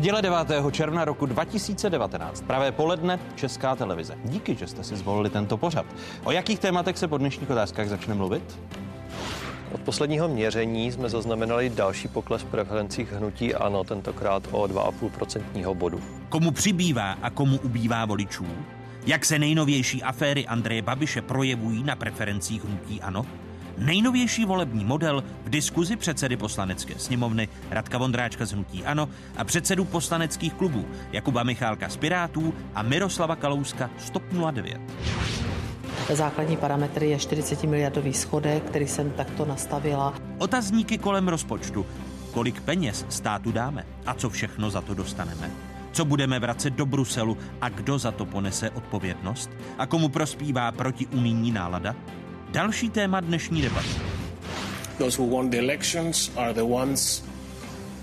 Neděle 9. června roku 2019, pravé poledne, Česká televize. Díky, že jste si zvolili tento pořad. O jakých tématech se po dnešních otázkách začne mluvit? Od posledního měření jsme zaznamenali další pokles v preferencích hnutí ANO, tentokrát o 2,5% bodu. Komu přibývá a komu ubývá voličů? Jak se nejnovější aféry Andreje Babiše projevují na preferencích hnutí ANO? Nejnovější volební model v diskuzi předsedy poslanecké sněmovny Radka Vondráčka z Hnutí Ano a předsedů poslaneckých klubů Jakuba Michálka z Pirátů a Miroslava Kalouska z TOP 09. Základní parametry je 40 miliardový schodek, který jsem takto nastavila. Otazníky kolem rozpočtu. Kolik peněz státu dáme a co všechno za to dostaneme? Co budeme vracet do Bruselu a kdo za to ponese odpovědnost? A komu prospívá protiunijní nálada? Další téma dnešní debaty. Those who won the elections are the ones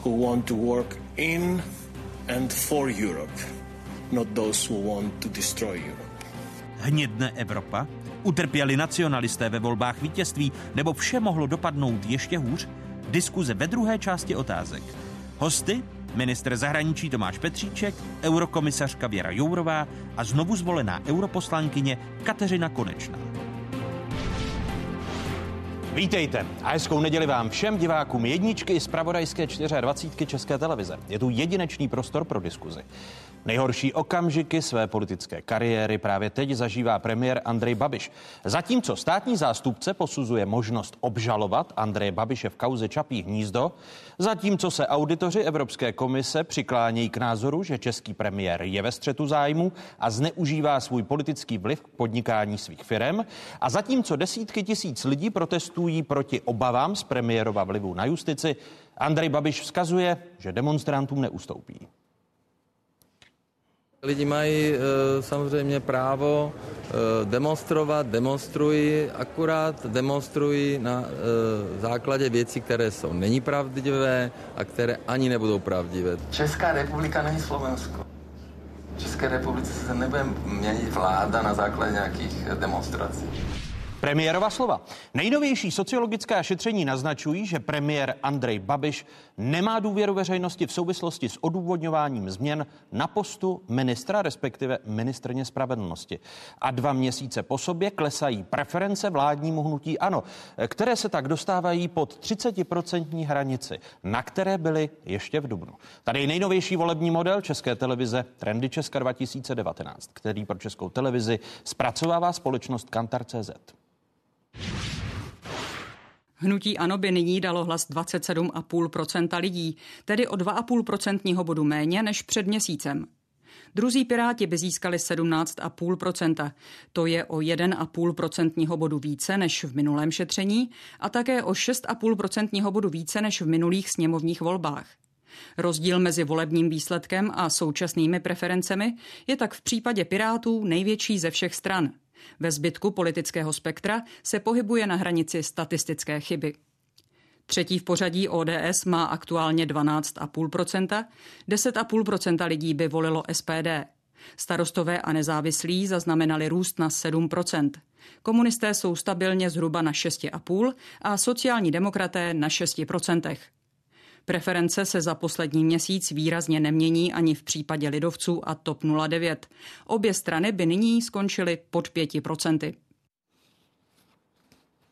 who want to work in and for Europe, not those who want to destroy Europe. Hnědne Evropa? Utrpěli nacionalisté ve volbách vítězství, nebo vše mohlo dopadnout ještě hůř? Diskuze ve druhé části otázek. Hosty ministr zahraničí Tomáš Petříček, eurokomisařka Věra Jourová a znovu zvolená europoslankyně Kateřina Konečná. Vítejte a hezkou neděli vám všem divákům jedničky z Pravodajské 24 České televize. Je tu jedinečný prostor pro diskuzi. Nejhorší okamžiky své politické kariéry právě teď zažívá premiér Andrej Babiš. Zatímco státní zástupce posuzuje možnost obžalovat Andreje Babiše v kauze Čapí hnízdo, zatímco se auditoři Evropské komise přiklánějí k názoru, že český premiér je ve střetu zájmu a zneužívá svůj politický vliv k podnikání svých firm, a zatímco desítky tisíc lidí protestují proti obavám z premiérova vlivu na justici, Andrej Babiš vzkazuje, že demonstrantům neustoupí. Lidi mají e, samozřejmě právo e, demonstrovat, demonstrují, akurát demonstrují na e, základě věcí, které jsou není pravdivé a které ani nebudou pravdivé. Česká republika není Slovensko. V České republice se nebude měnit vláda na základě nějakých demonstrací. Premiérova slova. Nejnovější sociologická šetření naznačují, že premiér Andrej Babiš nemá důvěru veřejnosti v souvislosti s odůvodňováním změn na postu ministra, respektive ministrně spravedlnosti. A dva měsíce po sobě klesají preference vládnímu hnutí ANO, které se tak dostávají pod 30% hranici, na které byly ještě v Dubnu. Tady je nejnovější volební model České televize Trendy Česka 2019, který pro Českou televizi zpracovává společnost Kantar.cz. Hnutí ANO by nyní dalo hlas 27,5% lidí, tedy o 2,5% bodu méně než před měsícem. Druzí Piráti by získali 17,5% To je o 1,5% bodu více než v minulém šetření a také o 6,5% bodu více než v minulých sněmovních volbách. Rozdíl mezi volebním výsledkem a současnými preferencemi je tak v případě Pirátů největší ze všech stran – ve zbytku politického spektra se pohybuje na hranici statistické chyby. Třetí v pořadí ODS má aktuálně 12,5%, 10,5% lidí by volilo SPD. Starostové a nezávislí zaznamenali růst na 7%. Komunisté jsou stabilně zhruba na 6,5% a sociální demokraté na 6%. Preference se za poslední měsíc výrazně nemění ani v případě lidovců a TOP 09. Obě strany by nyní skončily pod 5%.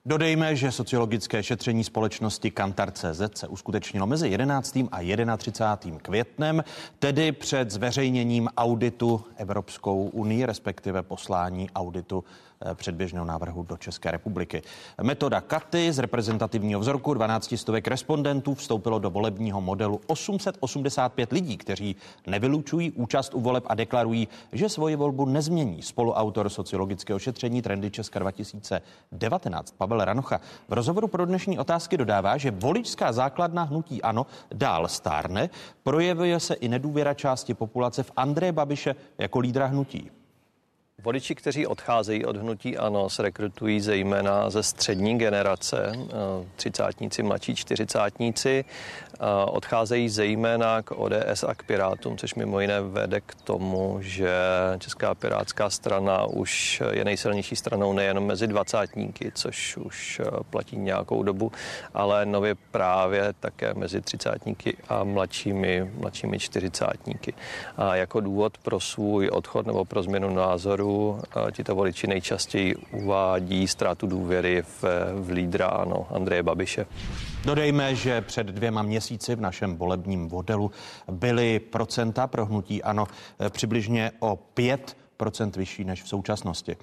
Dodejme, že sociologické šetření společnosti Kantar.cz se uskutečnilo mezi 11. a 31. květnem, tedy před zveřejněním auditu Evropskou unii, respektive poslání auditu předběžného návrhu do České republiky. Metoda Katy z reprezentativního vzorku 12 stovek respondentů vstoupilo do volebního modelu 885 lidí, kteří nevylučují účast u voleb a deklarují, že svoji volbu nezmění. Spoluautor sociologického šetření Trendy Česka 2019 Pavel Ranocha v rozhovoru pro dnešní otázky dodává, že voličská základna hnutí ANO dál stárne, projevuje se i nedůvěra části populace v Andreje Babiše jako lídra hnutí. Voliči, kteří odcházejí od hnutí ANO, se rekrutují zejména ze střední generace, eh, třicátníci, mladší čtyřicátníci. Eh, odcházejí zejména k ODS a k Pirátům, což mimo jiné vede k tomu, že Česká pirátská strana už je nejsilnější stranou nejen mezi dvacátníky, což už eh, platí nějakou dobu, ale nově právě také mezi třicátníky a mladšími, mladšími čtyřicátníky. A jako důvod pro svůj odchod nebo pro změnu názoru tito voliči nejčastěji uvádí ztrátu důvěry v, v lídra ano, Andreje Babiše. Dodejme, že před dvěma měsíci v našem volebním modelu byly procenta pro hnutí ano přibližně o 5% vyšší než v současnosti.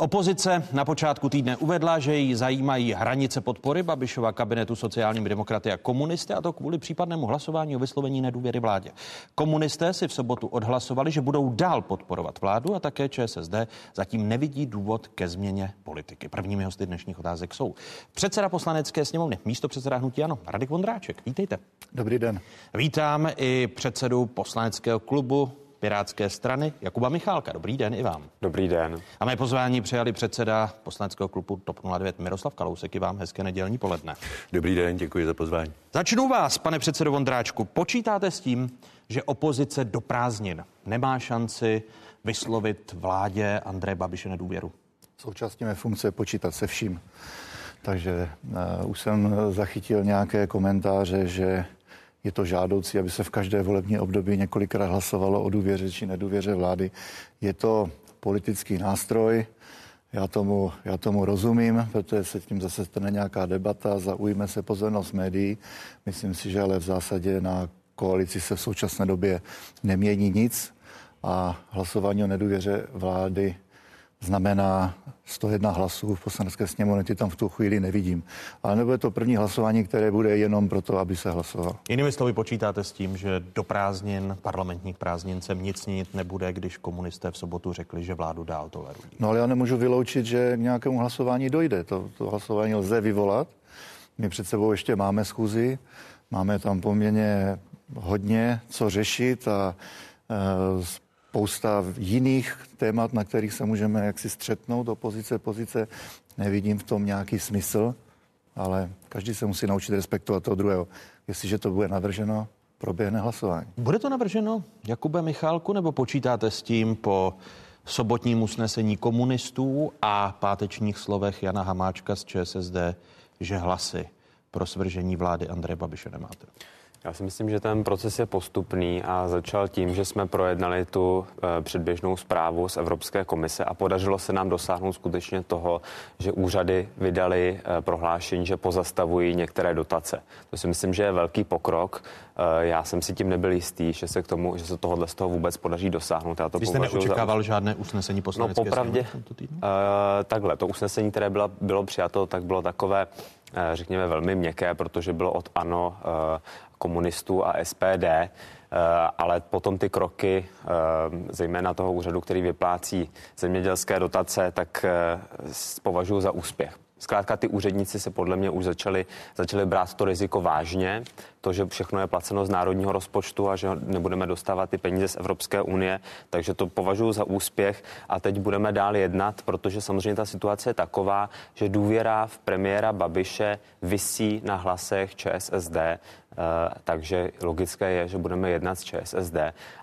Opozice na počátku týdne uvedla, že jí zajímají hranice podpory Babišova kabinetu sociálními demokraty a komunisty, a to kvůli případnému hlasování o vyslovení nedůvěry vládě. Komunisté si v sobotu odhlasovali, že budou dál podporovat vládu a také ČSSD zatím nevidí důvod ke změně politiky. Prvními hosty dnešních otázek jsou předseda poslanecké sněmovny, místo předseda hnutí Ano, Radek Vondráček. Vítejte. Dobrý den. Vítám i předsedu poslaneckého klubu Pirátské strany Jakuba Michálka. Dobrý den i vám. Dobrý den. A mé pozvání přijali předseda poslaneckého klubu TOP 09 Miroslav Kalousek i vám hezké nedělní poledne. Dobrý den, děkuji za pozvání. Začnu vás, pane předsedo Vondráčku. Počítáte s tím, že opozice do prázdnin nemá šanci vyslovit vládě Andreje Babiše nedůvěru? Současně mé funkce počítat se vším. Takže uh, už jsem zachytil nějaké komentáře, že je to žádoucí, aby se v každé volební období několikrát hlasovalo o důvěře či nedůvěře vlády. Je to politický nástroj, já tomu, já tomu rozumím, protože se tím zase stane nějaká debata, zaujme se pozornost médií. Myslím si, že ale v zásadě na koalici se v současné době nemění nic a hlasování o nedůvěře vlády znamená 101 hlasů v poslanecké sněmovně, ty tam v tu chvíli nevidím. Ale nebude to první hlasování, které bude jenom proto, aby se hlasovalo. Jinými slovy počítáte s tím, že do prázdnin, parlamentních prázdnin se nic nit nebude, když komunisté v sobotu řekli, že vládu dál tolerují. No ale já nemůžu vyloučit, že k nějakému hlasování dojde. To, to hlasování lze vyvolat. My před sebou ještě máme schůzi, máme tam poměrně hodně co řešit a e, spousta jiných témat, na kterých se můžeme jaksi střetnout, opozice, pozice, nevidím v tom nějaký smysl, ale každý se musí naučit respektovat toho druhého. Jestliže to bude navrženo, proběhne hlasování. Bude to navrženo, Jakube Michálku, nebo počítáte s tím po sobotním usnesení komunistů a pátečních slovech Jana Hamáčka z ČSSD, že hlasy pro svržení vlády Andreje Babiše nemáte? Já si myslím, že ten proces je postupný a začal tím, že jsme projednali tu e, předběžnou zprávu z Evropské komise a podařilo se nám dosáhnout skutečně toho, že úřady vydali e, prohlášení, že pozastavují některé dotace. To si myslím, že je velký pokrok. E, já jsem si tím nebyl jistý, že se k tomu, že se tohohle z toho vůbec podaří dosáhnout. Já to Vy jste neočekával za... žádné usnesení poslanecké No popravdě, uh, takhle, to usnesení, které bylo, bylo přijato, tak bylo takové řekněme, velmi měkké, protože bylo od ANO komunistů a SPD, eh, ale potom ty kroky, eh, zejména toho úřadu, který vyplácí zemědělské dotace, tak eh, považuji za úspěch. Zkrátka ty úředníci se podle mě už začali, začali brát to riziko vážně, to, že všechno je placeno z národního rozpočtu a že nebudeme dostávat ty peníze z Evropské unie, takže to považuji za úspěch a teď budeme dál jednat, protože samozřejmě ta situace je taková, že důvěra v premiéra Babiše visí na hlasech ČSSD, takže logické je, že budeme jednat s ČSSD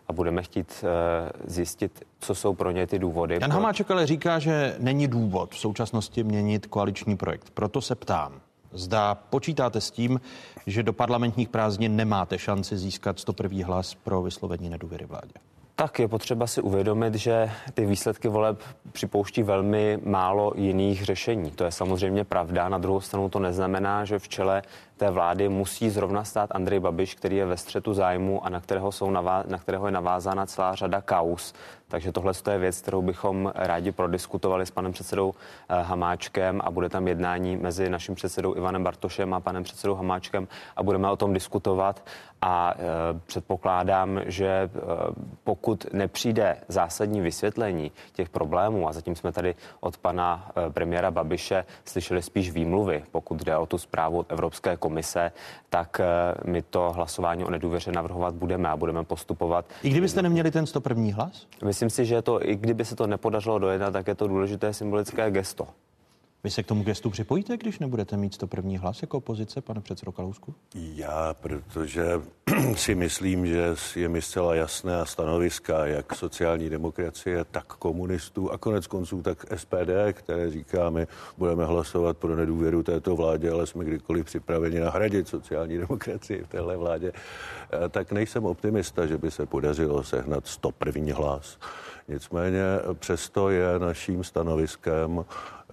a budeme chtít eh, zjistit, co jsou pro ně ty důvody. Jan Hamáček ale říká, že není důvod v současnosti měnit koaliční projekt. Proto se ptám. Zda počítáte s tím, že do parlamentních prázdnin nemáte šanci získat 101. hlas pro vyslovení nedůvěry vládě? Tak je potřeba si uvědomit, že ty výsledky voleb připouští velmi málo jiných řešení. To je samozřejmě pravda. Na druhou stranu to neznamená, že v čele té vlády musí zrovna stát Andrej Babiš, který je ve střetu zájmu a na kterého, jsou navá- na kterého je navázána celá řada kaus. Takže tohle je věc, kterou bychom rádi prodiskutovali s panem předsedou eh, Hamáčkem a bude tam jednání mezi naším předsedou Ivanem Bartošem a panem předsedou Hamáčkem a budeme o tom diskutovat a předpokládám, že pokud nepřijde zásadní vysvětlení těch problémů, a zatím jsme tady od pana premiéra Babiše slyšeli spíš výmluvy, pokud jde o tu zprávu od Evropské komise, tak my to hlasování o nedůvěře navrhovat budeme a budeme postupovat. I kdybyste neměli ten 101. hlas? Myslím si, že to, i kdyby se to nepodařilo dojednat, tak je to důležité symbolické gesto. Vy se k tomu gestu připojíte, když nebudete mít to první hlas jako opozice, pane předsedo Kalousku? Já, protože si myslím, že je mi zcela jasné stanoviska jak sociální demokracie, tak komunistů a konec konců tak SPD, které říká, my budeme hlasovat pro nedůvěru této vládě, ale jsme kdykoliv připraveni nahradit sociální demokracii v téhle vládě, eh, tak nejsem optimista, že by se podařilo sehnat 101. hlas. Nicméně přesto je naším stanoviskem,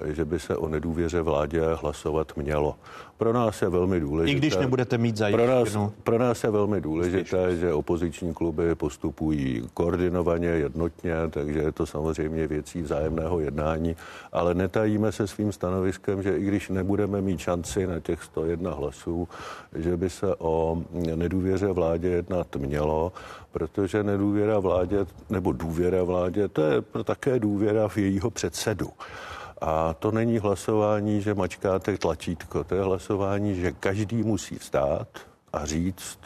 že by se o nedůvěře vládě hlasovat mělo. Pro nás je velmi důležité. I když nebudete mít pro nás, pro nás je velmi důležité, že opoziční kluby postupují koordinovaně, jednotně, takže je to samozřejmě věcí vzájemného jednání, ale netajíme se svým stanoviskem, že i když nebudeme mít šanci na těch 101 hlasů, že by se o nedůvěře vládě jednat mělo, protože nedůvěra vládě nebo důvěra vládě, to je také důvěra v jejího předsedu. A to není hlasování, že mačkáte tlačítko, to je hlasování, že každý musí vstát a říct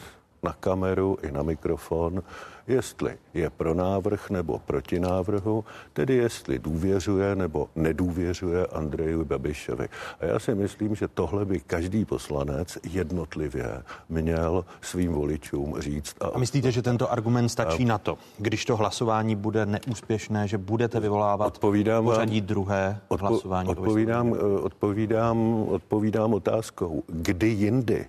na kameru i na mikrofon, jestli je pro návrh nebo proti návrhu, tedy jestli důvěřuje nebo nedůvěřuje Andreju Babišovi. A já si myslím, že tohle by každý poslanec jednotlivě měl svým voličům říct. A, a myslíte, že tento argument stačí a, na to, když to hlasování bude neúspěšné, že budete vyvolávat odpovídám pořadí druhé odpo, hlasování? Odpovídám, odpovídám, odpovídám otázkou, kdy jindy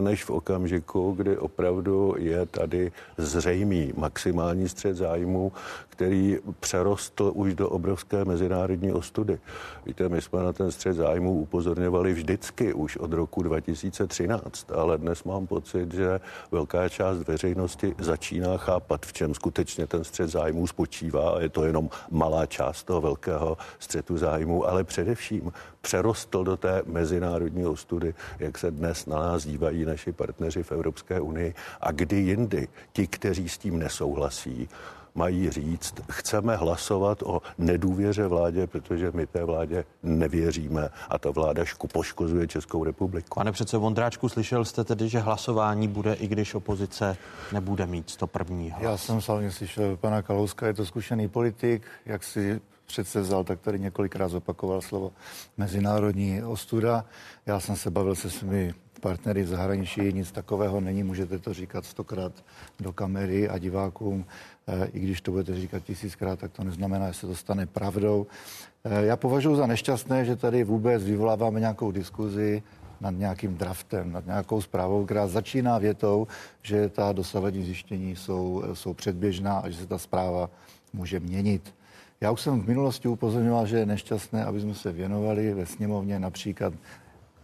než v okamžiku, kdy opravdu je tady zřejmý maximální střed zájmu, který přerostl už do obrovské mezinárodní ostudy. Víte, my jsme na ten střed zájmu upozorňovali vždycky už od roku 2013, ale dnes mám pocit, že velká část veřejnosti začíná chápat, v čem skutečně ten střed zájmu spočívá a je to jenom malá část toho velkého střetu zájmu, ale především přerostl do té mezinárodní ostudy, jak se dnes na nás dívají naši partneři v Evropské unii a kdy jindy ti, kteří s tím nesouhlasí, mají říct, chceme hlasovat o nedůvěře vládě, protože my té vládě nevěříme a ta vláda šku poškozuje Českou republiku. Pane přece Vondráčku, slyšel jste tedy, že hlasování bude, i když opozice nebude mít to první hlas? Já jsem slavně slyšel pana Kalouska, je to zkušený politik, jak si přece vzal, tak tady několikrát zopakoval slovo mezinárodní ostuda. Já jsem se bavil se svými partnery v zahraničí, nic takového není, můžete to říkat stokrát do kamery a divákům, eh, i když to budete říkat tisíckrát, tak to neznamená, že se to stane pravdou. Eh, já považuji za nešťastné, že tady vůbec vyvoláváme nějakou diskuzi nad nějakým draftem, nad nějakou zprávou, která začíná větou, že ta dosavadní zjištění jsou, jsou předběžná a že se ta zpráva může měnit. Já už jsem v minulosti upozorňoval, že je nešťastné, aby jsme se věnovali ve sněmovně například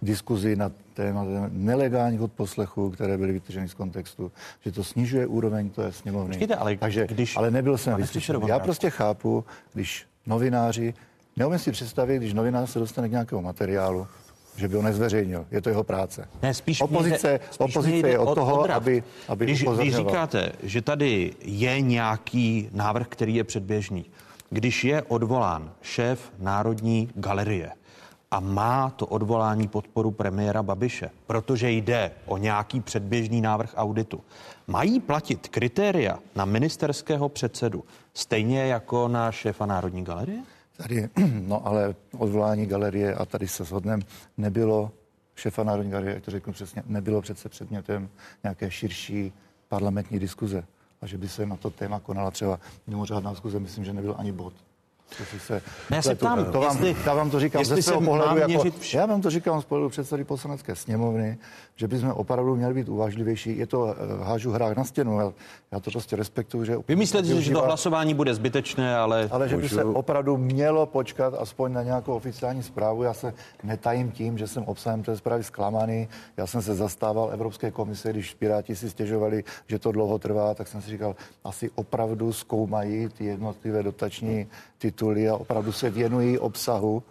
diskuzi na téma nelegálních odposlechů, které byly vytrženy z kontextu, že to snižuje úroveň té sněmovny. Počkejte, ale, Takže, když, ale nebyl jsem vyslyšen. Já prostě chápu, když novináři, neumím si představit, když novinář se dostane k nějakému materiálu, že by ho nezveřejnil. Je to jeho práce. Ne, spíš opozice, spíš opozice je od toho, odrat. aby, aby když, když říkáte, že tady je nějaký návrh, který je předběžný, když je odvolán šéf Národní galerie a má to odvolání podporu premiéra Babiše, protože jde o nějaký předběžný návrh auditu, mají platit kritéria na ministerského předsedu stejně jako na šéfa Národní galerie? Tady, no ale odvolání galerie, a tady se shodneme, nebylo šéfa Národní galerie, jak to řeknu přesně, nebylo přece předmětem nějaké širší parlamentní diskuze a že by se na to téma konala třeba mimořádná zkuze, myslím, že nebyl ani bod. Se, já se ptám, to vám, jestli, já vám to říkám ze svého pohledu, jako, já vám to říkám z pohledu předsedy poslanecké sněmovny, že bychom opravdu měli být uvážlivější. Je to, uh, hážu hrách na stěnu, já, já to prostě respektuju, že... Vy myslíte, že to hlasování bude zbytečné, ale... Ale že by se opravdu mělo počkat aspoň na nějakou oficiální zprávu. Já se netajím tím, že jsem obsahem té zprávy zklamaný. Já jsem se zastával Evropské komise, když Piráti si stěžovali, že to dlouho trvá, tak jsem si říkal, asi opravdu zkoumají ty jednotlivé dotační tituly a opravdu se věnují obsahu.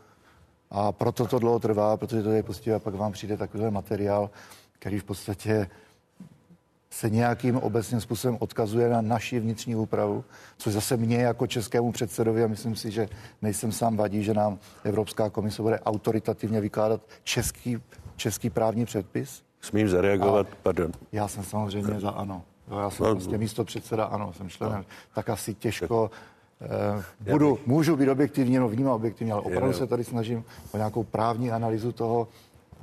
A proto to dlouho trvá, protože to je prostě a pak vám přijde takovýhle materiál, který v podstatě se nějakým obecným způsobem odkazuje na naši vnitřní úpravu, což zase mě jako českému předsedovi, a myslím si, že nejsem sám vadí, že nám Evropská komise bude autoritativně vykládat český, český právní předpis. Smím zareagovat, a pardon. Já jsem samozřejmě za ano. Já jsem no, prostě místo předseda, ano, jsem členem. No. Tak asi těžko budu, můžu být objektivní, no vnímám objektivně, ale opravdu se tady snažím o nějakou právní analýzu toho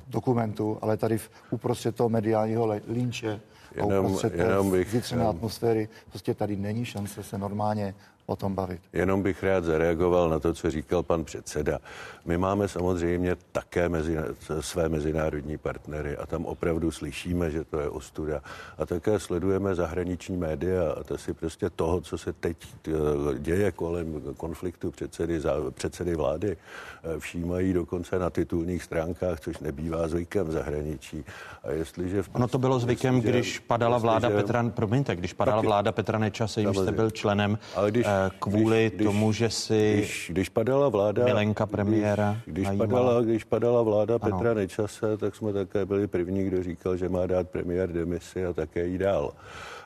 dokumentu, ale tady v, uprostřed toho mediálního linče jenom, uprostřed jenom bych, jenom, atmosféry, prostě tady není šance se normálně o tom bavit. Jenom bych rád zareagoval na to, co říkal pan předseda. My máme samozřejmě také mezi, své mezinárodní partnery a tam opravdu slyšíme, že to je ostuda. A také sledujeme zahraniční média a to si prostě toho, co se teď eh, děje kolem konfliktu předsedy, předsedy vlády, eh, všímají dokonce na titulních stránkách, což nebývá zvykem v zahraničí. A jestliže v... Ono to bylo zvykem, jestliže, když padala vláda jestliže, Petra, promiňte, když padala taky, vláda Petra Nečase, jim jste byl členem, ale když, eh, kvůli když, tomu, že si když, když padala vláda, Milenka premiéra když, když, padala, když padala vláda ano. Petra Nečase, tak jsme také byli první, kdo říkal, že má dát premiér demisi a také jí dál.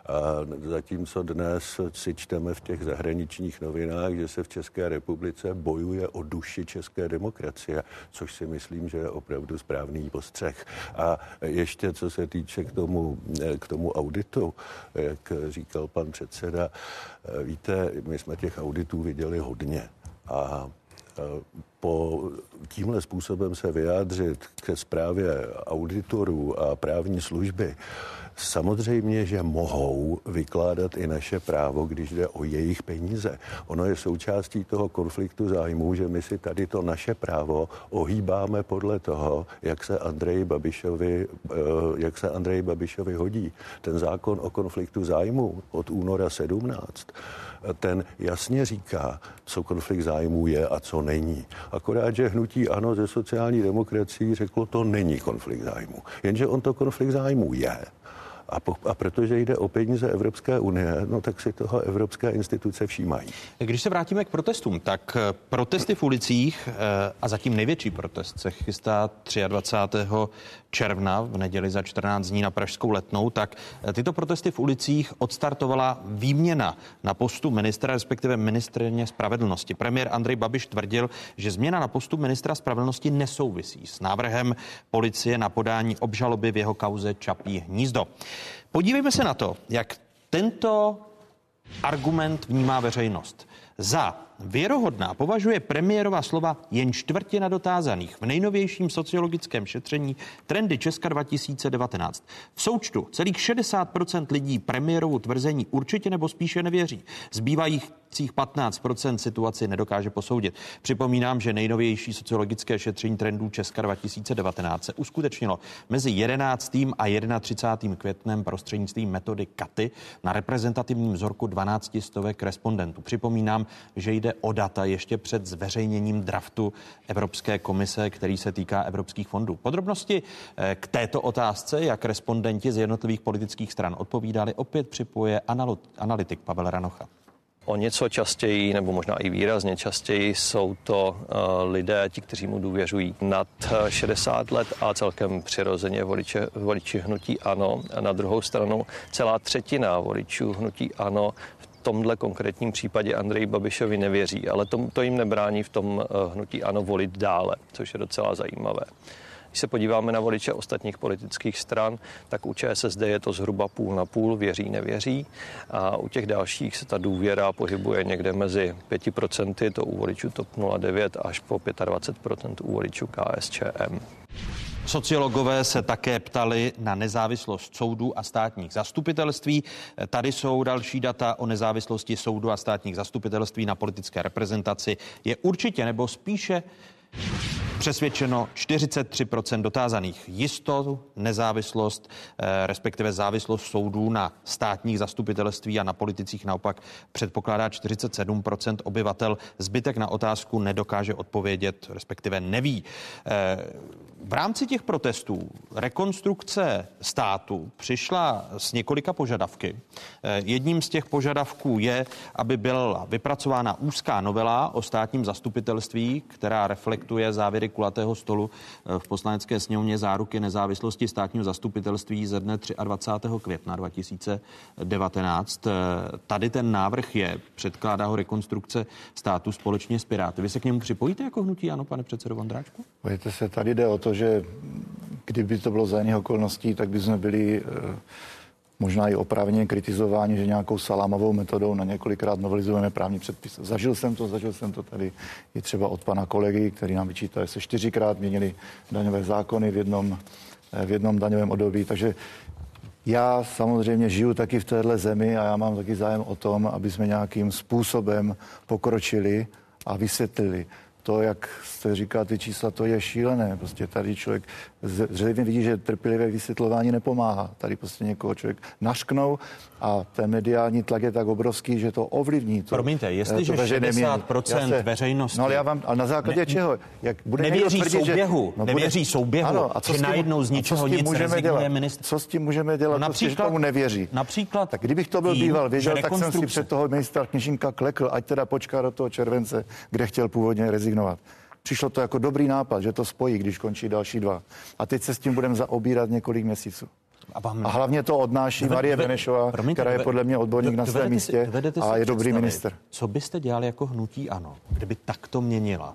A zatímco dnes si čteme v těch zahraničních novinách, že se v České republice bojuje o duši české demokracie, což si myslím, že je opravdu správný postřeh. A ještě co se týče k tomu, k tomu auditu, jak říkal pan předseda, víte, my jsme těch auditů viděli hodně. A po tímhle způsobem se vyjádřit ke zprávě auditorů a právní služby, Samozřejmě, že mohou vykládat i naše právo, když jde o jejich peníze. Ono je součástí toho konfliktu zájmů, že my si tady to naše právo ohýbáme podle toho, jak se Andrej Babišovi, eh, jak se Andrej Babišovi hodí. Ten zákon o konfliktu zájmů od února 17 ten jasně říká, co konflikt zájmů je a co není. Akorát, že hnutí ano ze sociální demokracií řeklo, to není konflikt zájmu. Jenže on to konflikt zájmu je. A, po, a protože jde o peníze Evropské unie, no tak si toho evropské instituce všímají. Když se vrátíme k protestům, tak eh, protesty v ulicích eh, a zatím největší protest se chystá 23 června v neděli za 14 dní na Pražskou letnou, tak eh, tyto protesty v ulicích odstartovala výměna na postu ministra, respektive ministrně spravedlnosti. Premiér Andrej Babiš tvrdil, že změna na postu ministra spravedlnosti nesouvisí s návrhem policie na podání obžaloby v jeho kauze Čapí hnízdo. Podívejme se na to, jak tento argument vnímá veřejnost. Za věrohodná považuje premiérova slova jen čtvrtina dotázaných v nejnovějším sociologickém šetření Trendy Česka 2019. V součtu celých 60% lidí premiérovu tvrzení určitě nebo spíše nevěří. Zbývajících 15% situaci nedokáže posoudit. Připomínám, že nejnovější sociologické šetření trendů Česka 2019 se uskutečnilo mezi 11. a 31. květnem prostřednictvím metody KATY na reprezentativním vzorku 12 stovek respondentů. Připomínám, že jde o data ještě před zveřejněním draftu Evropské komise, který se týká evropských fondů. Podrobnosti eh, k této otázce, jak respondenti z jednotlivých politických stran odpovídali, opět připoje analytik Pavel Ranocha. O něco častěji, nebo možná i výrazně častěji, jsou to uh, lidé, ti, kteří mu důvěřují nad 60 let a celkem přirozeně voliče, voliči hnutí ano. A na druhou stranu celá třetina voličů hnutí ano tomhle konkrétním případě Andrej Babišovi nevěří, ale to, to jim nebrání v tom eh, hnutí ano volit dále, což je docela zajímavé. Když se podíváme na voliče ostatních politických stran, tak u ČSSD je to zhruba půl na půl, věří, nevěří. A u těch dalších se ta důvěra pohybuje někde mezi 5%, to u voličů TOP 09 až po 25% u voličů KSČM. Sociologové se také ptali na nezávislost soudů a státních zastupitelství. Tady jsou další data o nezávislosti soudu a státních zastupitelství na politické reprezentaci. Je určitě nebo spíše přesvědčeno 43% dotázaných. Jistotu, nezávislost, eh, respektive závislost soudů na státních zastupitelství a na politicích naopak předpokládá 47% obyvatel. Zbytek na otázku nedokáže odpovědět, respektive neví. Eh, v rámci těch protestů rekonstrukce státu přišla s několika požadavky. Eh, jedním z těch požadavků je, aby byla vypracována úzká novela o státním zastupitelství, která reflektuje závěry kulatého stolu eh, v poslanecké sněmovně záruky nezávislosti státního zastupitelství ze dne 23. května 2019. Eh, tady ten návrh je, předkládá ho rekonstrukce státu společně s Piráty. Vy se k němu připojíte jako hnutí, ano, pane předsedo Vondráčku? Pojďte se, tady jde o to, že kdyby to bylo za jiných okolností, tak by jsme byli eh, možná i oprávněně kritizováni, že nějakou salámovou metodou na několikrát novelizujeme právní předpis. Zažil jsem to, zažil jsem to tady i třeba od pana kolegy, který nám vyčítal, že se čtyřikrát měnili daňové zákony v jednom, eh, v jednom daňovém období. Takže já samozřejmě žiju taky v téhle zemi a já mám taky zájem o tom, aby jsme nějakým způsobem pokročili a vysvětlili to, jak jste říkal, ty čísla, to je šílené. Prostě tady člověk zřejmě vidí, že trpělivé vysvětlování nepomáhá. Tady prostě někoho člověk našknou a ten mediální tlak je tak obrovský, že to ovlivní. To, Promiňte, jestliže 60% se, veřejnosti... No ale já vám, ale na základě ne, čeho? Jak bude nevěří tvrdit, souběhu, že, no, nevěří bude, souběhu, ano, a co že najednou z ničeho nic můžeme dělat? Ministr... Co s tím můžeme dělat, no, například, prostě, že tomu nevěří? Například tak kdybych to byl tím, býval, věděl, tak jsem si před toho ministra Kněžinka klekl, ať teda počká do toho července, kde chtěl původně rezignovat. Přišlo to jako dobrý nápad, že to spojí, když končí další dva. A teď se s tím budeme zaobírat několik měsíců. A, vám... a hlavně to odnáší doved, Marie Benešová, promiňte, která je podle mě odborník do, na svém místě si, a je dobrý minister. Co byste dělali jako hnutí ANO, kdyby takto měnila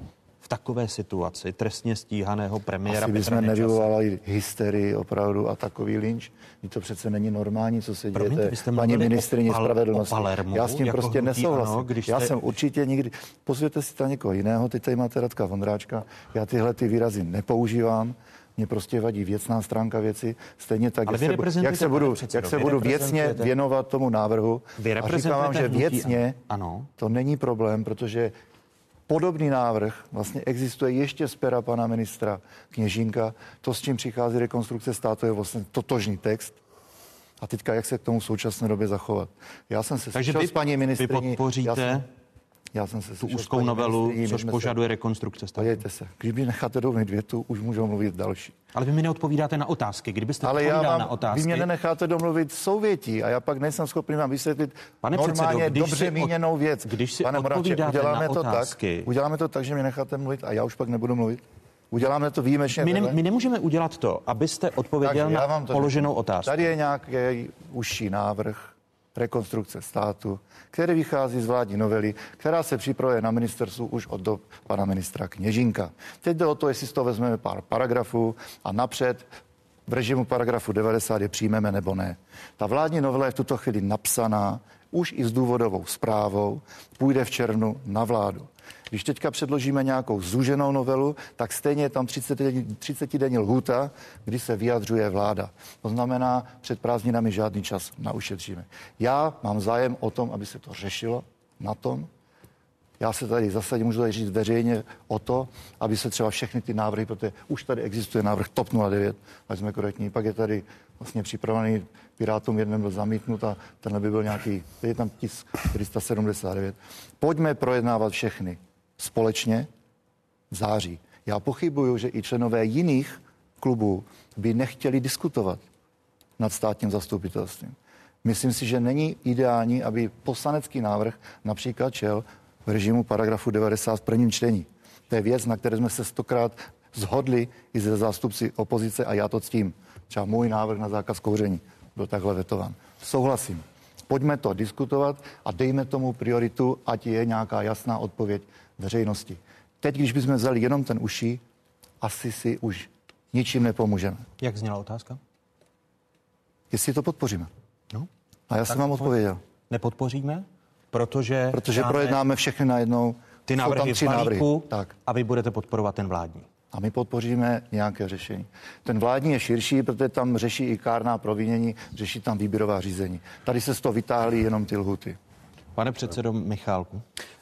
takové situaci trestně stíhaného premiéra Asi bychom nevyvolali hysterii opravdu a takový lynč. To přece není normální, co se děje paní ministrině spravedlnosti. Já s tím jako prostě nesouhlasím. Ano, když Já jste... jsem určitě nikdy... Pozvěte si tam někoho jiného, teď tady máte Radka Vondráčka. Já tyhle ty výrazy nepoužívám mě prostě vadí věcná stránka věci, stejně tak, jak se, jak se budu, jak se budu věcně věnovat tomu návrhu. A říkám vám, že věcně ano. to není problém, protože Podobný návrh vlastně existuje ještě z pera pana ministra Kněžínka. To, s čím přichází rekonstrukce státu, je vlastně totožný text. A teďka, jak se k tomu v současné době zachovat. Já jsem se Takže vy, s paní ministriní... Vy podpoříte já jsem, já jsem se tu úzkou novelu, což požaduje se, rekonstrukce státu. Pojďte se, když mi necháte domluvit větu, už můžou mluvit další. Ale vy mi neodpovídáte na otázky. Kdybyste Ale já vám, na otázky... Vy mě nenecháte domluvit souvětí a já pak nejsem schopný vám vysvětlit Pane normálně předsedo, dobře si míněnou věc. Když si Pane Moravče, uděláme to otázky... tak, uděláme to tak, že mi necháte mluvit a já už pak nebudu mluvit. Uděláme to výjimečně. My, ne, my nemůžeme udělat to, abyste odpověděl Takže na položenou otázku. Tady je nějaký užší návrh rekonstrukce státu, který vychází z vládní novely, která se připravuje na ministerstvu už od do pana ministra Kněžinka. Teď jde o to, jestli z toho vezmeme pár paragrafů a napřed v režimu paragrafu 90 je přijmeme nebo ne. Ta vládní novela je v tuto chvíli napsaná už i s důvodovou zprávou, půjde v červnu na vládu. Když teďka předložíme nějakou zúženou novelu, tak stejně je tam 30, 30 denní lhůta, kdy se vyjadřuje vláda. To znamená, před prázdninami žádný čas naušetříme. Já mám zájem o tom, aby se to řešilo na tom, já se tady zase můžu tady říct veřejně o to, aby se třeba všechny ty návrhy, protože už tady existuje návrh TOP 09, ať jsme korektní, pak je tady vlastně připravený Pirátům jeden byl zamítnut a tenhle by byl nějaký, je tam tisk 479. Pojďme projednávat všechny společně v září. Já pochybuju, že i členové jiných klubů by nechtěli diskutovat nad státním zastupitelstvím. Myslím si, že není ideální, aby poslanecký návrh například čel v režimu paragrafu 90 v prvním čtení. To je věc, na které jsme se stokrát zhodli i ze zástupci opozice a já to ctím. Třeba můj návrh na zákaz kouření byl takhle vetován. Souhlasím. Pojďme to diskutovat a dejme tomu prioritu, ať je nějaká jasná odpověď veřejnosti. Teď, když bychom vzali jenom ten uší, asi si už ničím nepomůžeme. Jak zněla otázka? Jestli to podpoříme. No. A já jsem vám odpověděl. Nepodpoříme, protože... Protože projednáme všechny najednou. Ty návrhy v balíku tak. a vy budete podporovat ten vládní. A my podpoříme nějaké řešení. Ten vládní je širší, protože tam řeší i kárná provinění, řeší tam výběrová řízení. Tady se z toho vytáhly jenom ty lhuty. Pane předsedo Michálku.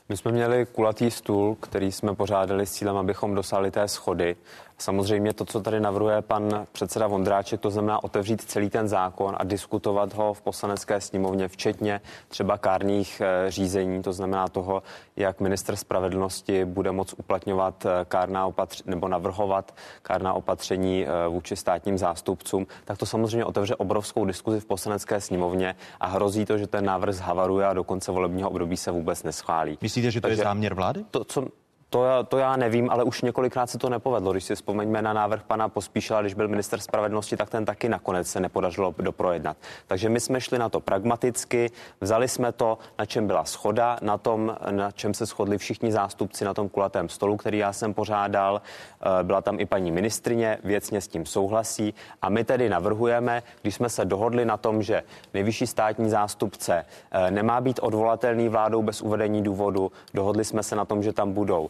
My jsme měli kulatý stůl, který jsme pořádali s cílem, abychom dosáhli té schody. Samozřejmě to, co tady navrhuje pan předseda Vondráček, to znamená otevřít celý ten zákon a diskutovat ho v poslanecké sněmovně, včetně třeba kárných eh, řízení, to znamená toho, jak minister spravedlnosti bude moct uplatňovat eh, kárná opatření nebo navrhovat kárná opatření eh, vůči státním zástupcům, tak to samozřejmě otevře obrovskou diskuzi v poslanecké sněmovně a hrozí to, že ten návrh zhavaruje a do konce volebního období se vůbec neschválí. Myslíte, že to Takže je záměr vlády? To, co To, to já nevím, ale už několikrát se to nepovedlo. Když si vzpomeňme na návrh pana Pospíšila, když byl minister spravedlnosti, tak ten taky nakonec se nepodařilo doprojednat. Takže my jsme šli na to pragmaticky, vzali jsme to, na čem byla schoda, na tom, na čem se shodli všichni zástupci na tom kulatém stolu, který já jsem pořádal. Eh, Byla tam i paní ministrině, věcně s tím souhlasí. A my tedy navrhujeme, když jsme se dohodli na tom, že nejvyšší státní zástupce eh, nemá být odvolatelný vládou bez uvedení důvodu, dohodli jsme se na tom, že tam budou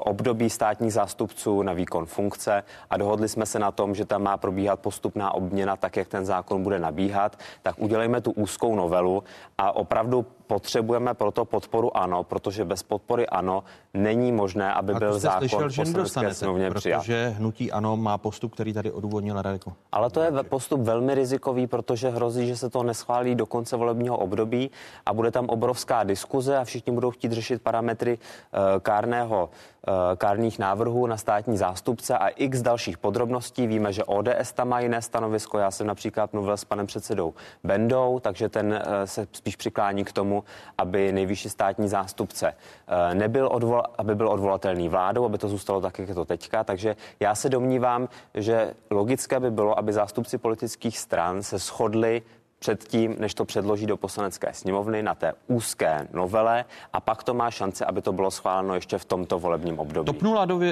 období státních zástupců na výkon funkce a dohodli jsme se na tom, že tam má probíhat postupná obměna tak, jak ten zákon bude nabíhat, tak udělejme tu úzkou novelu a opravdu potřebujeme proto podporu ano, protože bez podpory ano není možné, aby A byl zákon slyšel, v že poslanecké sněmovně přijat. protože hnutí ano má postup, který tady odůvodnila Radeko. Ale to je postup velmi rizikový, protože hrozí, že se to neschválí do konce volebního období a bude tam obrovská diskuze a všichni budou chtít řešit parametry eh, kárného, eh, kárných návrhů na státní zástupce a x dalších podrobností. Víme, že ODS tam má jiné stanovisko. Já jsem například mluvil s panem předsedou Bendou, takže ten eh, se spíš přiklání k tomu, aby nejvyšší státní zástupce eh, nebyl odvol, aby byl odvolatelný vládou, aby to zůstalo tak, jak je to teďka. Takže já se domnívám, že logické by bylo, aby zástupci politických stran se shodli předtím, než to předloží do poslanecké sněmovny na té úzké novele a pak to má šance, aby to bylo schváleno ještě v tomto volebním období. TOP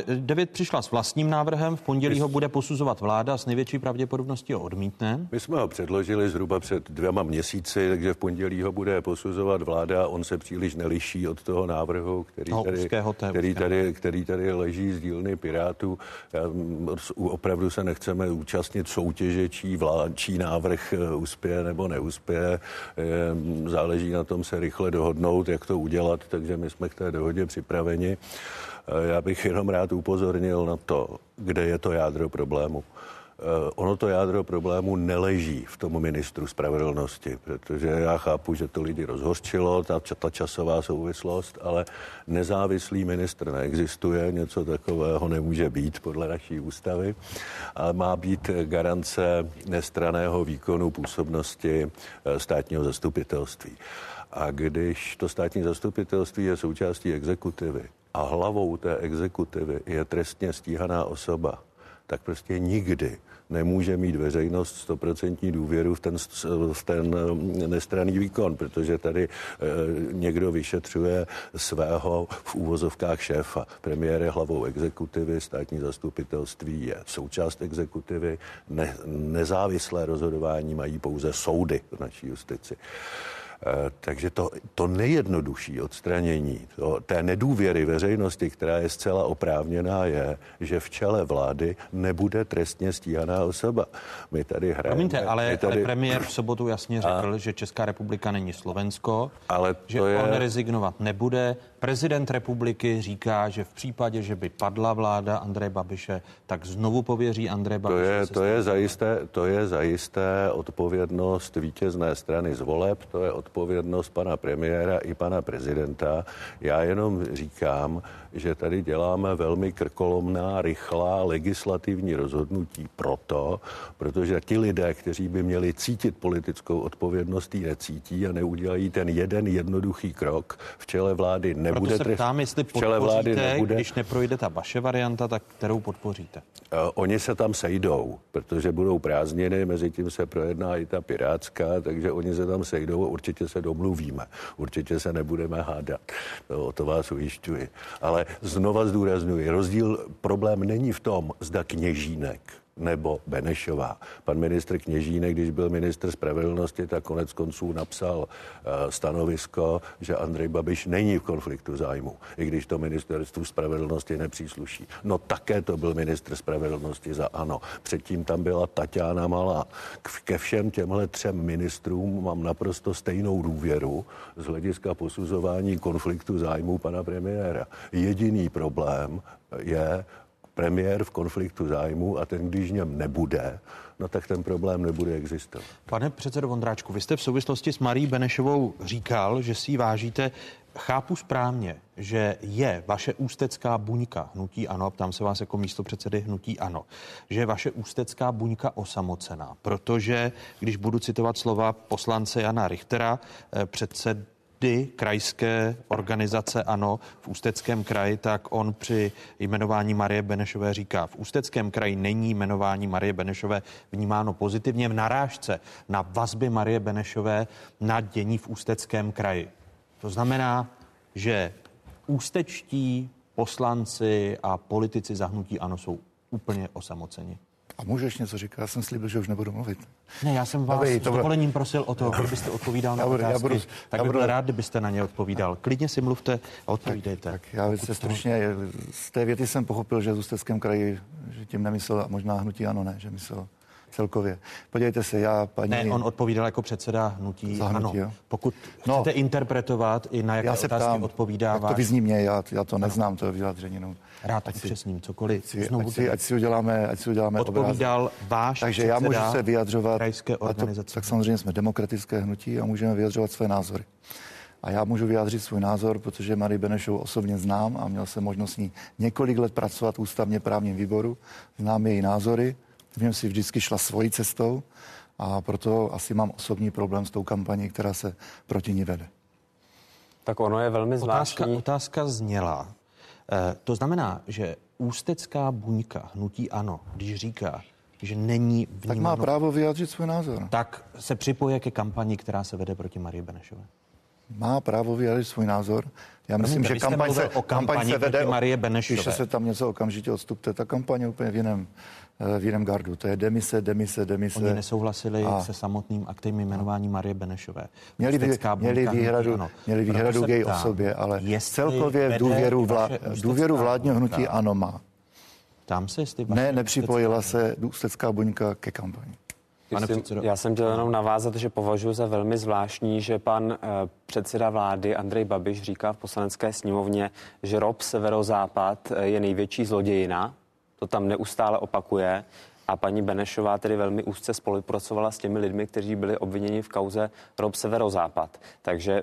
09 přišla s vlastním návrhem, v pondělí ho bude posuzovat vláda, s největší pravděpodobností ho odmítne. My jsme ho předložili zhruba před dvěma měsíci, takže v pondělí ho bude posuzovat vláda. On se příliš neliší od toho návrhu, který, Toho tady, úzkého, té který, úzké. tady, který tady leží z dílny Pirátů. Já, mm, Opravdu se nechceme účastnit soutěže, čí, vlá, čí návrh eh, uspěje nebo neuspěje. Záleží na tom se rychle dohodnout, jak to udělat, takže my jsme k té dohodě připraveni. Eh, Já bych jenom rád upozornil na to, kde je to jádro problému. Eh, Ono to jádro problému neleží v tom ministru spravedlnosti, protože já chápu, že to lidi rozhořčilo, ta, ta časová souvislost, ale nezávislý ministr neexistuje, něco takového nemůže být podle naší ústavy, ale má být garance nestraného výkonu působnosti eh, státního zastupitelství. A když to státní zastupitelství je součástí exekutivy a hlavou té exekutivy je trestně stíhaná osoba, tak prostě nikdy nemůže mít veřejnost stoprocentní důvěru v ten, v ten eh, nestraný výkon, protože tady e, někdo vyšetřuje svého v úvozovkách šéfa. Premiér je hlavou exekutivy, státní zastupitelství je součást exekutivy, ne, nezávislé rozhodování mají pouze soudy v naší justici. Eh, Takže to, to nejjednodušší odstranění to, té nedůvěry veřejnosti, která je zcela oprávněná, je, že v čele vlády nebude trestně stíhaná osoba. My tady hrajeme... Promiňte, ale, my tady, ale premiér v sobotu jasně řekl, že Česká republika není Slovensko, ale že to je, on rezignovat nebude. Prezident republiky říká, že v případě, že by padla vláda Andreje Babiše, tak znovu pověří Andreje to Babiše. je, se to, je zajisté, to je zajisté odpovědnost vítězné strany z voleb, to je odpovědnost pana premiéra i pana prezidenta. Já jenom říkám, že tady děláme velmi krkolomná, rychlá legislativní rozhodnutí proto, protože ti lidé, kteří by měli cítit politickou odpovědnost, ji necítí a neudělají ten jeden jednoduchý krok v čele vlády nebude Proto se ptám, jestli v čele vlády nebude. když neprojde ta vaše varianta, tak kterou podpoříte? Eh, Oni se tam sejdou, protože budou prázdniny, mezi tím se projedná i ta pirátská, takže oni se tam sejdou a určitě se domluvíme. Určitě se nebudeme hádat. To, o to vás ujišťuji. Ale znova zdůraznuju, rozdíl, problém není v tom, zda kněžínek nebo Benešová. Pan ministr Kněžínek, když byl ministr spravedlnosti, tak konec konců napsal eh, stanovisko, že Andrej Babiš není v konfliktu zájmu, i když to ministerstvu spravedlnosti nepřísluší. No také to byl ministr spravedlnosti za ANO. Předtím tam byla Tatiana Malá. Ke všem těmhle třem ministrům mám naprosto stejnou důvěru z hlediska posuzování konfliktu zájmu pana premiéra. Jediný problém je premiér v konfliktu zájmu a ten, když něm nebude, no tak ten problém nebude existovat. Pane předsedo Vondráčku, vy jste v souvislosti s Marí Benešovou říkal, že si vážíte. Chápu správně, že je vaše ústecká buňka hnutí ANO, ptám se vás jako místo předsedy hnutí ANO, že je vaše ústecká buňka osamocená, protože, když budu citovat slova poslance Jana Richtera, eh, předsed, kdy krajské organizace ANO v Ústeckém kraji, tak on při jmenování Marie Benešové říká, v Ústeckém kraji není jmenování Marie Benešové vnímáno pozitivně v narážce na vazby Marie Benešové na dění v Ústeckém kraji. To znamená, že ústečtí poslanci a politici zahnutí ANO jsou úplně osamoceni. A můžeš něco říkat? Já jsem slíbil, že už nebudu mluvit. Ne, já jsem vás Dobrý, s dovolením prosil o to, kdybyste odpovídal na Já budu- já otázky. budu- tak já bych byl rád, kdybyste na ně odpovídal. Klidně si mluvte a odpovídejte. Tak já velice stručně, z té věty jsem pochopil, že v Ústeckém kraji, že tím nemyslel, a možná hnutí ano, ne, že myslel celkově. Podívejte se, já paní... Ne, on odpovídal jako předseda hnutí. Za hnutí, ano. jo. Pokud No. chcete interpretovat i na jaké já se otázky ptám, odpovídá jak to váš... vyzní mě, já, já to neznám, to vyjádření. No. Rád to upřesním, cokoliv. Ať si, Znovu ať, si, ať si uděláme, ať si uděláme Odpovídal obrázek. váš Takže já můžu se vyjadřovat. krajské a to, organizace. tak samozřejmě jsme demokratické hnutí a můžeme vyjadřovat své názory. A já můžu vyjádřit svůj názor, protože Marii Benešovou osobně znám a měl jsem možnost s ní několik let pracovat v ústavně právním výboru. Znám její názory, v něm si vždycky šla svojí cestou a proto asi mám osobní problém s tou kampaní, která se proti ní vede. Tak ono je velmi Otázka, zvláštní. otázka zněla. Eh, to znamená, že ústecká buňka hnutí ANO, když říká, že není Tak má vnímáno, právo vyjádřit svůj názor. tak se připoje ke kampani, která se vede proti Marii Benešové. Má právo vyjádřit svůj názor. Já myslím, Promiňte, že kampaň se, o kampani se vede... Marie Benešové. Když se tam něco okamžitě odstupte, ta kampaň je úplně v jiném, v jiném gardu. To je demise, demise, demise. Oni nesouhlasili A- se samotným aktem jmenování Marie Benešové. Měli, vy, měli výhradu, ANO. měli výhradu k její ptám, osobě, ale celkově důvěru, ústecká důvěru vládního buňka. hnutí ano má. Tam se, jestli Ne, nepřipojila se ústecká buňka ke kampani. Pane předsedo. Já jsem chtěl jenom navázat, že považuji za velmi zvláštní, že pan eh, předseda vlády Andrej Babiš říká v poslanecké sněmovně, že ROP Severozápad eh, je největší zlodějina. To tam neustále opakuje. A paní Benešová tedy velmi úzce spolupracovala s těmi lidmi, kteří byli obviněni v kauze ROP Severozápad. Takže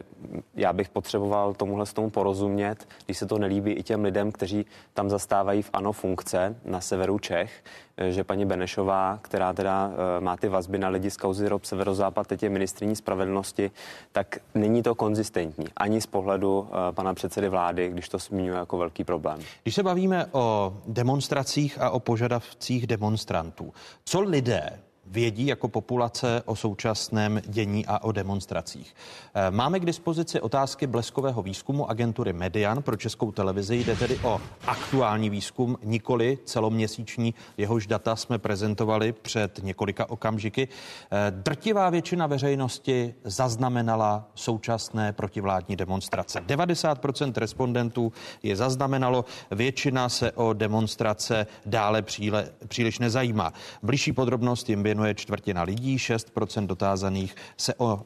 já bych potřeboval tomuhle s tomu porozumět, když se to nelíbí i těm lidem, kteří tam zastávají v ANO funkce na severu Čech, že paní Benešová, která teda eh, má ty vazby na lidi z kauzy ROP Severozápad, teď je ministriní spravedlnosti, tak není to konzistentní ani z pohledu eh, pana předsedy vlády, když to zmiňuje jako velký problém. Když se bavíme o demonstracích a o požadavcích demonstrantů, co lidé vědí jako populace o současném dění a o demonstracích. Eh, Máme k dispozici otázky bleskového výzkumu agentury Median pro českou televizi. Jde tedy o aktuální výzkum, nikoli celoměsíční. Jehož data jsme prezentovali před několika okamžiky. Eh, Drtivá většina veřejnosti zaznamenala současné protivládní demonstrace. 90% respondentů je zaznamenalo, většina se o demonstrace dále příle, příliš nezajímá. Bližší podrobnost jim věnuje čtvrtina lidí, 6% dotázaných se o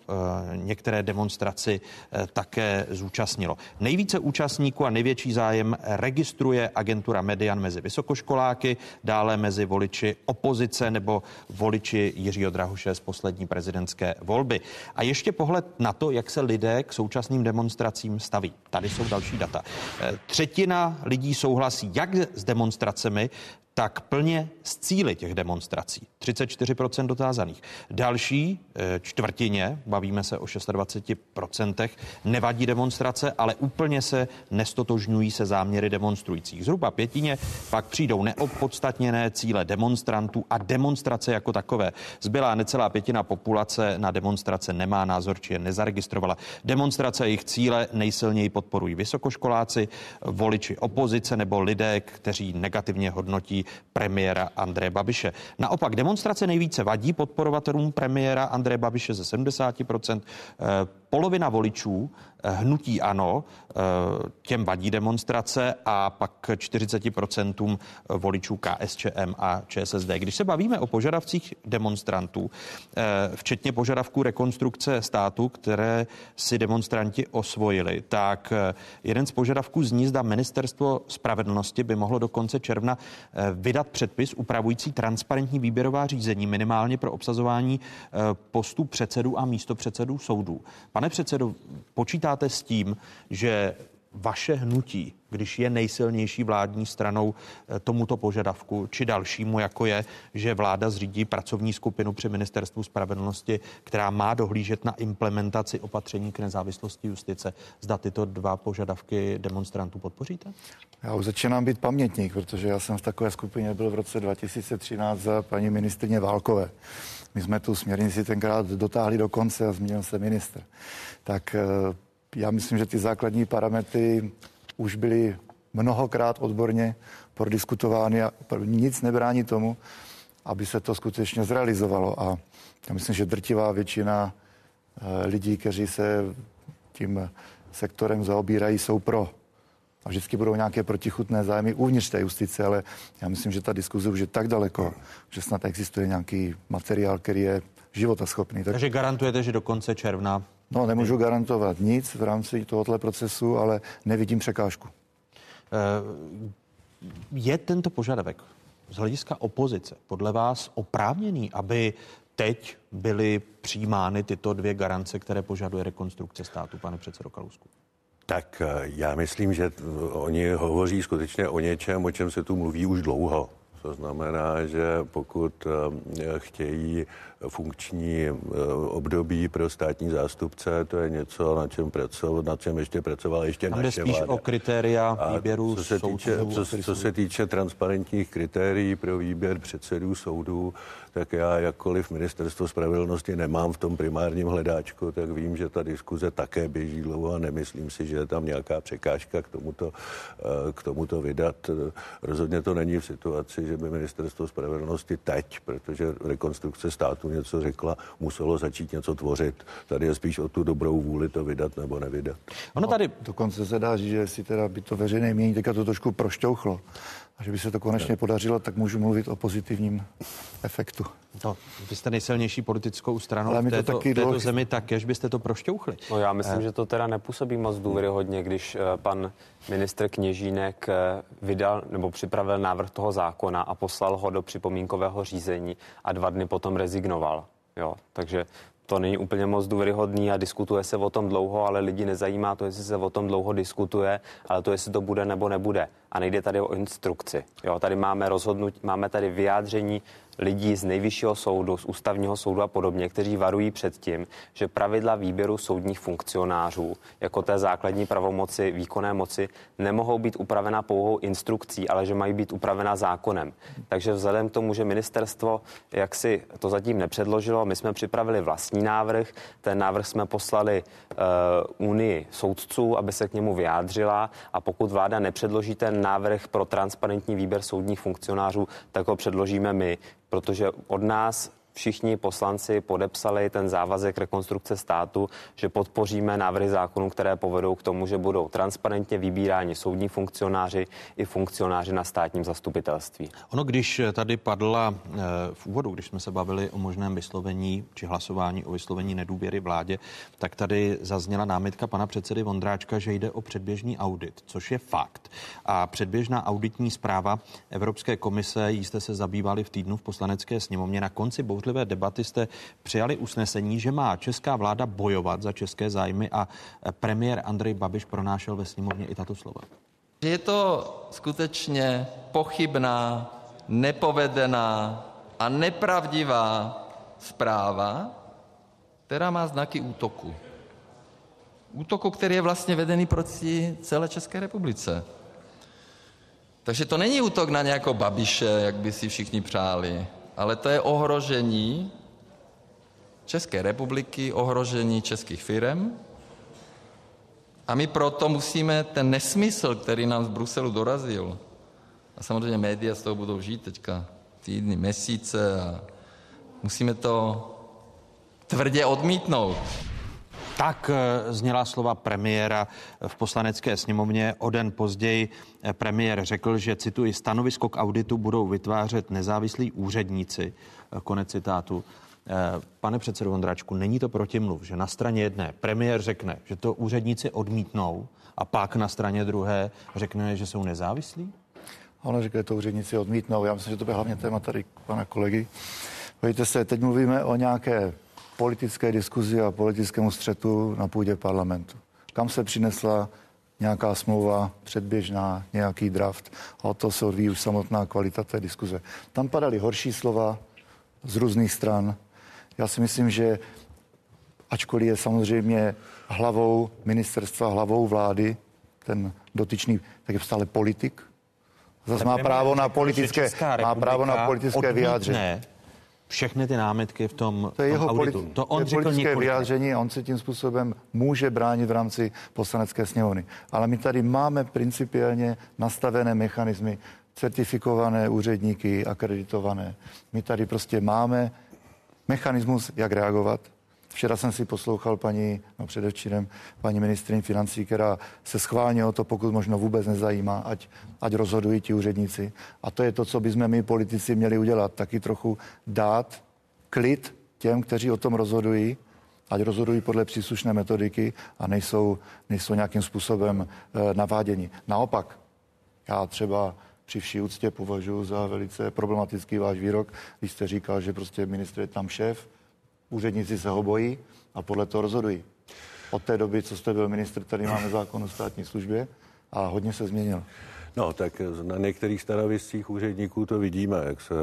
e, některé demonstraci e, také zúčastnilo. Nejvíce účastníků a největší zájem registruje agentura Median mezi vysokoškoláky, dále mezi voliči opozice nebo voliči Jiřího Drahuše z poslední prezidentské volby. A ještě pohled na to, jak se lidé k současným demonstracím staví. Tady jsou další data. E, Třetina lidí souhlasí jak s demonstracemi, tak plně s cíly těch demonstrací. 34% dotázaných. Další eh, čtvrtině, bavíme se o 26%, nevadí demonstrace, ale úplně se nestotožňují se záměry demonstrujících. Zhruba pětině pak přijdou neopodstatněné cíle demonstrantů a demonstrace jako takové. Zbylá necelá pětina populace na demonstrace nemá názor, či je nezaregistrovala. Demonstrace a jejich cíle nejsilněji podporují vysokoškoláci, voliči opozice nebo lidé, kteří negativně hodnotí premiéra Andreje Babiše. Naopak demonstrace nejvíce vadí podporovatelům premiéra Andreje Babiše ze 70%. Eh, Polovina voličů eh, hnutí ano, eh, těm vadí demonstrace a pak 40% voličů KSČM a ČSSD. Když se bavíme o požadavcích demonstrantů, eh, včetně požadavků rekonstrukce státu, které si demonstranti osvojili, tak eh, jeden z požadavků zní, zda ministerstvo spravedlnosti by mohlo do konce června eh, vydat předpis upravující transparentní výběrová řízení minimálně pro obsazování eh, postů předsedů a místopředsedů soudů. Pane předsedo, počítáte s tím, že vaše hnutí, když je nejsilnější vládní stranou eh, tomuto požadavku, či dalšímu, jako je, že vláda zřídí pracovní skupinu při ministerstvu spravedlnosti, která má dohlížet na implementaci opatření k nezávislosti justice. Zda tyto dva požadavky demonstrantů podpoříte? Já už začínám být pamětník, protože já jsem v takové skupině byl v roce 2013 za paní ministrně Válkové. My jsme tu směrnici tenkrát dotáhli do konce a změnil se minister. Tak eh, já myslím, že ty základní parametry už byly mnohokrát odborně prodiskutovány a nic nebrání tomu, aby se to skutečně zrealizovalo. A já myslím, že drtivá většina eh, lidí, kteří se tím sektorem zaobírají, jsou pro. A vždycky budou nějaké protichutné zájmy uvnitř té justice, ale já myslím, že ta diskuze už je tak daleko, že snad existuje nějaký materiál, který je životaschopný. Tak... Takže garantujete, že do konce června No, nemůžu garantovat nic v rámci tohoto procesu, ale nevidím překážku. Eh, je tento požadavek z hlediska opozice podle vás oprávněný, aby teď byly přijímány tyto dvě garance, které požaduje rekonstrukce státu, pane předsedo Kalusku? Tak eh, já myslím, že oni hovoří skutečně o něčem, o čem se tu mluví už dlouho. To znamená, že pokud eh, chtějí funkční eh, období pro státní zástupce, to je něco, na čem, pracoval, na čem ještě pracovala ještě Tam naše spíš vláda. o kritéria výběru co se, týče, co, co se týče transparentních kritérií pro výběr předsedů soudů, tak já jakkoliv ministerstvo spravedlnosti nemám v tom primárním hledáčku, tak vím, že ta diskuze také běží dlouho a nemyslím si, že je tam nějaká překážka k tomuto, eh, k tomuto vydat. Rozhodně to není v situaci, že by ministerstvo spravedlnosti teď, protože rekonstrukce státu něco řekla, muselo začít něco tvořit. Tady je spíš o tu dobrou vůli to vydat nebo nevydat. Ono tady... No, dokonce se dá říct, že si teda by to veřejné mění teďka to trošku prošťouchlo. A že by se to konečně podařilo, tak můžu mluvit o pozitivním efektu. No, vy jste nejsilnější politickou stranou Ale v této, to taky této dlouho... zemi, tak jež byste to prošťouchli. No já myslím, eh. že to teda nepůsobí moc důvěryhodně, když eh, pan ministr Kněžínek eh, vydal nebo připravil návrh toho zákona a poslal ho do připomínkového řízení a dva dny potom rezignoval. Jo, takže to není úplně moc důvěryhodný a diskutuje se o tom dlouho, ale lidi nezajímá to, jestli se o tom dlouho diskutuje, ale to, jestli to bude nebo nebude. A nejde tady o instrukci. Jo, tady máme rozhodnutí, máme tady vyjádření lidí z nejvyššího soudu, z ústavního soudu a podobně, kteří varují před tím, že pravidla výběru soudních funkcionářů jako té základní pravomoci, výkonné moci, nemohou být upravena pouhou instrukcí, ale že mají být upravena zákonem. Takže vzhledem k tomu, že ministerstvo jak si to zatím nepředložilo, my jsme připravili vlastní návrh. Ten návrh jsme poslali uh, Unii soudců, aby se k němu vyjádřila a pokud vláda nepředloží ten návrh pro transparentní výběr soudních funkcionářů, tak ho předložíme my protože od nás všichni poslanci podepsali ten závazek rekonstrukce státu, že podpoříme návrhy zákonů, které povedou k tomu, že budou transparentně vybíráni soudní funkcionáři i funkcionáři na státním zastupitelství. Ono, když tady padla eh, v úvodu, když jsme se bavili o možném vyslovení či hlasování o vyslovení nedůvěry vládě, tak tady zazněla námitka pana předsedy Vondráčka, že jde o předběžný audit, což je fakt. A předběžná auditní zpráva Evropské komise, jste se zabývali v týdnu v poslanecké sněmovně na konci bouře jednotlivé debaty jste přijali usnesení, že má česká vláda bojovat za české zájmy a premiér Andrej Babiš pronášel ve sněmovně i tato slova. Je to skutečně pochybná, nepovedená a nepravdivá zpráva, která má znaky útoku. Útoku, který je vlastně vedený proti celé České republice. Takže to není útok na nějakou Babiše, jak by si všichni přáli ale to je ohrožení České republiky, ohrožení českých firm. A my proto musíme ten nesmysl, který nám z Bruselu dorazil, a samozřejmě média z toho budou žít teďka týdny, měsíce a musíme to tvrdě odmítnout. Tak eh, zněla slova premiéra v poslanecké sněmovně. O den později eh, premiér řekl, že cituji, stanovisko k auditu budou vytvářet nezávislí úředníci. Eh, konec citátu. Pane předsedo Vondráčku, není to protimluv, že na straně jedné premiér řekne, že to úředníci odmítnou a pak na straně druhé řekne, že jsou nezávislí? Ono řekne, to úředníci odmítnou. Já myslím, že to bude hlavně téma tady pana kolegy. Pojďte se, teď mluvíme o nějaké politické diskuzi a politickému střetu na půdě parlamentu. Kam se přinesla nějaká smlouva předběžná, nějaký draft a od toho se odvíjí už samotná kvalita té diskuze. Tam padaly horší slova z různých stran. Já si myslím, že ačkoliv je samozřejmě hlavou ministerstva, hlavou vlády, ten dotyčný, tak je stále politik. Zase má právo na politické, má právo na politické vyjádření všechny ty námitky v tom, to je tom jeho auditu. Politi- to on je řekl politické několik. vyjádření a on se tím způsobem může bránit v rámci poslanecké sněmovny. Ale my tady máme principiálně nastavené mechanismy, certifikované úředníky, akreditované. My tady prostě máme mechanismus, jak reagovat. Včera jsem si poslouchal paní, no předevčírem, paní ministrin financí, která se schválně o to, pokud možno vůbec nezajímá, ať, ať rozhodují ti úředníci. A to je to, co bychom my politici měli udělat. Taky trochu dát klid těm, kteří o tom rozhodují, ať rozhodují podle příslušné metodiky a nejsou, nejsou nějakým způsobem e, naváděni. Naopak, já třeba při vší úctě považuji za velice problematický váš výrok, když jste říkal, že prostě ministr je tam šéf, úředníci se ho bojí a podle toho rozhodují. Od té doby, co jste byl ministr, tady máme zákon o státní službě a hodně se změnil. No, tak na některých stanoviscích úředníků to vidíme, jak se,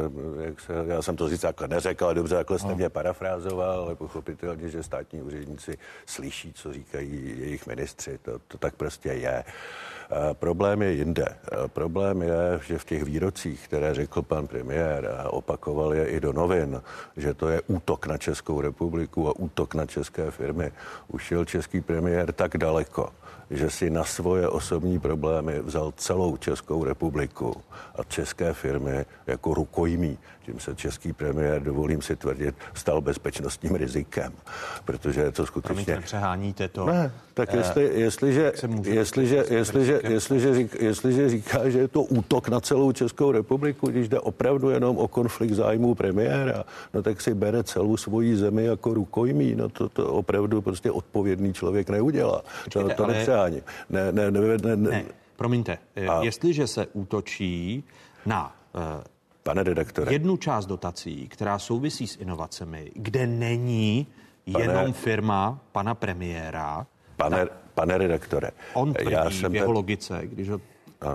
jak se já jsem to sice takhle neřekl, ale dobře, takhle jste no. mě parafrázoval, ale pochopitelně, že státní úředníci slyší, co říkají jejich ministři, to, to tak prostě je. A problém je jinde. A problém je, že v těch výrocích, které řekl pan premiér a opakoval je i do novin, že to je útok na Českou republiku a útok na české firmy, ušel český premiér tak daleko, že si na svoje osobní problémy vzal celou Českou republiku a české firmy jako rukojmí. Tím se český premiér, dovolím si tvrdit, stal bezpečnostním rizikem, protože je to skutečně... Promiňte, nepřeháníte to. Ne, tak jestli, jestliže, jestliže, jestliže, jestliže, řík, jestliže říká, že je to útok na celou Českou republiku, když jde opravdu jenom o konflikt zájmů premiéra, no tak si bere celou svoji zemi jako rukojmí. No to, to opravdu prostě odpovědný člověk neudělá. To, to ale- nepřehání. Ne, ne, ne, ne, ne. Ne, promiňte, A- a... jestliže se útočí na eh, Pane redaktore. jednu část dotací, která souvisí s inovacemi, kde není Pane- jenom firma pana premiéra, Pane, pane redaktore, on tvrdí já v jsem jeho ten- logice, když ho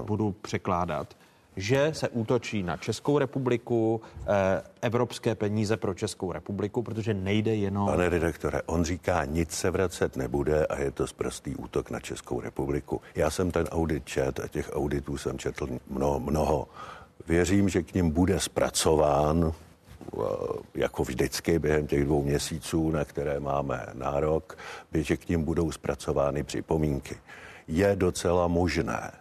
budu překládat, že se útočí na Českou republiku, eh, evropské peníze pro Českou republiku, protože nejde jenom... Pane redaktore, on říká, nic se vracet nebude a je to sprostý útok na Českou republiku. Já jsem ten audit čet a těch auditů jsem četl mnoho. mnoho. Věřím, že k ním bude zpracován eh, jako vždycky během těch dvou měsíců, na které máme nárok, že k ním budou zpracovány připomínky. Je docela možné,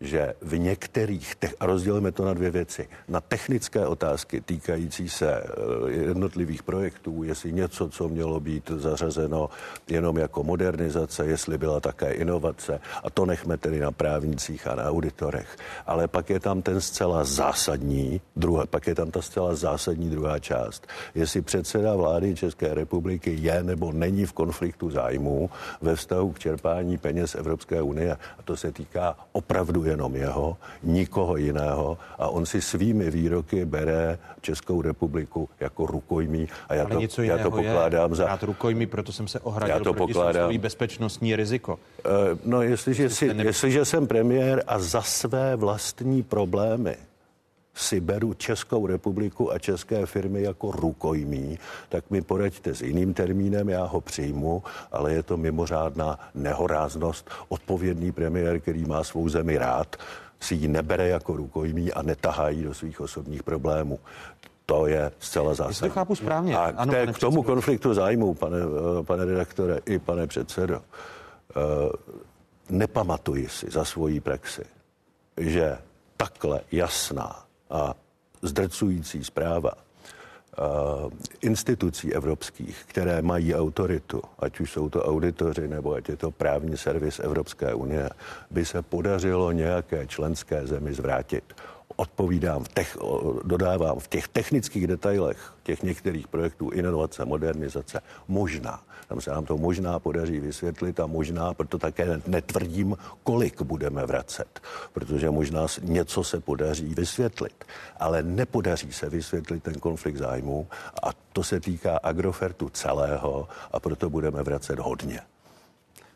že v některých, te- a rozdělíme to na dvě věci, na technické otázky týkající se eh, jednotlivých projektů, jestli něco, co mělo být zařazeno jenom jako modernizace, jestli byla také inovace, a to nechme tedy na právnicích a na auditorech. Ale pak je tam ten zcela zásadní, druhá, pak je tam ta zcela zásadní druhá část. Jestli předseda vlády České republiky je nebo není v konfliktu zájmů ve vztahu k čerpání peněz Evropské unie, a to se týká opravdu jenom jeho, nikoho jiného, a on si svými výroky bere Českou republiku jako rukojmí a já Ale to, něco já to pokládám je za... rukojmí, proto jsem se ohradil Já to proti pokládám- bezpečnostní riziko. Eh, No, jestliže, si, jestliže jsem premiér a za své vlastní problémy si beru Českou republiku a české firmy jako rukojmí, tak mi poraďte s jiným termínem, já ho přijmu, ale je to mimořádná nehoráznost. Odpovědný premiér, který má svou zemi rád, si ji nebere jako rukojmí a netahá ji do svých osobních problémů. To je zcela zásadní. to chápu správně. A Ano, k, té, k tomu konfliktu zájmů, pane, pane redaktore i pane předsedo, eh, nepamatuji si za svoji praxi, že takhle jasná a zdrcující zpráva institucí evropských, které mají autoritu, ať už jsou to auditoři nebo ať je to právní servis Evropské unie, by se podařilo nějaké členské zemi zvrátit. Odpovídám, v tech, dodávám v těch technických detailech těch některých projektů inovace, modernizace, možná. Tam se nám to možná podaří vysvětlit a možná, proto také netvrdím, kolik budeme vracet, protože možná něco se podaří vysvětlit, ale nepodaří se vysvětlit ten konflikt zájmů a to se týká Agrofertu celého a proto budeme vracet hodně.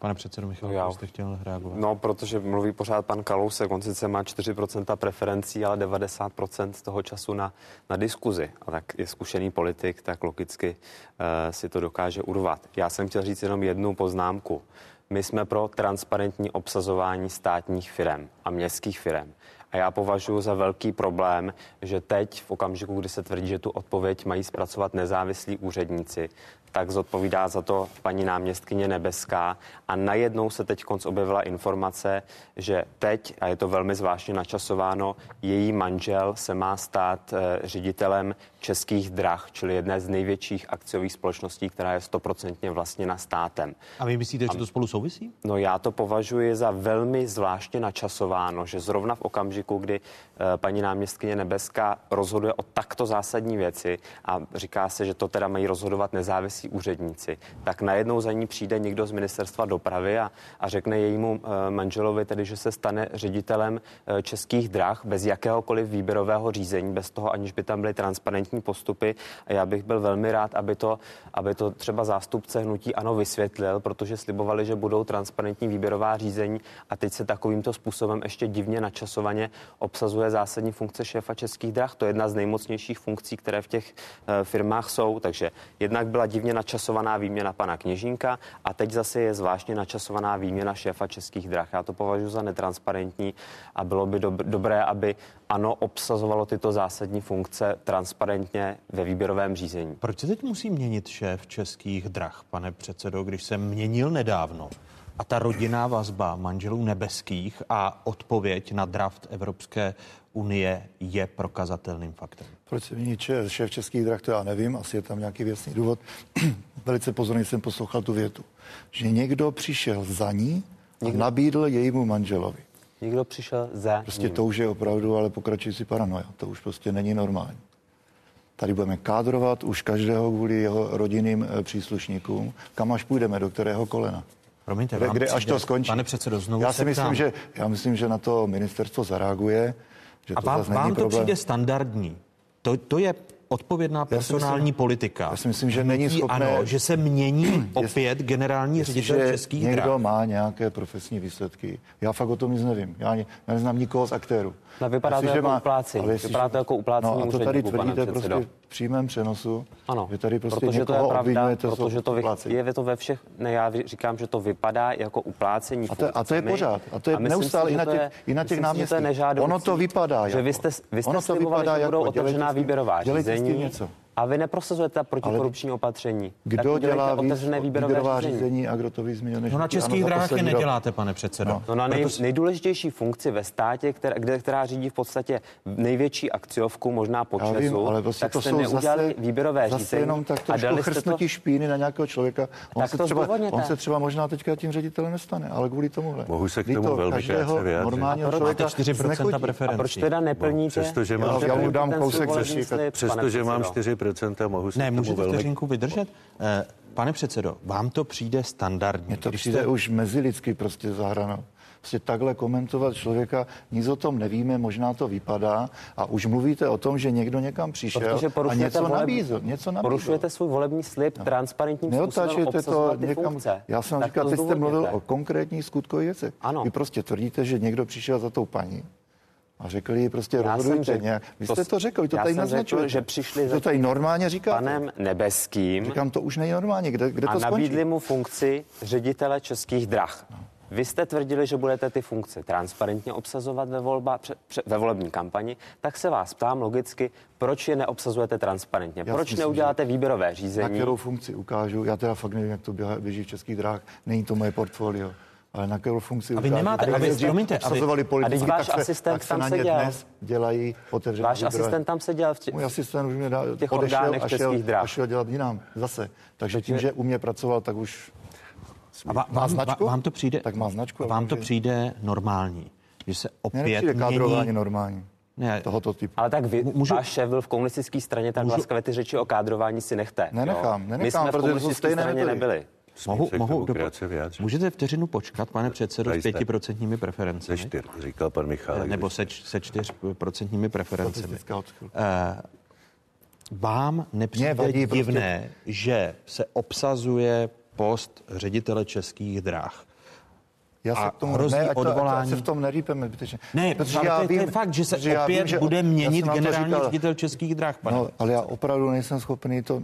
Pane předsedo Michal, Já. jste chtěl reagovat? No, protože mluví pořád pan Kalousek, on sice má 4% preferencí, ale 90% z toho času na, na diskuzi. A tak je zkušený politik, tak logicky uh, si to dokáže urvat. Já jsem chtěl říct jenom jednu poznámku. My jsme pro transparentní obsazování státních firm a městských firm. A já považuji za velký problém, že teď, v okamžiku, kdy se tvrdí, že tu odpověď mají zpracovat nezávislí úředníci, tak zodpovídá za to paní náměstkyně Nebeská. A najednou se teď konc objevila informace, že teď, a je to velmi zvláštně načasováno, její manžel se má stát eh, ředitelem českých drah, čili jedné z největších akciových společností, která je stoprocentně vlastněna státem. A vy myslíte, že to spolu souvisí? No já to považuji za velmi zvláštně načasováno, že zrovna v okamžiku, kdy paní náměstkyně Nebeská rozhoduje o takto zásadní věci a říká se, že to teda mají rozhodovat nezávislí úředníci, tak najednou za ní přijde někdo z ministerstva dopravy a, a řekne jejímu eh, manželovi tedy, že se stane ředitelem eh, českých drah bez jakéhokoliv výběrového řízení, bez toho, aniž by tam byly transparentní postupy. A já bych byl velmi rád, aby to, aby to třeba zástupce hnutí ano vysvětlil, protože slibovali, že budou transparentní výběrová řízení a teď se takovýmto způsobem ještě divně načasovaně obsazuje zásadní funkce šéfa českých drah. To je jedna z nejmocnějších funkcí, které v těch eh, firmách jsou. Takže jednak byla divně načasovaná výměna pana Kněžínka a teď zase je zvláštně načasovaná výměna šéfa českých drah. Já to považuji za netransparentní a bylo by dob- dobré, aby ano obsazovalo tyto zásadní funkce transparentně ve výběrovém řízení. Proč se teď musí měnit šéf českých drah, pane předsedo, když se měnil nedávno? A ta rodinná vazba manželů nebeských a odpověď na draft Evropské unie je prokazatelným faktem. Proč se mění šéf českých drah, to já nevím, asi je tam nějaký věcný důvod. Velice pozorně jsem poslouchal tu větu, že někdo přišel za ní a nabídl jejímu manželovi. Někdo přišel za Prostě ním. to už je opravdu ale pokračující paranoja. To už prostě není normální. Tady budeme kádrovat už každého kvůli jeho rodinným eh, příslušníkům. Kam až půjdeme, do kterého kolena? Promiňte, kde, kde až to skončí? Pane předsedo, znovu já se si myslím, ptám. že, já myslím, že na to ministerstvo zareaguje. Že A to vám, vám to problém. přijde standardní. To, to je odpovědná si myslím- personální politika. já si myslím, že není schopné- Ano, že se mění opět generální ředitel českých někdo drah. má nějaké profesní výsledky, já fakt o tom nic nevím. Já, ani- já neznám nikoho z aktérů. No, vypadá to jako uplácení. ale jestliže- Vypadá to jako uplácení No a to tady tvrdíte prostě v přímém přenosu, Ano, že tady prostě protože to je pravda, protože to vy, je to ve všech, ne, já říkám, že to vypadá jako uplácení A to, a to je pořád. A to je A neustále si, i na to těch, i na těch náměstích. Ono to vypadá Že jako. vy jste, vy jste ono to vypadá že budou jako. Otevřená výběrová řízení. něco. A vy neprosazujete ta protikorupční opatření. Kdo dělá otevřené výběrové řízení? řízení a kdo to ví? No na českých dráhách je neděláte, pane předsedo. No, no na nej, nejdůležitější funkci ve státě, která, kde, která řídí v podstatě největší akciovku, možná po Česu, vím, ale vlastně tak to jste neudělali zase, výběrové zase řízení. jenom tak trošku a jste to... špíny na nějakého člověka. On, tak se to třeba, on se třeba možná teďka tím ředitelem nestane, ale kvůli tomu. Mohu se k tomu velmi krátce vyjádřit. Máte 4% preferencí. A proč teda no, neplníte? Přestože mám 4% docenta, mohu si Ne, můžete velmi... vteřinku vydržet? Eh, pane předsedo, vám to přijde standardně? Mně to přijde jste... už mezilidsky prostě zahrano. prostě takhle komentovat člověka, nic o tom nevíme, možná to vypadá a už mluvíte o tom, že někdo někam přišel a něco voleb... nabízel, něco nabízl. Porušujete svůj volební slib, no. transparentním způsobem to někam, funkce. Já jsem tak říkal, teď jste mluvil o konkrétních skutkových věcech. Ano. Vy prostě tvrdíte, že někdo přišel za tou paní a řekli jí prostě Já rozhodujte řekl- nějak. Vy to jste to řekl, vy to tady jsem řekl, naznačujete. že přišli to tady normálně říkáte. Panem Nebeským Říkám, to už není normálně. Kde, kde a to skončí? nabídli mu funkci ředitele českých drah. Vy jste tvrdili, že budete ty funkce transparentně obsazovat ve, volba, pře, pře, ve volební kampani, tak se vás ptám logicky, proč je neobsazujete transparentně? Já proč myslím, neuděláte výběrové Na řízení? kterou funkci ukážu, já teda fakt nevím, jak to běží v českých drách, není to moje portfolio. Ale na kterou funkci A vy nemáte- a vy- promiňte, obsazovali politicky, a váš tak asistent tak se tam seděl. dnes dělají otevřené Váš výběrové. asistent tam seděl v tě... Můj asistent už mě dá, těch odešel a šel, a šel dělat jinam zase. Takže tím, že u mě pracoval, tak už A va- má vám, značku? vám to přijde, Tak má značku. vám to přijde normální, že se Mně opět nepřijde kádrování normální. Ne, Tohoto typu. Ale tak vy, Můžu- váš šéf byl v komunistické straně, tak Můžu- laskavě ty řeči o kádrování si nechte. Nenechám, jo? nenechám, My jsme v protože to jsou komunistické stejné straně metody. nebyli. Mohu, se mohu krátce vyjádřit? Můžete vteřinu počkat, pane předsedo, s pětiprocentními preferencemi? čtyř, říkal pan Michal. Nebo se, se čtyřprocentními preferencemi. Eh, Vám nepřijde vadí prostě- divné, že se obsazuje post ředitele českých drah Já se a k tomu hrozí ne, ať to- ať odvolání. se v tom nerýpeme zbytečně. Ne, Protože ale já to, je, to je vím- fakt, že se opět vím, že- bude měnit to generální ředitel českých drah, pane. No, ale já opravdu nejsem schopný to...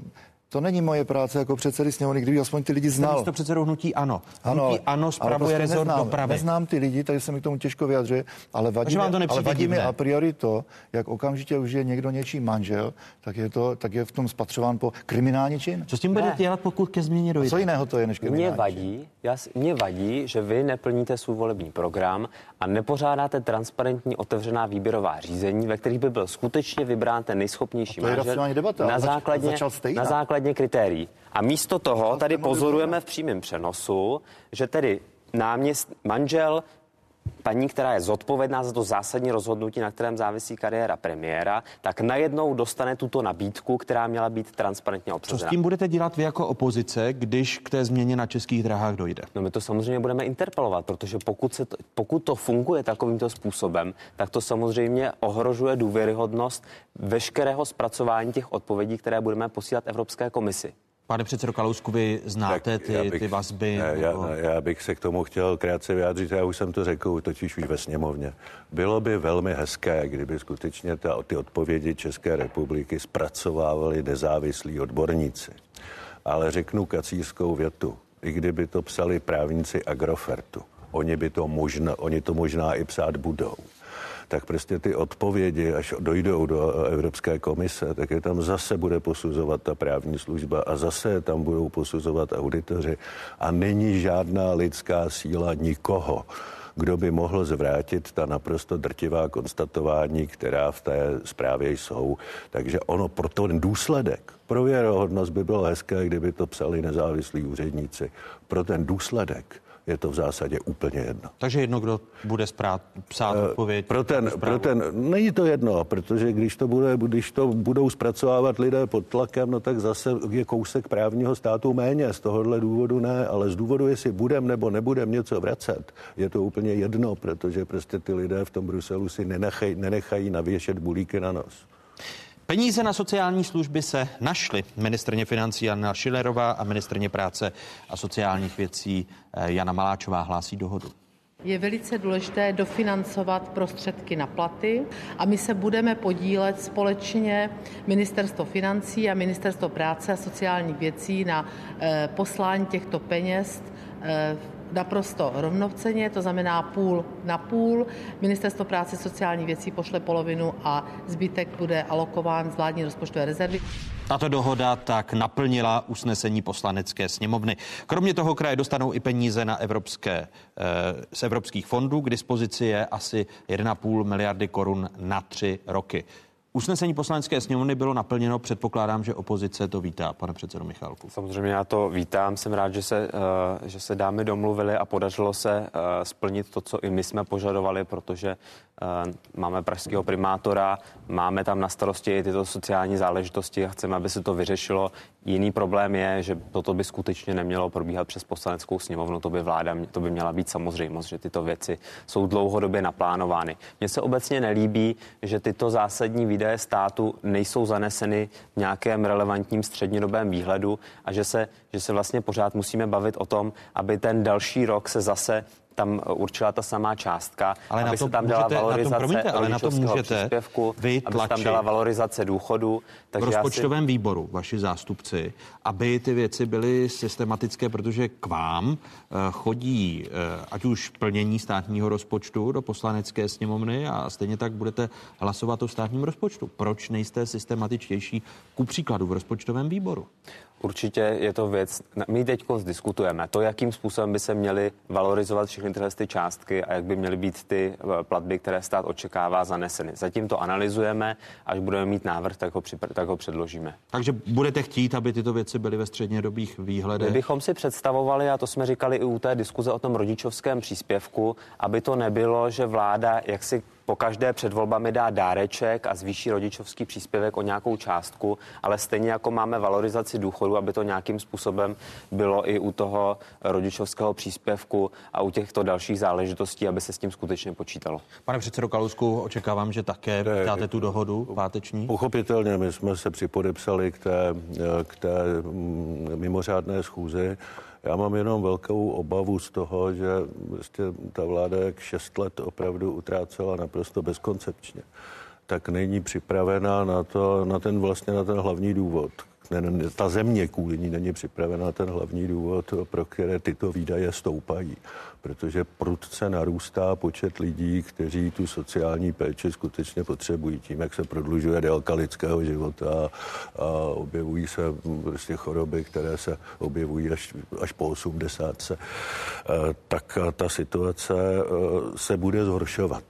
To není moje práce jako předsedy sněmovny, kdyby aspoň ty lidi Jste znal. místo předsedou hnutí ANO. Ano, Hnutí ANO ale spravuje prostě rezort neznám, dopravy. Neznám ty lidi, takže se mi k tomu těžko vyjadřuje, ale vadí, vám to mi, ale vadí mi a priori to, jak okamžitě už je někdo něčí manžel, tak je, to, tak je v tom spatřován po kriminální čin. Co s tím budete dělat, pokud ke změně dojde? Co jiného to je než Mně kriminální vadí, já, mě vadí, že vy neplníte svůj volební program a nepořádáte transparentní otevřená výběrová řízení, ve kterých by byl skutečně vybrán ten nejschopnější A to je manažer racionální debata, na základě, základě kritérií. A místo toho tady pozorujeme v přímém přenosu, že tedy náměst, manžel paní, která je zodpovědná za to zásadní rozhodnutí, na kterém závisí kariéra premiéra, tak najednou dostane tuto nabídku, která měla být transparentně Co s obsazena. tím budete dělat vy jako opozice, když k té změně na českých drahách dojde? No my to samozřejmě budeme interpelovat, protože pokud, se to, pokud to funguje takovýmto způsobem, tak to samozřejmě ohrožuje důvěryhodnost veškerého zpracování těch odpovědí, které budeme posílat Evropské komisi. Pane předsedo Kalousku, vy znáte Tak já ty, bych- ty vazby? Ne, nebo- já, já bych se k tomu chtěl krátce vyjádřit, já už jsem to řekl, totiž už ve sněmovně. Bylo by velmi hezké, kdyby skutečně ta, ty odpovědi České republiky zpracovávali nezávislí odborníci. Ale řeknu kacířskou větu. I kdyby to psali právníci Agrofertu, oni, by to možná, oni to možná i psát budou tak prostě ty odpovědi, až dojdou do Evropské komise, tak je tam zase bude posuzovat ta právní služba a zase tam budou posuzovat auditoři a není žádná lidská síla nikoho, kdo by mohl zvrátit ta naprosto drtivá konstatování, která v té zprávě jsou. Takže ono pro ten důsledek, pro věrohodnost by bylo hezké, kdyby to psali nezávislí úředníci. Pro ten důsledek je to v zásadě úplně jedno. Takže jedno, kdo bude sprát, psát odpověď. Eh, Pro ten, pro ten, není to jedno, protože když to, bude, když to budou zpracovávat lidé pod tlakem, no tak zase je kousek právního státu méně. Z tohohle důvodu ne, ale z důvodu, jestli budem nebo nebudem něco vracet, je to úplně jedno, protože prostě ty lidé v tom Bruselu si nenechají, nenechají navěšet bulíky na nos. Peníze na sociální služby se našly. Ministrně financí Jana Šilerová a ministrně práce a sociálních věcí eh, Jana Maláčová hlásí dohodu. Je velice důležité dofinancovat prostředky na platy a my se budeme podílet společně Ministerstvo financí a Ministerstvo práce a sociálních věcí na eh, poslání těchto peněz eh, naprosto rovnoceně, to znamená půl na půl. Ministerstvo práce a sociálních věcí pošle polovinu a zbytek bude alokován z vládní rozpočtové rezervy. Tato dohoda tak naplnila usnesení poslanecké sněmovny. Kromě toho kraje dostanou i peníze na evropské, eh, z evropských fondů. K dispozici je asi 1,5 miliardy korun na tři roky. Usnesení poslanecké sněmovny bylo naplněno, předpokládám, že opozice to vítá, pane předsedo Michálku. Samozřejmě já to vítám, jsem rád, že se, eh, že se dámy domluvili a podařilo se eh, splnit to, co i my jsme požadovali, protože eh, máme pražského primátora, máme tam na starosti i tyto sociální záležitosti a chceme, aby se to vyřešilo. Jiný problém je, že toto by skutečně nemělo probíhat přes poslaneckou sněmovnu, to by vláda, to by měla být samozřejmost, že tyto věci jsou dlouhodobě naplánovány. Mně se obecně nelíbí, že tyto zásadní výdaje státu nejsou zaneseny v nějakém relevantním střednědobém výhledu a že se, že se vlastně pořád musíme bavit o tom, aby ten další rok se zase tam určila ta samá částka, Ale na aby to se tam dala můžete- na to, valorizace promiňte, ale na to můžete příspěvku, vy aby se tam dala valorizace důchodu. v Takže si, rozpočtovém výboru, vaši zástupci, aby ty věci byly systematické, protože k vám eh, chodí eh, ať už plnění státního rozpočtu do poslanecké sněmovny a stejně tak budete hlasovat o státním rozpočtu. Proč nejste systematičtější ku příkladu v rozpočtovém výboru? Určitě je to věc, my teď diskutujeme to, jakým způsobem by se měly valorizovat všechny tyhle ty částky a jak by měly být ty eh, platby, které stát očekává, zaneseny. Zatím to analyzujeme, až budeme mít návrh, tak ho, připr- tak ho předložíme. Takže budete chtít, aby tyto věci byly ve střednědobých My výhledech? bychom si představovali, a to jsme říkali i u té diskuze o tom rodičovském příspěvku, aby to nebylo, že vláda jaksi po každé před volbami dá dáreček a zvýší rodičovský příspěvek o nějakou částku, ale stejně jako máme valorizaci důchodu, aby to nějakým způsobem bylo i u toho rodičovského příspěvku a u těchto dalších záležitostí, aby se s tím skutečně počítalo. Pane předsedo Kalusku, očekávám, že také dáte tu dohodu páteční. Pochopitelně, my jsme se připodepsali k té, k té mm, mimořádné schůzi. Já mám jenom velkou obavu z toho, že vlastně ta vláda jak šest let opravdu utrácela naprosto bezkoncepčně tak není připravená na, to, na ten vlastně na ten hlavní důvod, ne, ne, ta země kvůli ní není připravena ten hlavní důvod, pro které tyto výdaje stoupají. Protože prudce narůstá počet lidí, kteří tu sociální péči skutečně potřebují. Tím, jak se prodlužuje délka lidského života a objevují se prostě choroby, které se objevují až, až po 80. E, tak ta situace e, se bude zhoršovat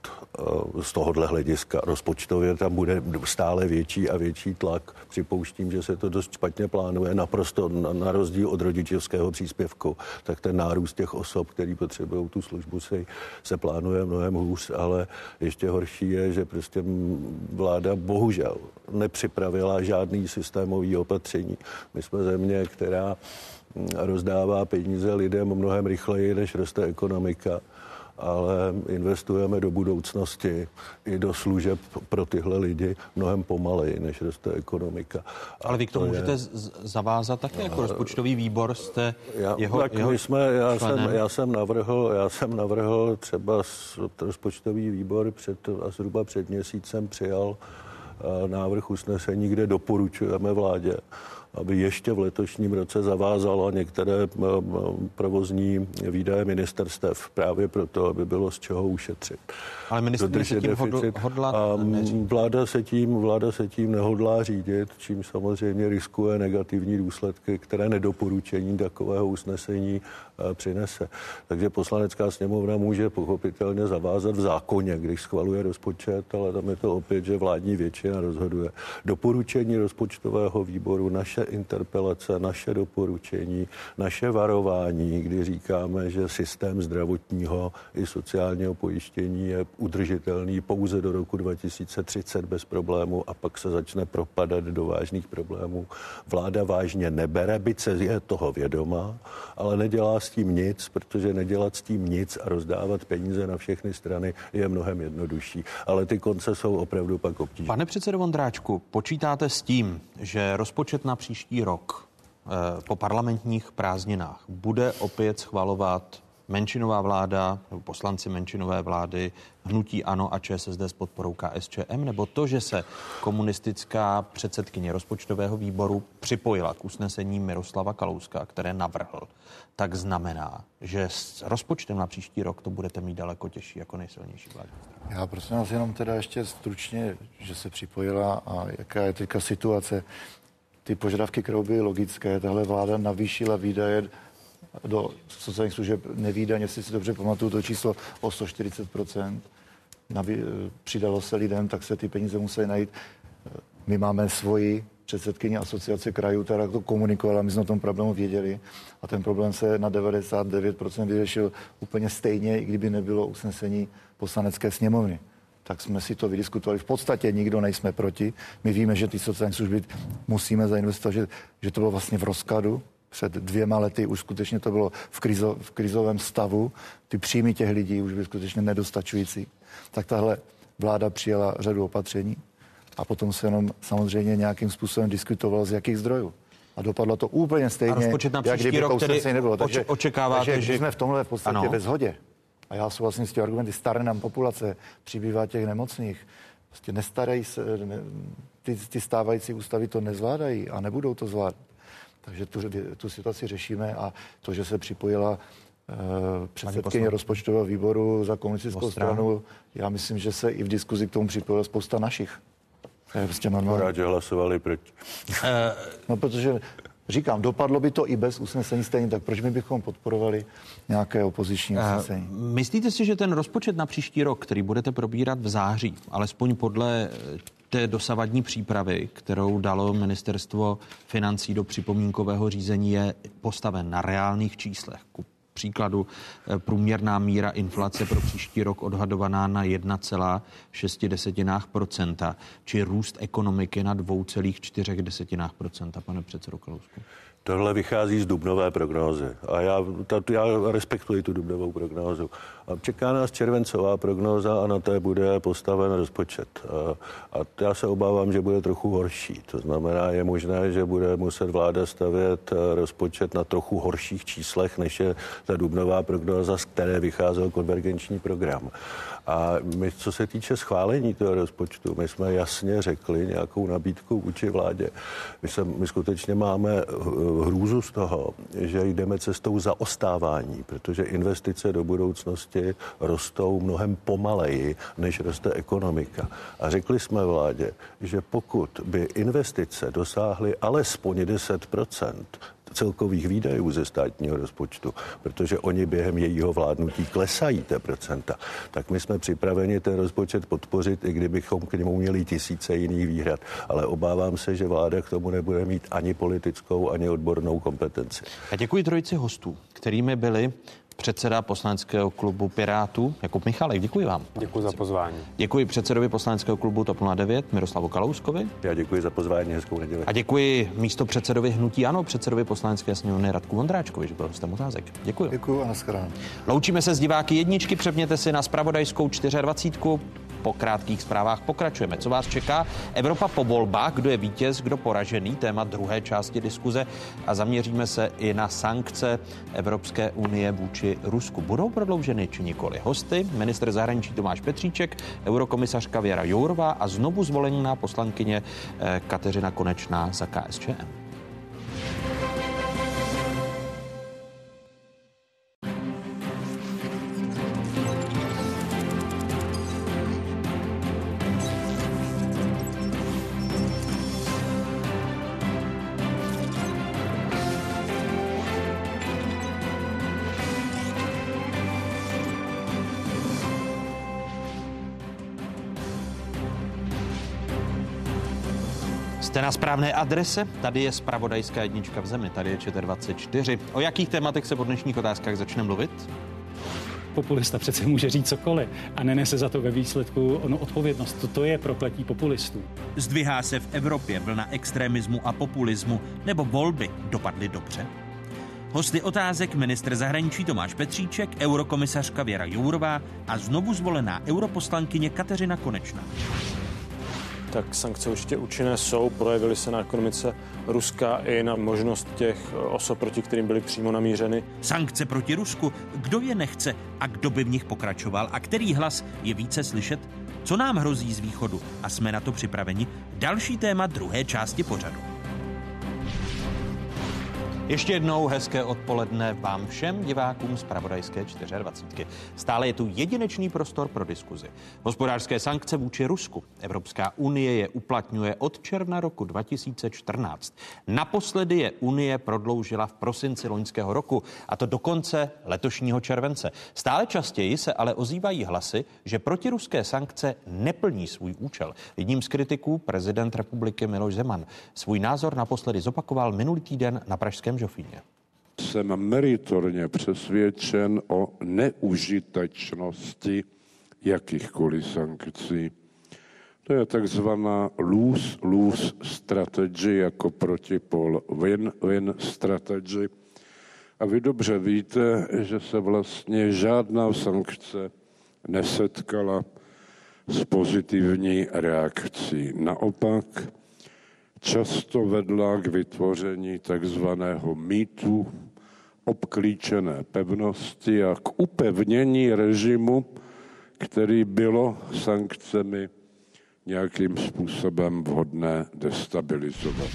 z tohohle hlediska. Rozpočtově tam bude stále větší a větší tlak. Připouštím, že se to dost dost špatně plánuje, naprosto na, na rozdíl od rodičovského příspěvku, tak ten nárůst těch osob, který potřebují tu službu, se, se plánuje mnohem hůř, ale ještě horší je, že prostě vláda bohužel nepřipravila žádný systémový opatření. My jsme země, která rozdává peníze lidem mnohem rychleji, než roste ekonomika ale investujeme do budoucnosti i do služeb pro tyhle lidi mnohem pomaleji, než roste ekonomika. Ale vy k tomu to můžete je... zavázat také jako rozpočtový výbor, jste já, jeho, tak jeho my jsme, já, jsem, já, jsem navrhl, já jsem navrhl třeba rozpočtový výbor před, a zhruba před měsícem přijal eh, návrh usnesení, kde doporučujeme vládě, aby ještě v letošním roce zavázalo některé eh, eh, provozní výdaje ministerstev právě proto, aby bylo z čeho ušetřit. Ale ministr se tím hodlá a vláda se tím, vláda se tím nehodlá řídit, čím samozřejmě riskuje negativní důsledky, které nedoporučení takového usnesení přinese. Takže poslanecká sněmovna může pochopitelně zavázat v zákoně, když schvaluje rozpočet, ale tam je to opět, že vládní většina rozhoduje. Doporučení rozpočtového výboru, naše interpelace, naše doporučení, naše varování, kdy říkáme, že systém zdravotního i sociálního pojištění je udržitelný pouze do roku 2030 bez problému a pak se začne propadat do vážných problémů. Vláda vážně nebere, byť se je toho vědoma, ale nedělá s tím nic, protože nedělat s tím nic a rozdávat peníze na všechny strany je mnohem jednodušší. Ale ty konce jsou opravdu pak obtížné. Pane předsedo Vondráčku, počítáte s tím, že rozpočet na příští rok eh, po parlamentních prázdninách bude opět schvalovat menšinová vláda, nebo poslanci menšinové vlády, hnutí ANO a ČSSD s podporou KSČM, nebo to, že se komunistická předsedkyně rozpočtového výboru připojila k usnesení Miroslava Kalouska, které navrhl, tak znamená, že s rozpočtem na příští rok to budete mít daleko těžší jako nejsilnější vláda. Já prosím vás jenom teda ještě stručně, že se připojila a jaká je teďka situace. Ty požadavky, které logické, tahle vláda navýšila výdaje do sociálních služeb nevídaně, jestli si dobře pamatuju to číslo o 140% Naví, přidalo se lidem, tak se ty peníze musely najít. My máme svoji předsedkyni asociace krajů, která to komunikovala, my jsme o tom problému věděli a ten problém se na 99% vyřešil úplně stejně, i kdyby nebylo usnesení poslanecké sněmovny. Tak jsme si to vydiskutovali. V podstatě nikdo nejsme proti. My víme, že ty sociální služby musíme zainvestovat, že, že to bylo vlastně v rozkladu, před dvěma lety už skutečně to bylo v, krizo, v krizovém stavu, ty příjmy těch lidí už byly skutečně nedostačující, tak tahle vláda přijala řadu opatření a potom se jenom samozřejmě nějakým způsobem diskutovalo z jakých zdrojů. A dopadlo to úplně stejně, a rozpočet na jak kdyby rok tedy nebylo. Takže, očekáváte, takže že... jsme v tomhle v podstatě ano. ve shodě. A já souhlasím s těmi argumenty. Staré nám populace, přibývá těch nemocných. Prostě nestarají se, ne, ty, ty stávající ústavy to nezvládají a nebudou to zvládat. Takže tu, tu situaci řešíme a to, že se připojila uh, předsedkyně rozpočtového výboru za komunistickou stranu, já myslím, že se i v diskuzi k tomu připojila spousta našich. To je prostě normální. Rád, že hlasovali proti. no, protože Říkám, dopadlo by to i bez usnesení stejně, tak proč my bychom podporovali nějaké opoziční usnesení? Myslíte si, že ten rozpočet na příští rok, který budete probírat v září, alespoň podle té dosavadní přípravy, kterou dalo ministerstvo financí do připomínkového řízení, je postaven na reálných číslech ku příkladu eh, průměrná míra inflace pro příští rok odhadovaná na 1,6% či růst ekonomiky na 2,4% pane předsedo Kalousku. Tohle vychází z dubnové prognózy a já, ta, já respektuji tu dubnovou prognózu. A čeká nás červencová prognóza a na té bude postaven rozpočet. A, a já se obávám, že bude trochu horší. To znamená, je možné, že bude muset vláda stavět rozpočet na trochu horších číslech, než je ta dubnová prognóza, z které vycházel konvergenční program. A my, co se týče schválení toho rozpočtu, my jsme jasně řekli nějakou nabídku vůči vládě. My, se, my skutečně máme eh, hrůzu z toho, že jdeme cestou zaostávání, protože investice do budoucnosti rostou mnohem pomaleji, než roste ekonomika. A řekli jsme vládě, že pokud by investice dosáhly alespoň 10 celkových výdajů ze státního rozpočtu, protože oni během jejího vládnutí klesají té procenta, tak my jsme připraveni ten rozpočet podpořit, i kdybychom k němu měli tisíce jiných výhrad. Ale obávám se, že vláda k tomu nebude mít ani politickou, ani odbornou kompetenci. A děkuji trojici hostů, kterými byli předseda poslaneckého klubu Pirátů Jakub Michalek. Děkuji vám. Děkuji za pozvání. Děkuji předsedovi poslaneckého klubu TOP 09 Miroslavu Kalouskovi. Já děkuji za pozvání, hezkou neděli. A děkuji místo předsedovi Hnutí Ano, předsedovi poslanecké sněmovny Radku Vondráčkovi, že byl hostem otázek. Děkuji. Děkuji a naschledanou. Loučíme se s diváky jedničky, přepněte si na spravodajskou 24 po krátkých zprávách pokračujeme. Co vás čeká? Evropa po volbách, kdo je vítěz, kdo poražený, téma druhé části diskuze a zaměříme se i na sankce Evropské unie vůči Rusku. Budou prodlouženy či nikoli? Hosty, minister zahraničí Tomáš Petříček, eurokomisařka Věra Jourová a znovu zvolená poslankyně eh, Kateřina Konečná za KSČM. Na správné adrese? Tady je spravodajská jednička v zemi, tady je ČT24. O jakých tématech se po dnešních otázkách začne mluvit? populista přece může říct cokoliv a nenese za to ve výsledku ono odpovědnost. Toto je prokletí populistů. Zdvihá se v Evropě vlna extremismu a populismu, nebo volby dopadly dobře? Hosty otázek ministr zahraničí Tomáš Petříček, eurokomisařka Věra Jourová a znovu zvolená europoslankyně Kateřina Konečná tak sankce určitě účinné jsou. Projevily se na ekonomice Ruska i na možnost těch osob, proti kterým byly přímo namířeny. Sankce proti Rusku. Kdo je nechce a kdo by v nich pokračoval a který hlas je více slyšet? Co nám hrozí z východu a jsme na to připraveni? Další téma druhé části pořadu. Ještě jednou hezké odpoledne vám všem divákům z Pravodajské 24. Stále je tu jedinečný prostor pro diskuzi. Hospodářské sankce vůči Rusku. Evropská unie je uplatňuje od června roku 2014. Naposledy je unie prodloužila v prosinci loňského roku, a to do konce letošního července. Stále častěji se ale ozývají hlasy, že protiruské sankce neplní svůj účel. Jedním z kritiků prezident republiky Miloš Zeman svůj názor naposledy zopakoval minulý týden na Pražském Žofíně. Jsem meritorně přesvědčen o neužitečnosti jakýchkoliv sankcí. To je takzvaná lose-lose strategy jako protipol win-win strategy. A vy dobře víte, že se vlastně žádná sankce nesetkala s pozitivní reakcí. Naopak, často vedla k vytvoření takzvaného mýtu obklíčené pevnosti a k upevnění režimu, který bylo sankcemi nějakým způsobem vhodné destabilizovat.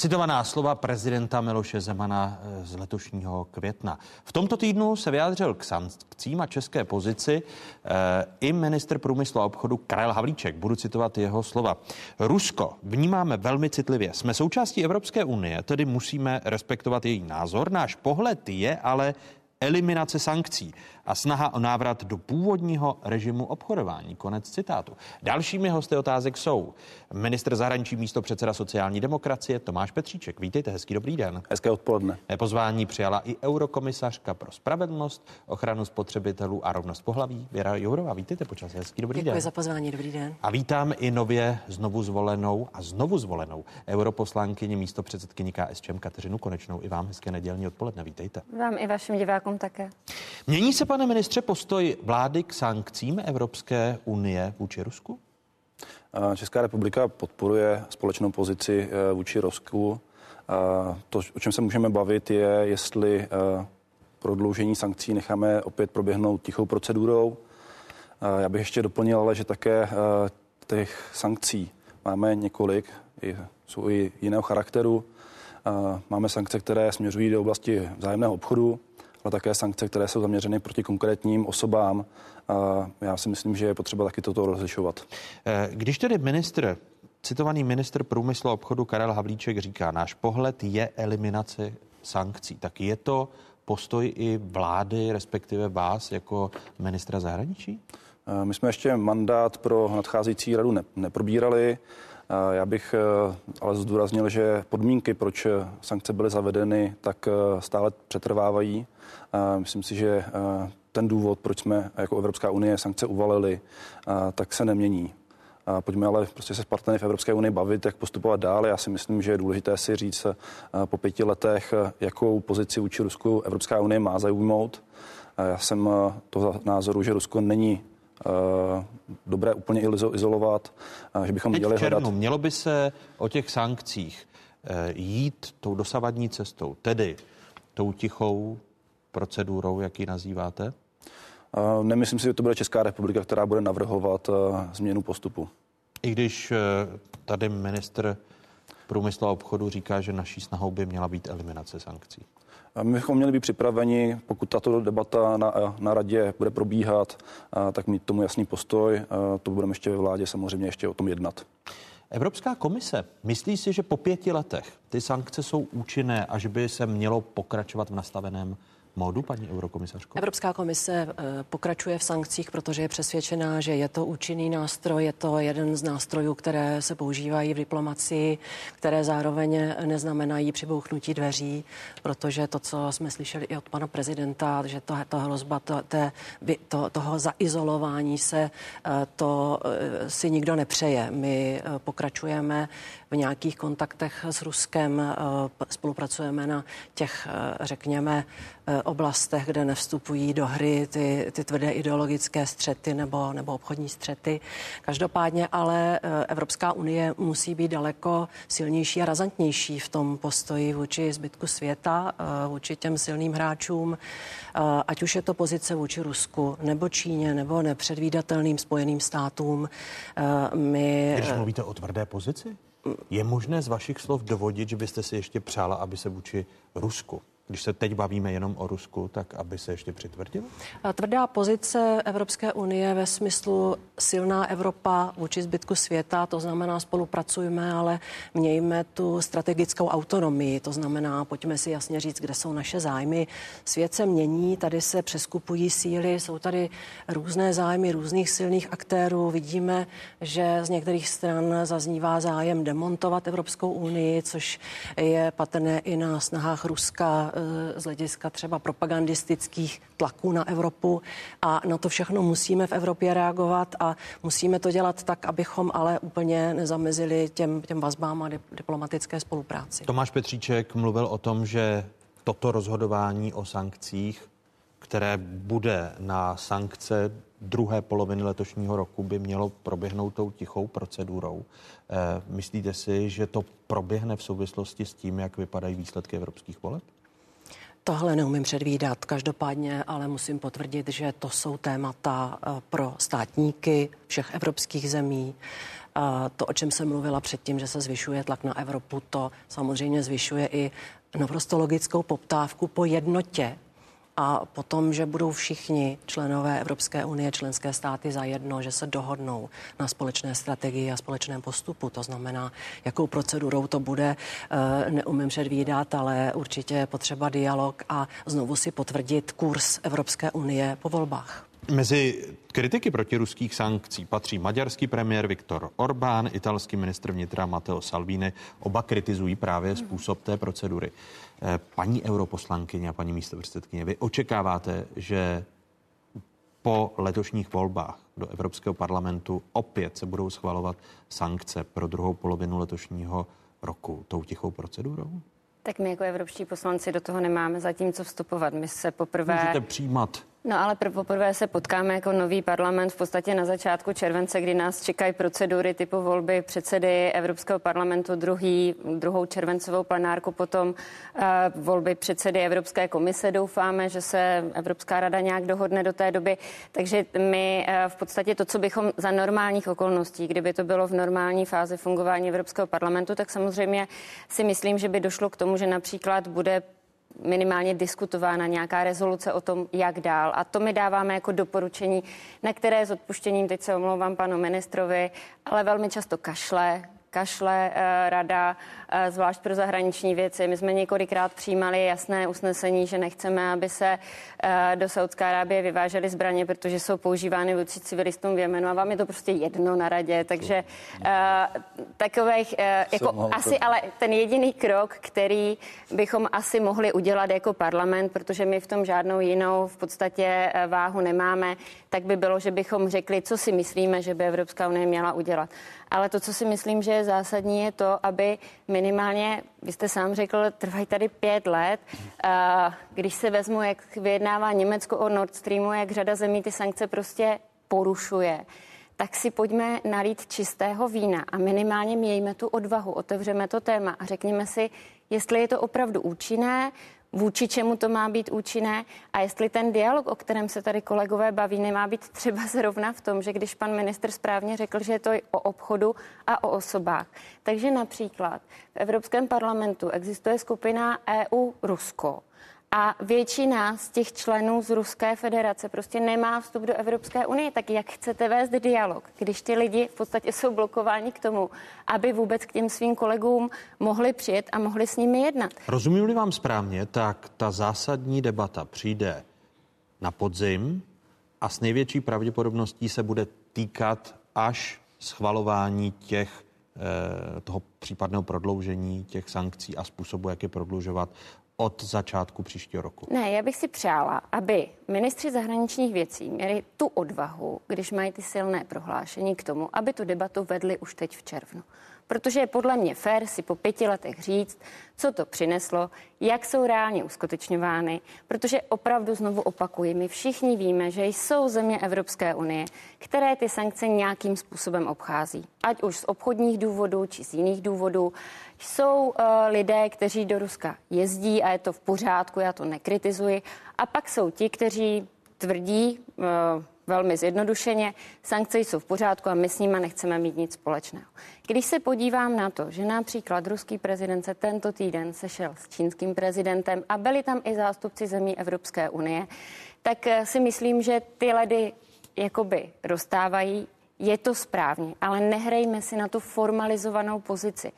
Citovaná slova prezidenta Miloše Zemana eh, z letošního května. V tomto týdnu se vyjádřil k sankcím a české pozici e, i minister průmyslu a obchodu Karel Havlíček. Budu citovat jeho slova. Rusko vnímáme velmi citlivě. Jsme součástí Evropské unie, tedy musíme respektovat její názor. Náš pohled je ale eliminace sankcí. A snaha o návrat do původního režimu obchodování. Konec citátu. Dalšími hosty otázek jsou ministr zahraničí místo předseda sociální demokracie Tomáš Petříček. Vítejte, hezký dobrý den. Hezké odpoledne. Pozvání přijala i eurokomisařka pro spravedlnost, ochranu spotřebitelů a rovnost pohlaví Věra Jourová. Vítejte počas, hezký dobrý Děkuji den. Děkuji za pozvání, dobrý den. A vítám i nově znovu zvolenou a znovu zvolenou europoslankyni místo předsedkyni KSČM Kateřinu Konečnou. I vám hezké nedělní odpoledne. Vítejte. Vám i vašim divákům také. Mění se, pane ministře, postoj vlády k sankcím Evropské unie vůči Rusku? Česká republika podporuje společnou pozici eh, vůči Rusku. To, o čem se můžeme bavit, je, jestli eh, prodloužení sankcí necháme opět proběhnout tichou procedurou. Já bych ještě doplnil, ale že také eh, těch sankcí máme několik, jsou i jiného charakteru. Máme sankce, které směřují do oblasti vzájemného obchodu, ale také sankce, které jsou zaměřeny proti konkrétním osobám. Já si myslím, že je potřeba taky toto rozlišovat. Eh, když tedy ministr Citovaný ministr průmyslu a obchodu Karel Havlíček říká, náš pohled je eliminace sankcí. Tak je to postoj i vlády, respektive vás jako ministra zahraničí? Eh, my jsme ještě mandát pro nadcházející radu ne, neprobírali. Eh, já bych ale zdůraznil, že podmínky, proč sankce byly zavedeny, tak stále přetrvávají. Myslím si, že ten důvod, proč jsme jako Evropská unie sankce uvalili, tak se nemění. Pojďme ale prostě se s partnery v Evropské unii bavit, jak postupovat dál. Já si myslím, že je důležité si říct po pěti letech, jakou pozici vůči Rusku Evropská unie má zaujmout. Já jsem toho názoru, že Rusko není dobré úplně izolovat, že bychom Teď měli hledat... mělo by se o těch sankcích e, jít tou dosavadní cestou, tedy tou tichou procedurou, jak ji nazýváte? Nemyslím si, že to bude Česká republika, která bude navrhovat změnu postupu. I když tady ministr průmyslu a obchodu říká, že naší snahou by měla být eliminace sankcí. My bychom měli být připraveni, pokud tato debata na, na radě bude probíhat, tak mít tomu jasný postoj. To budeme ještě ve vládě samozřejmě ještě o tom jednat. Evropská komise myslí si, že po pěti letech ty sankce jsou účinné a že by se mělo pokračovat v nastaveném módu, paní eurokomisařko? Evropská komise eh, pokračuje v sankcích, protože je přesvědčená, že je to účinný nástroj, je to jeden z nástrojů, které se používají v diplomacii, které zároveň neznamenají přibouchnutí dveří, protože to, co jsme slyšeli i od pana prezidenta, že to, to hrozba to, to, to, toho zaizolování se, eh, to eh, si nikdo nepřeje. My pokračujeme v nějakých kontaktech s Ruskem, spolupracujeme na těch, řekněme, oblastech, kde nevstupují do hry ty, ty tvrdé ideologické střety nebo, nebo obchodní střety. Každopádně ale eh, Evropská unie musí být daleko silnější a razantnější v tom postoji vůči zbytku světa, eh, vůči těm silným hráčům, eh, ať už je to pozice vůči Rusku, nebo Číně, nebo nepředvídatelným spojeným státům. My... Když mluvíte o tvrdé pozici? Je možné z vašich slov dovodit, že byste si ještě přála, aby se vůči Rusku když se teď bavíme jenom o Rusku, tak aby se ještě přitvrdilo? Tvrdá pozice Evropské unie ve smyslu silná Evropa vůči zbytku světa, to znamená spolupracujme, ale mějme tu strategickou autonomii, to znamená pojďme si jasně říct, kde jsou naše zájmy. Svět se mění, tady se přeskupují síly, jsou tady různé zájmy různých silných aktérů. Vidíme, že z některých stran zaznívá zájem demontovat Evropskou unii, což je patrné i na snahách Ruska z hlediska třeba propagandistických tlaků na Evropu a na to všechno musíme v Evropě reagovat a musíme to dělat tak, abychom ale úplně nezamezili těm, těm vazbám a diplomatické spolupráci. Tomáš Petříček mluvil o tom, že toto rozhodování o sankcích, které bude na sankce druhé poloviny letošního roku by mělo proběhnout tou tichou procedurou. E, myslíte si, že to proběhne v souvislosti s tím, jak vypadají výsledky evropských voleb? Tohle neumím předvídat, každopádně ale musím potvrdit, že to jsou témata eh, pro státníky všech evropských zemí. To, o čem jsem mluvila předtím, že se zvyšuje tlak na Evropu, to samozřejmě zvyšuje i naprosto logickou poptávku po jednotě a potom, že budou všichni členové Evropské unie, členské státy zajedno, že se dohodnou na společné strategii a společném postupu. To znamená, jakou procedurou to bude, eh, neumím předvídat, ale určitě je potřeba dialog a znovu si potvrdit kurz Evropské unie po volbách. Mezi kritiky protiruských sankcí patří maďarský premiér Viktor Orbán, italský ministr vnitra Matteo Salvini. Oba kritizují právě způsob té procedury. Eh, paní europoslankyně a paní místopředsedkyně, vy očekáváte, že po letošních volbách do Evropského parlamentu opět se budou schvalovat sankce pro druhou polovinu letošního roku tou tichou procedurou? Tak my jako evropští poslanci do toho nemáme zatím co vstupovat. My se poprvé... Můžete přijímat No ale pr- poprvé se potkáme jako nový parlament v podstatě na začátku července, kdy nás čekají procedury typu volby předsedy Evropského parlamentu, druhý, druhou červencovou plenárku, potom uh, volby předsedy Evropské komise. Doufáme, že se Evropská rada nějak dohodne do té doby. Takže my uh, v podstatě to, co bychom za normálních okolností, kdyby to bylo v normální fázi fungování Evropského parlamentu, tak samozřejmě si myslím, že by došlo k tomu, že například bude minimálně diskutována nějaká rezoluce o tom, jak dál. A to my dáváme jako doporučení, na které s odpuštěním, teď se omlouvám panu ministrovi, ale velmi často kašle, kašle eh, rada, eh, zvlášť pro zahraniční věci. My jsme několikrát přijímali jasné usnesení, že nechceme, aby se eh, do Saudské Arábie vyvážely zbraně, protože jsou používány vůči civilistům v Jemenu a vám je to prostě jedno na radě. Takže takových, jako asi ale ten jediný krok, který bychom asi mohli udělat jako parlament, protože my v tom žádnou jinou v podstatě váhu nemáme, tak by bylo, že bychom řekli, co si myslíme, že by Evropská unie měla udělat. Ale to, co si myslím, že je zásadní, je to, aby minimálně, vy jste sám řekl, trvají tady pět let. Když se vezmu, jak vyjednává Německo o Nord Streamu, jak řada zemí ty sankce prostě porušuje, tak si pojďme nalít čistého vína a minimálně mějme tu odvahu, otevřeme to téma a řekněme si, jestli je to opravdu účinné, vůči čemu to má být účinné a jestli ten dialog, o kterém se tady kolegové baví, nemá být třeba zrovna v tom, že když pan minister správně řekl, že je to o obchodu a o osobách. Takže například v Evropském parlamentu existuje skupina EU-Rusko, a většina z těch členů z Ruské federace prostě nemá vstup do Evropské unie. Tak jak chcete vést dialog, když ty lidi v podstatě jsou blokováni k tomu, aby vůbec k těm svým kolegům mohli přijet a mohli s nimi jednat? Rozumím-li vám správně, tak ta zásadní debata přijde na podzim a s největší pravděpodobností se bude týkat až schvalování těch eh, toho případného prodloužení těch sankcí a způsobu, jak je prodlužovat od začátku příštího roku? Ne, já bych si přála, aby ministři zahraničních věcí měli tu odvahu, když mají ty silné prohlášení k tomu, aby tu debatu vedli už teď v červnu protože je podle mě fér si po pěti letech říct, co to přineslo, jak jsou reálně uskutečňovány, protože opravdu znovu opakuji, my všichni víme, že jsou země Evropské unie, které ty sankce nějakým způsobem obchází. Ať už z obchodních důvodů, či z jiných důvodů. Jsou uh, lidé, kteří do Ruska jezdí a je to v pořádku, já to nekritizuji. A pak jsou ti, kteří tvrdí, uh, velmi zjednodušeně, sankce jsou v pořádku a my s nimi nechceme mít nic společného. Když se podívám na to, že například ruský prezident se tento týden sešel s čínským prezidentem a byli tam i zástupci zemí Evropské unie, tak eh, si myslím, že ty ledy jakoby rozstávají, je to správně, ale nehrejme si na tu formalizovanou pozici.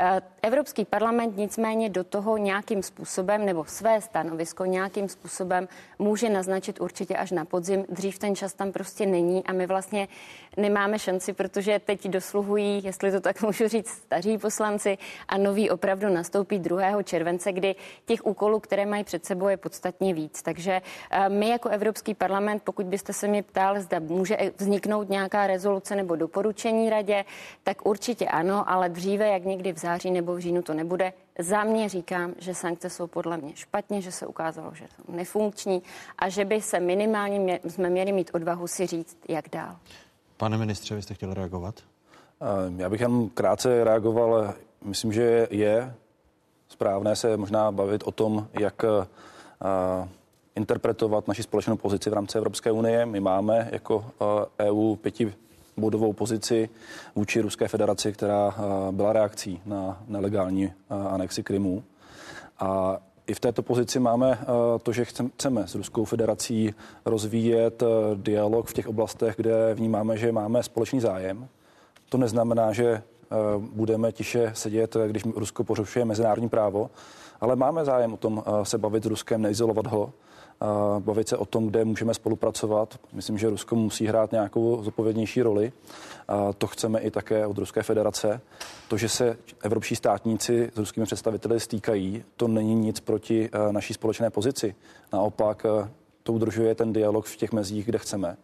Eh, Evropský parlament nicméně do toho nějakým způsobem nebo své stanovisko nějakým způsobem může naznačit určitě až na podzim. Dřív ten čas tam prostě není a my vlastně nemáme šanci, protože teď dosluhují, jestli to tak můžu říct, staří poslanci a noví opravdu nastoupí 2. července, kdy těch úkolů, které mají před sebou, je podstatně víc. Takže eh, my jako Evropský parlament, pokud byste se mě ptal, zda může vzniknout nějaká rezoluce nebo doporučení radě, tak určitě ano, ale dříve, jak někdy v září nebo v říjnu to nebude. Za mě říkám, že sankce jsou podle mě špatně, že se ukázalo, že jsou nefunkční a že by se minimálně mě, jsme měli mít odvahu si říct, jak dál. Pane ministře, vy jste chtěl reagovat? Já bych jen krátce reagoval. Myslím, že je správné se možná bavit o tom, jak interpretovat naši společnou pozici v rámci Evropské unie. My máme jako EU pěti bodovou pozici vůči Ruské federaci, která byla reakcí na nelegální anexi Krymu. A i v této pozici máme to, že chceme s Ruskou federací rozvíjet dialog v těch oblastech, kde vnímáme, že máme společný zájem. To neznamená, že budeme tiše sedět, když Rusko porušuje mezinárodní právo, ale máme zájem o tom se bavit s Ruskem, neizolovat ho bavit se o tom, kde můžeme spolupracovat. Myslím, že Rusko musí hrát nějakou zodpovědnější roli. To chceme i také od Ruské federace. To, že se evropští státníci s ruskými představiteli stýkají, to není nic proti naší společné pozici. Naopak to udržuje ten dialog v těch mezích, kde chceme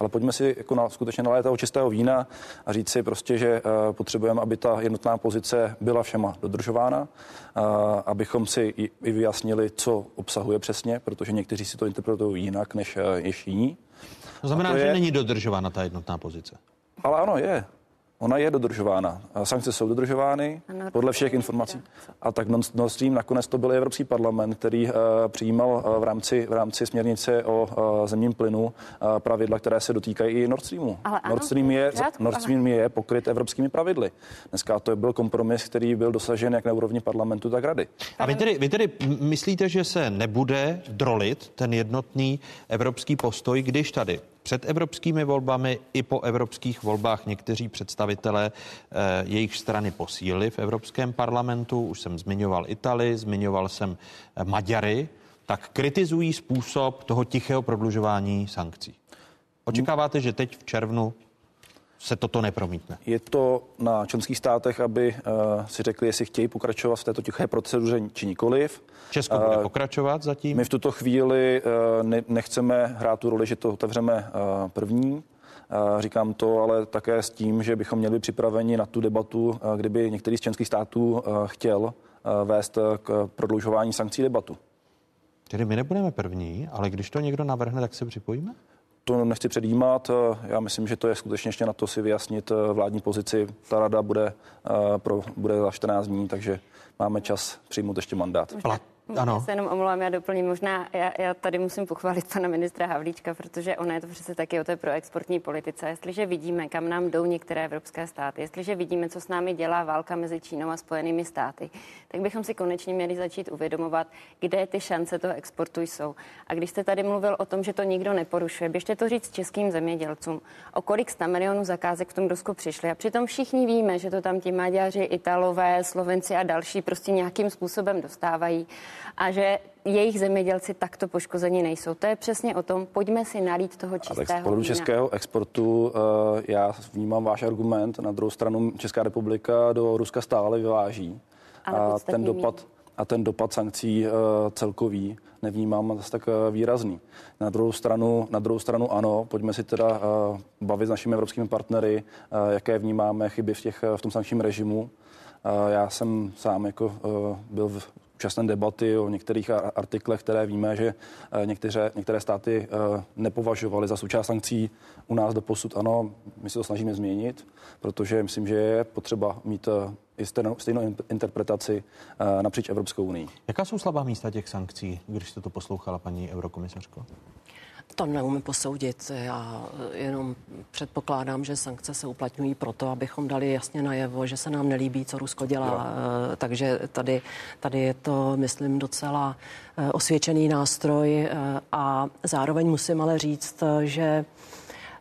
ale pojďme si jako na, skutečně nalét toho čistého vína a říct si prostě, že uh, potřebujeme, aby ta jednotná pozice byla všema dodržována, uh, abychom si i, vyjasnili, co obsahuje přesně, protože někteří si to interpretují jinak než uh, jiní. To znamená, to je... že není dodržována ta jednotná pozice. Ale ano, je. Ona je dodržována. Sankce jsou dodržovány podle všech informací. A tak Nord Stream nakonec to byl Evropský parlament, který uh, přijímal uh, v, rámci, v rámci směrnice o uh, zemním plynu uh, pravidla, které se dotýkají i Nord Streamu. Ale ano, Nord, Stream je, řádku, Nord Stream ale... je pokryt evropskými pravidly. Dneska to byl kompromis, který byl dosažen jak na úrovni parlamentu, tak rady. A vy tedy, vy tedy myslíte, že se nebude drolit ten jednotný evropský postoj, když tady před evropskými volbami i po evropských volbách někteří představitelé eh, jejich strany posílili v Evropském parlamentu. Už jsem zmiňoval Itali, zmiňoval jsem eh, Maďary, tak kritizují způsob toho tichého prodlužování sankcí. Očekáváte, že teď v červnu se toto nepromítne? Je to na členských státech, aby uh, si řekli, jestli chtějí pokračovat v této tiché proceduře či nikoliv. Česko bude uh, pokračovat zatím? My v tuto chvíli uh, ne, nechceme hrát tu roli, že to otevřeme uh, první. Říkám to ale také s tím, že bychom měli připraveni na tu debatu, kdyby některý z členských států chtěl vést k prodlužování sankcí debatu. Tedy my nebudeme první, ale když to někdo navrhne, tak se připojíme? To nechci předjímat. Já myslím, že to je skutečně ještě na to si vyjasnit eh, vládní pozici. Ta rada bude, eh, pro, bude za 14 dní, takže máme čas přijmout ještě mandát. Ano. Já se jenom omlouvám, já doplním. Možná já, já tady musím pochválit pana ministra Havlíčka, protože ono je to přece taky o té proexportní politice. Jestliže vidíme, kam nám jdou některé evropské státy, jestliže vidíme, co s námi dělá válka mezi Čínou a Spojenými státy, tak bychom si konečně měli začít uvědomovat, kde ty šance toho exportu jsou. A když jste tady mluvil o tom, že to nikdo neporušuje, běžte to říct českým zemědělcům, o kolik sta milionů zakázek v tom Rusku přišli. A přitom všichni víme, že to tam ti Maďaři, Italové, Slovenci a další prostě nějakým způsobem dostávají a že jejich zemědělci takto poškození nejsou. To je přesně o tom, pojďme si nalít toho čistého. Z českého exportu uh, já vnímám váš argument. Na druhou stranu Česká republika do Ruska stále vyváží. a ten dopad, a ten dopad sankcí uh, celkový nevnímám zase tak uh, výrazný. Na druhou, stranu, na druhou stranu ano, pojďme si teda bavit s našimi evropskými partnery, jaké vnímáme chyby v, těch, v tom sankčním režimu. Já jsem sám jako byl v účasten debaty o některých artiklech, které víme, že eh, některé, některé státy eh, nepovažovaly za součást sankcí. U nás do posud ano, my se to snažíme změnit, protože myslím, že je potřeba mít eh, i stejnou, stejnou interpretaci napříč Evropskou unii. Jaká jsou slabá místa těch sankcí, když jste to poslouchala, paní eurokomisařko? To neumím posoudit. Já jenom předpokládám, že sankce se uplatňují proto, abychom dali jasně najevo, že se nám nelíbí, co Rusko dělá. Eh, takže tady, tady je to, myslím, docela eh, osvědčený nástroj eh, a zároveň musím ale říct, že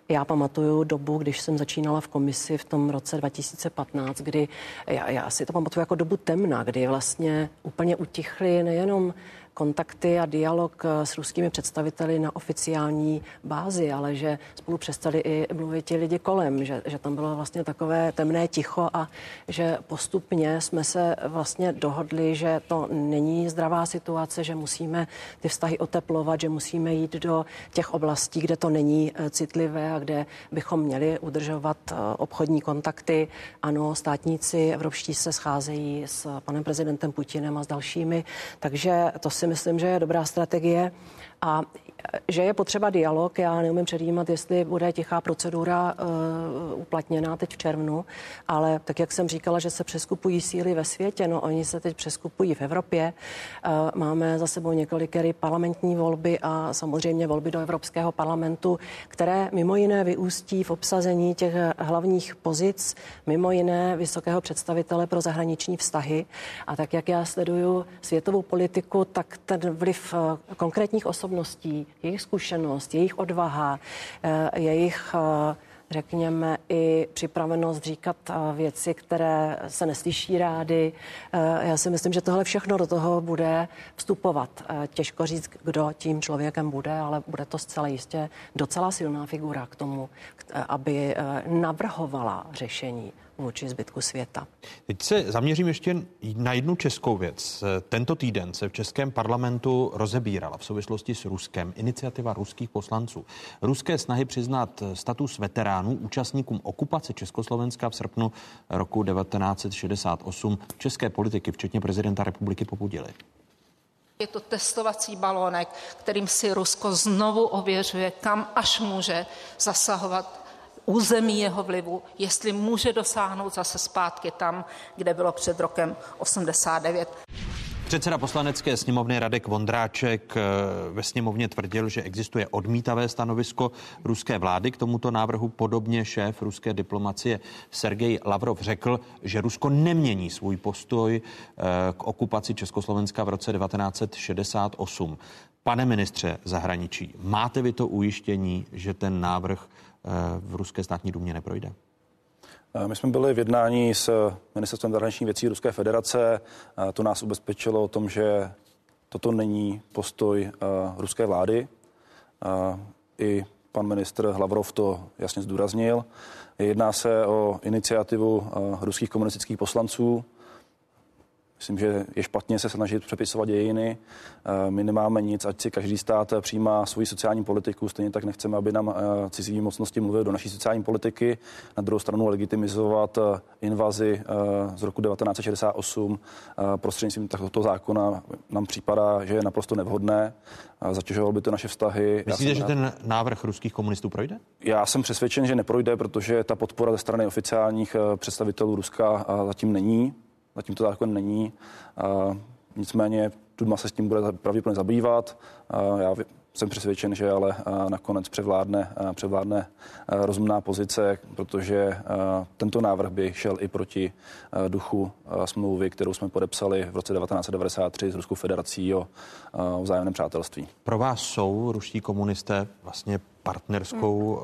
já pamatuju dobu, když jsem začínala v komisi v tom roce 2015, kdy já, já si to pamatuju jako dobu temna, kdy vlastně úplně utichly nejenom kontakty a dialog eh, s ruskými představiteli na oficiální bázi, ale že spolu přestali i mluvit ti lidi kolem, že, že tam bylo vlastně takové temné ticho a že postupně jsme se vlastně dohodli, že to není zdravá situace, že musíme ty vztahy oteplovat, že musíme jít do těch oblastí, kde to není eh, citlivé a kde bychom měli udržovat eh, obchodní kontakty. Ano, státníci evropští se scházejí s panem prezidentem Putinem a s dalšími, takže to si myslím, že je dobrá strategie a že je potřeba dialog. Já neumím předjímat, jestli bude tichá procedura uh, uplatněná teď v červnu, ale tak, jak jsem říkala, že se přeskupují síly ve světě, no oni se teď přeskupují v Evropě. Uh, máme za sebou několikerý parlamentní volby a samozřejmě volby do Evropského parlamentu, které mimo jiné vyústí v obsazení těch hlavních pozic, mimo jiné vysokého představitele pro zahraniční vztahy. A tak, jak já sleduju světovou politiku, tak ten vliv uh, konkrétních osobností jejich zkušenost, jejich odvaha, eh, jejich eh, řekněme, i připravenost říkat eh, věci, které se neslyší rády. Já si myslím, že tohle všechno do toho bude vstupovat. Těžko říct, kdo tím člověkem bude, ale bude to zcela jistě docela silná figura k tomu, aby navrhovala řešení vůči zbytku světa. Teď se zaměřím ještě na jednu českou věc. Tento týden se v Českém parlamentu rozebírala v souvislosti s Ruskem iniciativa ruských poslanců. Ruské snahy přiznat status veteránů účastníkům okupace Československa v srpnu roku 1968 české politiky, včetně prezidenta republiky, popudili. Je to testovací balónek, kterým si Rusko znovu ověřuje, kam až může zasahovat území jeho vlivu, jestli může dosáhnout zase zpátky tam, kde bylo před rokem 89. Předseda poslanecké sněmovny Radek Vondráček eh, ve sněmovně tvrdil, že existuje odmítavé stanovisko ruské vlády k tomuto návrhu. Podobně šéf ruské diplomacie Sergej Lavrov řekl, že Rusko nemění svůj postoj eh, k okupaci Československa v roce 1968. Pane ministře zahraničí, máte vy to ujištění, že ten návrh v ruské státní důmě neprojde? My jsme byli v jednání s ministerstvem zahraničních věcí Ruské federace. To nás ubezpečilo o tom, že toto není postoj ruské vlády. I pan ministr Hlavrov to jasně zdůraznil. Jedná se o iniciativu ruských komunistických poslanců, Myslím, že je špatně se snažit přepisovat dějiny. Eh, my nemáme nic, ať si každý stát přijímá svoji sociální politiku. Stejně tak nechceme, aby nám eh, cizí mocnosti mluvili do naší sociální politiky. Na druhou stranu legitimizovat eh, invazi z roku 1968 prostřednictvím tohoto zákona nám připadá, že je naprosto nevhodné. Zatěžoval by to naše vztahy. Myslíte, že ten návrh ruských komunistů projde? Já jsem přesvědčen, že neprojde, protože ta podpora ze strany oficiálních představitelů Ruska zatím není. Zatím to zákon není. Nicméně Duma se s tím bude pravděpodobně zabývat. Já jsem přesvědčen, že ale nakonec převládne, převládne rozumná pozice, protože tento návrh by šel i proti duchu smlouvy, kterou jsme podepsali v roce 1993 s Ruskou federací o vzájemném přátelství. Pro vás jsou ruští komunisté vlastně partnerskou,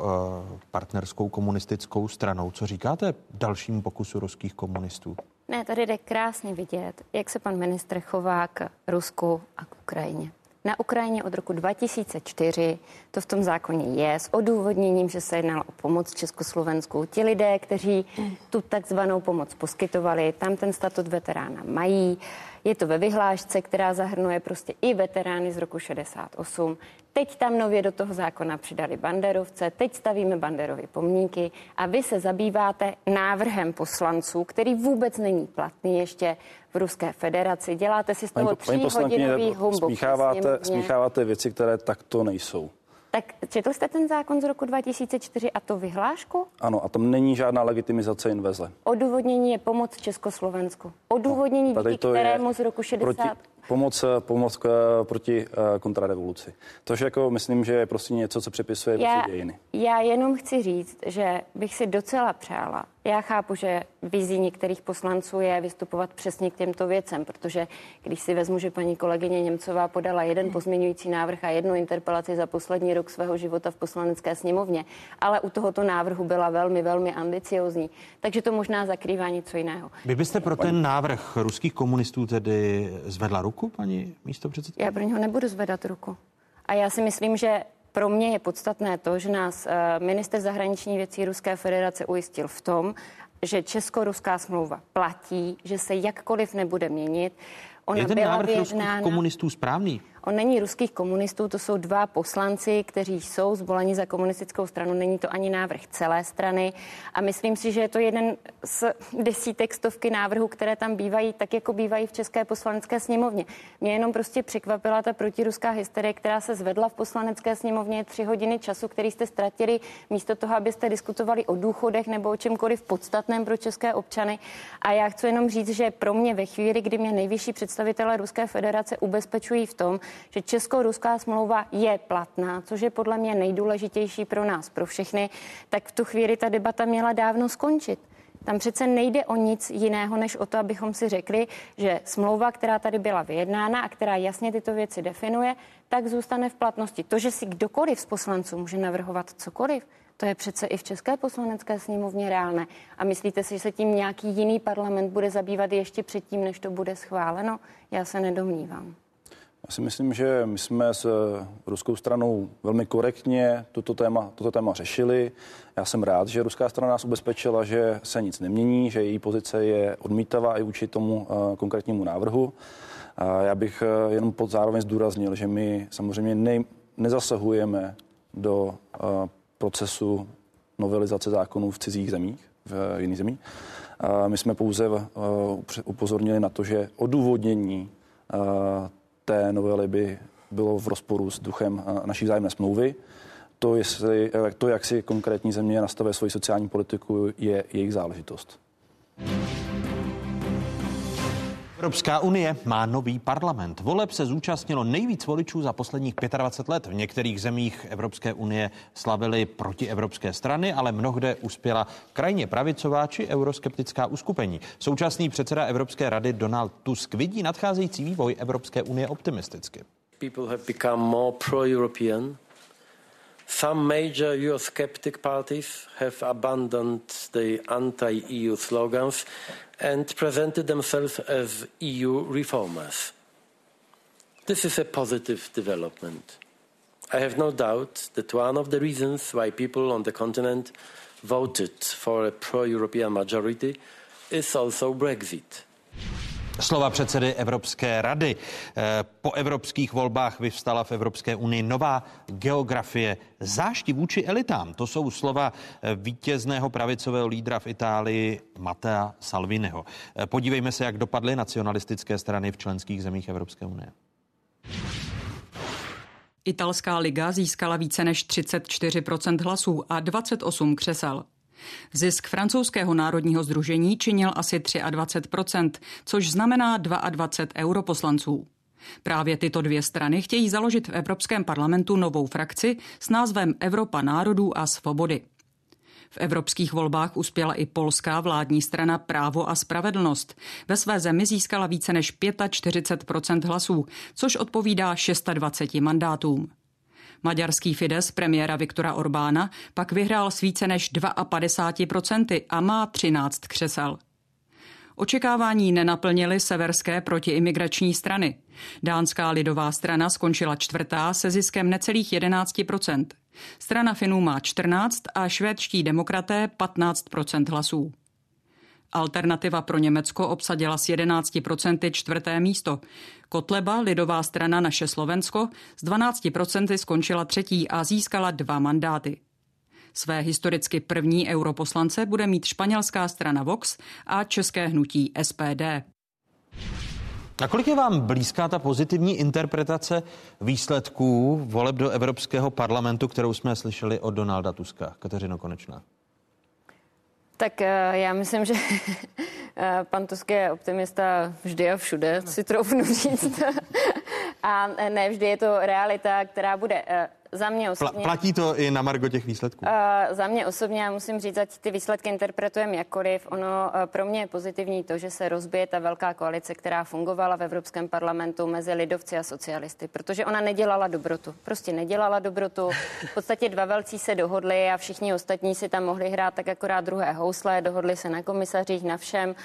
partnerskou komunistickou stranou. Co říkáte dalšímu pokusu ruských komunistů? Ne, tady jde krásně vidět, jak se pan ministr chová k Rusku a k Ukrajině. Na Ukrajině od roku 2004 to v tom zákoně je s odůvodněním, že se jednalo o pomoc Československu. Ti lidé, kteří tu takzvanou pomoc poskytovali, tam ten statut veterána mají. Je to ve vyhlášce, která zahrnuje prostě i veterány z roku 68. Teď tam nově do toho zákona přidali banderovce, teď stavíme banderové pomníky a vy se zabýváte návrhem poslanců, který vůbec není platný ještě v Ruské federaci. Děláte si z toho tříhodinový humbuk. Smícháváte, smícháváte věci, které takto nejsou. Tak četl jste ten zákon z roku 2004 a to vyhlášku? Ano, a tam není žádná legitimizace inveze. Odůvodnění je pomoc Československu. Odůvodnění, no, díky kterému z roku 60... Proti, pomoc, pomoc k, proti uh, kontrarevoluci. To, že jako myslím, že je prostě něco, co přepisuje já, prostě dějiny. Já jenom chci říct, že bych si docela přála, já chápu, že vizí některých poslanců je vystupovat přesně k těmto věcem, protože když si vezmu, že paní kolegyně Němcová podala jeden pozměňující návrh a jednu interpelaci za poslední rok svého života v poslanecké sněmovně, ale u tohoto návrhu byla velmi, velmi ambiciozní, takže to možná zakrývá něco jiného. Vy byste pro ten návrh ruských komunistů tedy zvedla ruku, paní místo předsedkyně? Já pro něho nebudu zvedat ruku. A já si myslím, že pro mě je podstatné to, že nás eh, minister zahraniční věcí Ruské federace ujistil v tom, že česko-ruská smlouva platí, že se jakkoliv nebude měnit. Ona je ten byla návrh vyjednána... komunistů správný? On není ruských komunistů, to jsou dva poslanci, kteří jsou zvoleni za komunistickou stranu. Není to ani návrh celé strany. A myslím si, že je to jeden z desítek stovky návrhů, které tam bývají, tak jako bývají v České poslanecké sněmovně. Mě jenom prostě překvapila ta protiruská hysterie, která se zvedla v poslanecké sněmovně tři hodiny času, který jste ztratili místo toho, abyste diskutovali o důchodech nebo o čemkoliv podstatném pro české občany. A já chci jenom říct, že pro mě ve chvíli, kdy mě nejvyšší představitelé Ruské federace ubezpečují v tom, že česko-ruská smlouva je platná, což je podle mě nejdůležitější pro nás, pro všechny, tak v tu chvíli ta debata měla dávno skončit. Tam přece nejde o nic jiného, než o to, abychom si řekli, že smlouva, která tady byla vyjednána a která jasně tyto věci definuje, tak zůstane v platnosti. To, že si kdokoliv z poslanců může navrhovat cokoliv, to je přece i v České poslanecké sněmovně reálné. A myslíte si, že se tím nějaký jiný parlament bude zabývat ještě předtím, než to bude schváleno? Já se nedomnívám. Já si myslím, že my jsme s ruskou stranou velmi korektně toto téma, toto téma řešili. Já jsem rád, že ruská strana nás ubezpečila, že se nic nemění, že její pozice je odmítavá i vůči tomu uh, konkrétnímu návrhu. Já bych uh, jenom pod zároveň zdůraznil, že my samozřejmě ne, nezasahujeme do procesu novelizace zákonů v cizích zemích, v jiných zemích. My jsme pouze upozornili na to, že odůvodnění té novely by bylo v rozporu s duchem eh, naší zájemné smlouvy. To, jestli, eh, to, jak si konkrétní země nastavuje svoji sociální politiku, je jejich záležitost. Evropská unie má nový parlament. Voleb se zúčastnilo nejvíc voličů za posledních 25 let. V některých zemích Evropské unie slavili protievropské strany, ale mnohde uspěla krajně pravicová či euroskeptická uskupení. Současný předseda Evropské rady Donald Tusk vidí nadcházející vývoj Evropské unie optimisticky. People have become more pro-European. Some major Eurosceptic parties have abandoned the anti-EU slogans and presented themselves as EU reformers. This is a positive development. I have no doubt that one of the reasons why people on the continent voted for a pro European majority is also Brexit. Slova předsedy Evropské rady. Eh, po evropských volbách vyvstala v Evropské unii nová geografie zášti vůči elitám. To jsou slova eh, vítězného pravicového lídra v Itálii Matea Salviniho. Eh, podívejme se, jak dopadly nacionalistické strany v členských zemích Evropské unie. Italská liga získala více než 34% hlasů a 28 křesel. Zisk francouzského národního združení činil asi 23%, což znamená 22 europoslanců. Právě tyto dvě strany chtějí založit v Evropském parlamentu novou frakci s názvem Evropa národů a svobody. V evropských volbách uspěla i polská vládní strana Právo a spravedlnost. Ve své zemi získala více než 45 hlasů, což odpovídá 26 mandátům. Maďarský Fides premiéra Viktora Orbána pak vyhrál s více než 52% a má 13 křesel. Očekávání nenaplnily severské protiimigrační strany. Dánská lidová strana skončila čtvrtá se ziskem necelých 11%. Strana Finů má 14 a švédští demokraté 15 hlasů. Alternativa pro Německo obsadila s 11% čtvrté místo. Kotleba, lidová strana Naše Slovensko, s 12% skončila třetí a získala dva mandáty. Své historicky první europoslance bude mít španělská strana Vox a české hnutí SPD. A kolik je vám blízká ta pozitivní interpretace výsledků voleb do Evropského parlamentu, kterou jsme slyšeli od Donalda Tuska? Kateřino Konečná. Tak eh, já myslím, že eh, pan Tusk je optimista vždy a všude, si troufnu říct. a ne vždy je to realita, která bude. Za mě osobně... Platí to i na Margo těch výsledků? Uh, za mě osobně, já musím říct, ať ty výsledky interpretujeme jakkoliv, ono uh, pro mě je pozitivní to, že se rozbije ta velká koalice, která fungovala v Evropském parlamentu mezi lidovci a socialisty, protože ona nedělala dobrotu. Prostě nedělala dobrotu. V podstatě dva velcí se dohodli a všichni ostatní si tam mohli hrát tak akorát druhé housle, dohodli se na komisařích, na všem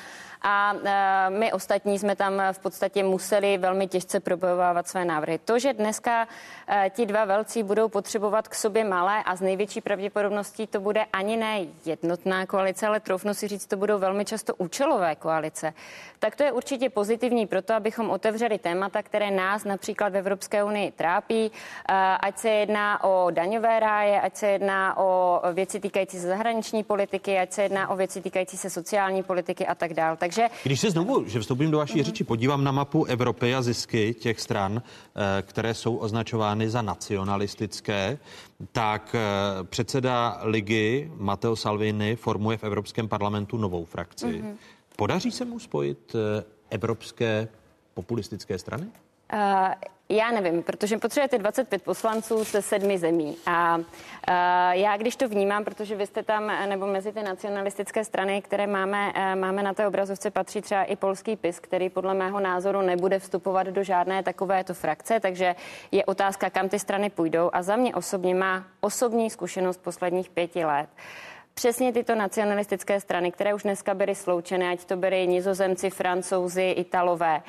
a e, my ostatní jsme tam v podstatě museli velmi těžce probojovávat své návrhy. To, že dneska e, ti dva velcí budou potřebovat k sobě malé a z největší pravděpodobností to bude ani ne jednotná koalice, ale troufnu si říct, to budou velmi často účelové koalice. Tak to je určitě pozitivní proto, abychom otevřeli témata, které nás například v Evropské unii trápí, eh, ať se jedná o daňové ráje, ať se jedná o věci týkající se zahraniční politiky, ať se jedná o věci týkající se sociální politiky a tak dále. Takže když se znovu, že vstoupím do vaší mm-hmm. řeči, podívám na mapu Evropy a zisky těch stran, eh, které jsou označovány za nacionalistické, tak eh, předseda ligy Matteo Salvini formuje v Evropském parlamentu novou frakci. Mm-hmm. Podaří se mu spojit eh, evropské populistické strany? Uh, já nevím, protože potřebujete 25 poslanců ze sedmi zemí. A uh, já, když to vnímám, protože vy jste tam, nebo mezi ty nacionalistické strany, které máme, máme na té obrazovce, patří třeba i polský PIS, který podle mého názoru nebude vstupovat do žádné takovéto frakce, takže je otázka, kam ty strany půjdou. A za mě osobně má osobní zkušenost posledních pěti let přesně tyto nacionalistické strany, které už dneska byly sloučené, ať to byly nizozemci, francouzi, italové,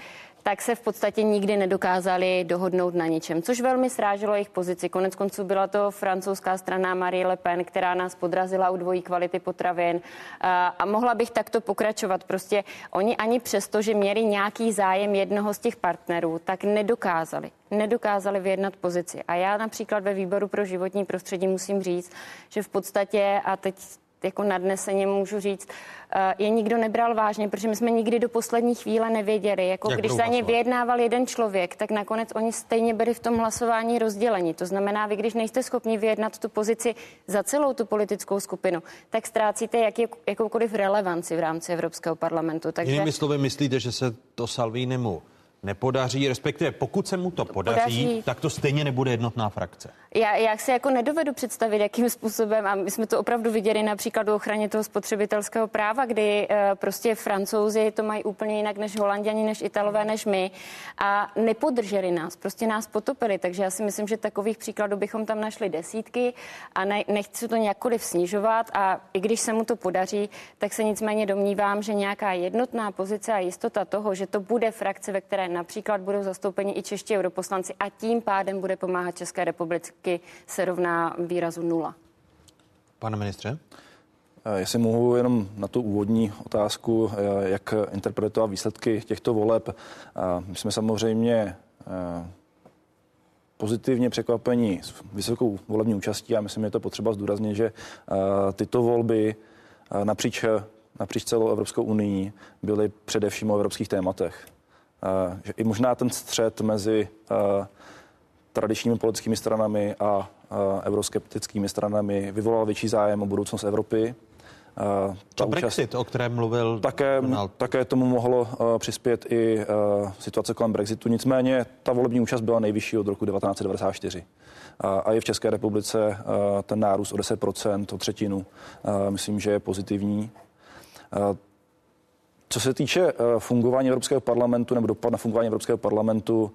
tak se v podstatě nikdy nedokázali dohodnout na ničem, což velmi sráželo jejich pozici. Konec konců byla to francouzská strana Marie Le Pen, která nás podrazila u dvojí kvality potravin. A mohla bych takto pokračovat. Prostě oni ani přesto, že měli nějaký zájem jednoho z těch partnerů, tak nedokázali nedokázali vyjednat pozici. A já například ve výboru pro životní prostředí musím říct, že v podstatě, a teď jako nadneseně můžu říct, eh, je nikdo nebral vážně, protože my jsme nikdy do poslední chvíle nevěděli. Jako Jak když za ně vyjednával jeden člověk, tak nakonec oni stejně byli v tom hlasování rozděleni. To znamená, vy když nejste schopni vyjednat tu pozici za celou tu politickou skupinu, tak ztrácíte jak, jakoukoliv relevanci v rámci Evropského parlamentu. Takže... Jinými slovy myslíte, že se to Salvinimu nepodaří, respektive pokud se mu to podaří, podaří. tak to stejně nebude jednotná frakce. Já, já si jako nedovedu představit, jakým způsobem, a my jsme to opravdu viděli například o ochraně toho spotřebitelského práva, kdy uh, prostě francouzi to mají úplně jinak než holanděni, než italové, než my a nepodrželi nás, prostě nás potopili, takže já si myslím, že takových příkladů bychom tam našli desítky a ne, nechci to nějakoliv snižovat a i když se mu to podaří, tak se nicméně domnívám, že nějaká jednotná pozice a jistota toho, že to bude frakce, ve které například budou zastoupeni i čeští europoslanci a tím pádem bude pomáhat České republiky, se rovná výrazu nula. Pane ministře? Eh, jestli mohu jenom na tu úvodní otázku, eh, jak interpretovat výsledky těchto voleb. Eh, my jsme samozřejmě pozitivně překvapení s vysokou volební účastí a myslím, že je to potřeba zdůraznit, že tyto volby napříč, napříč celou Evropskou unii byly především o evropských tématech. Eh, že i možná ten střed mezi eh, tradičními politickými stranami a eh, euroskeptickými stranami vyvolal větší zájem o budoucnost Evropy. Ta Brexit, účast, o kterém mluvil také, Donald. také tomu mohlo přispět i situace kolem Brexitu. Nicméně ta volební účast byla nejvyšší od roku 1994. Uh, a je v České republice ten nárůst o 10%, o třetinu. Myslím, že je pozitivní. Co se týče eh, fungování Evropského parlamentu nebo dopad na fungování Evropského parlamentu,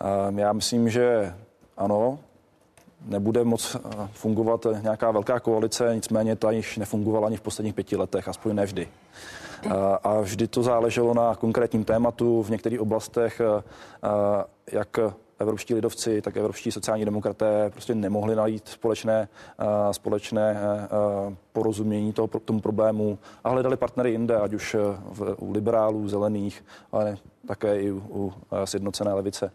eh, já myslím, že ano, nebude moc eh, fungovat nějaká velká koalice, nicméně ta již nefungovala ani v posledních pěti letech, aspoň nevždy. A vždy to záleželo na konkrétním tématu v některých oblastech, jak evropští lidovci, tak evropští sociální demokraté prostě nemohli najít společné, uh, společné uh, porozumění toho, tomu problému a hledali partnery jinde, ať už v, u liberálů, zelených, ale také i u, u sjednocené levice.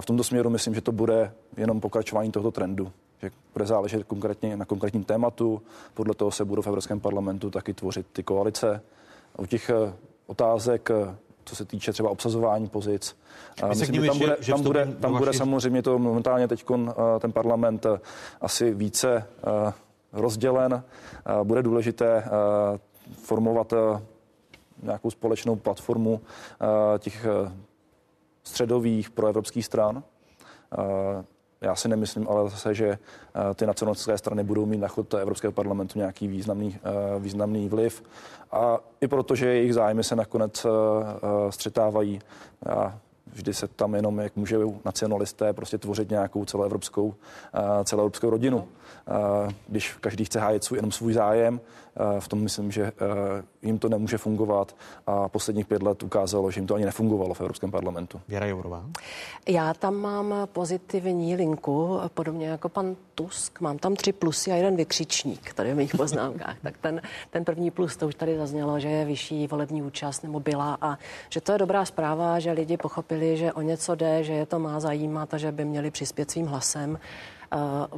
V tomto směru myslím, že to bude jenom pokračování tohoto trendu že bude záležet konkrétně na konkrétním tématu, podle toho se budou v Evropském parlamentu taky tvořit ty koalice. U těch otázek co se týče třeba obsazování pozic. Myslím, že tam, bude, tam, bude, tam bude samozřejmě to momentálně teď ten parlament asi více rozdělen. Bude důležité formovat nějakou společnou platformu těch středových proevropských stran. Já si nemyslím ale zase, že eh, ty nacionalistické strany budou mít na chod Evropského parlamentu nějaký významný, eh, významný vliv. A i proto, že jejich zájmy se nakonec eh, střetávají. Já vždy se tam jenom, jak můžou nacionalisté prostě tvořit nějakou celoevropskou, celoevropskou rodinu. Když každý chce hájet svůj, jenom svůj zájem, v tom myslím, že jim to nemůže fungovat a posledních pět let ukázalo, že jim to ani nefungovalo v Evropském parlamentu. Věra Jourová. Já tam mám pozitivní linku, podobně jako pan Tusk. Mám tam tři plusy a jeden vykřičník tady v mých poznámkách. tak ten, ten první plus, to už tady zaznělo, že je vyšší volební účast nebo byla a že to je dobrá zpráva, že lidi pochopili, že o něco jde, že je to má zajímat a že by měli přispět svým hlasem.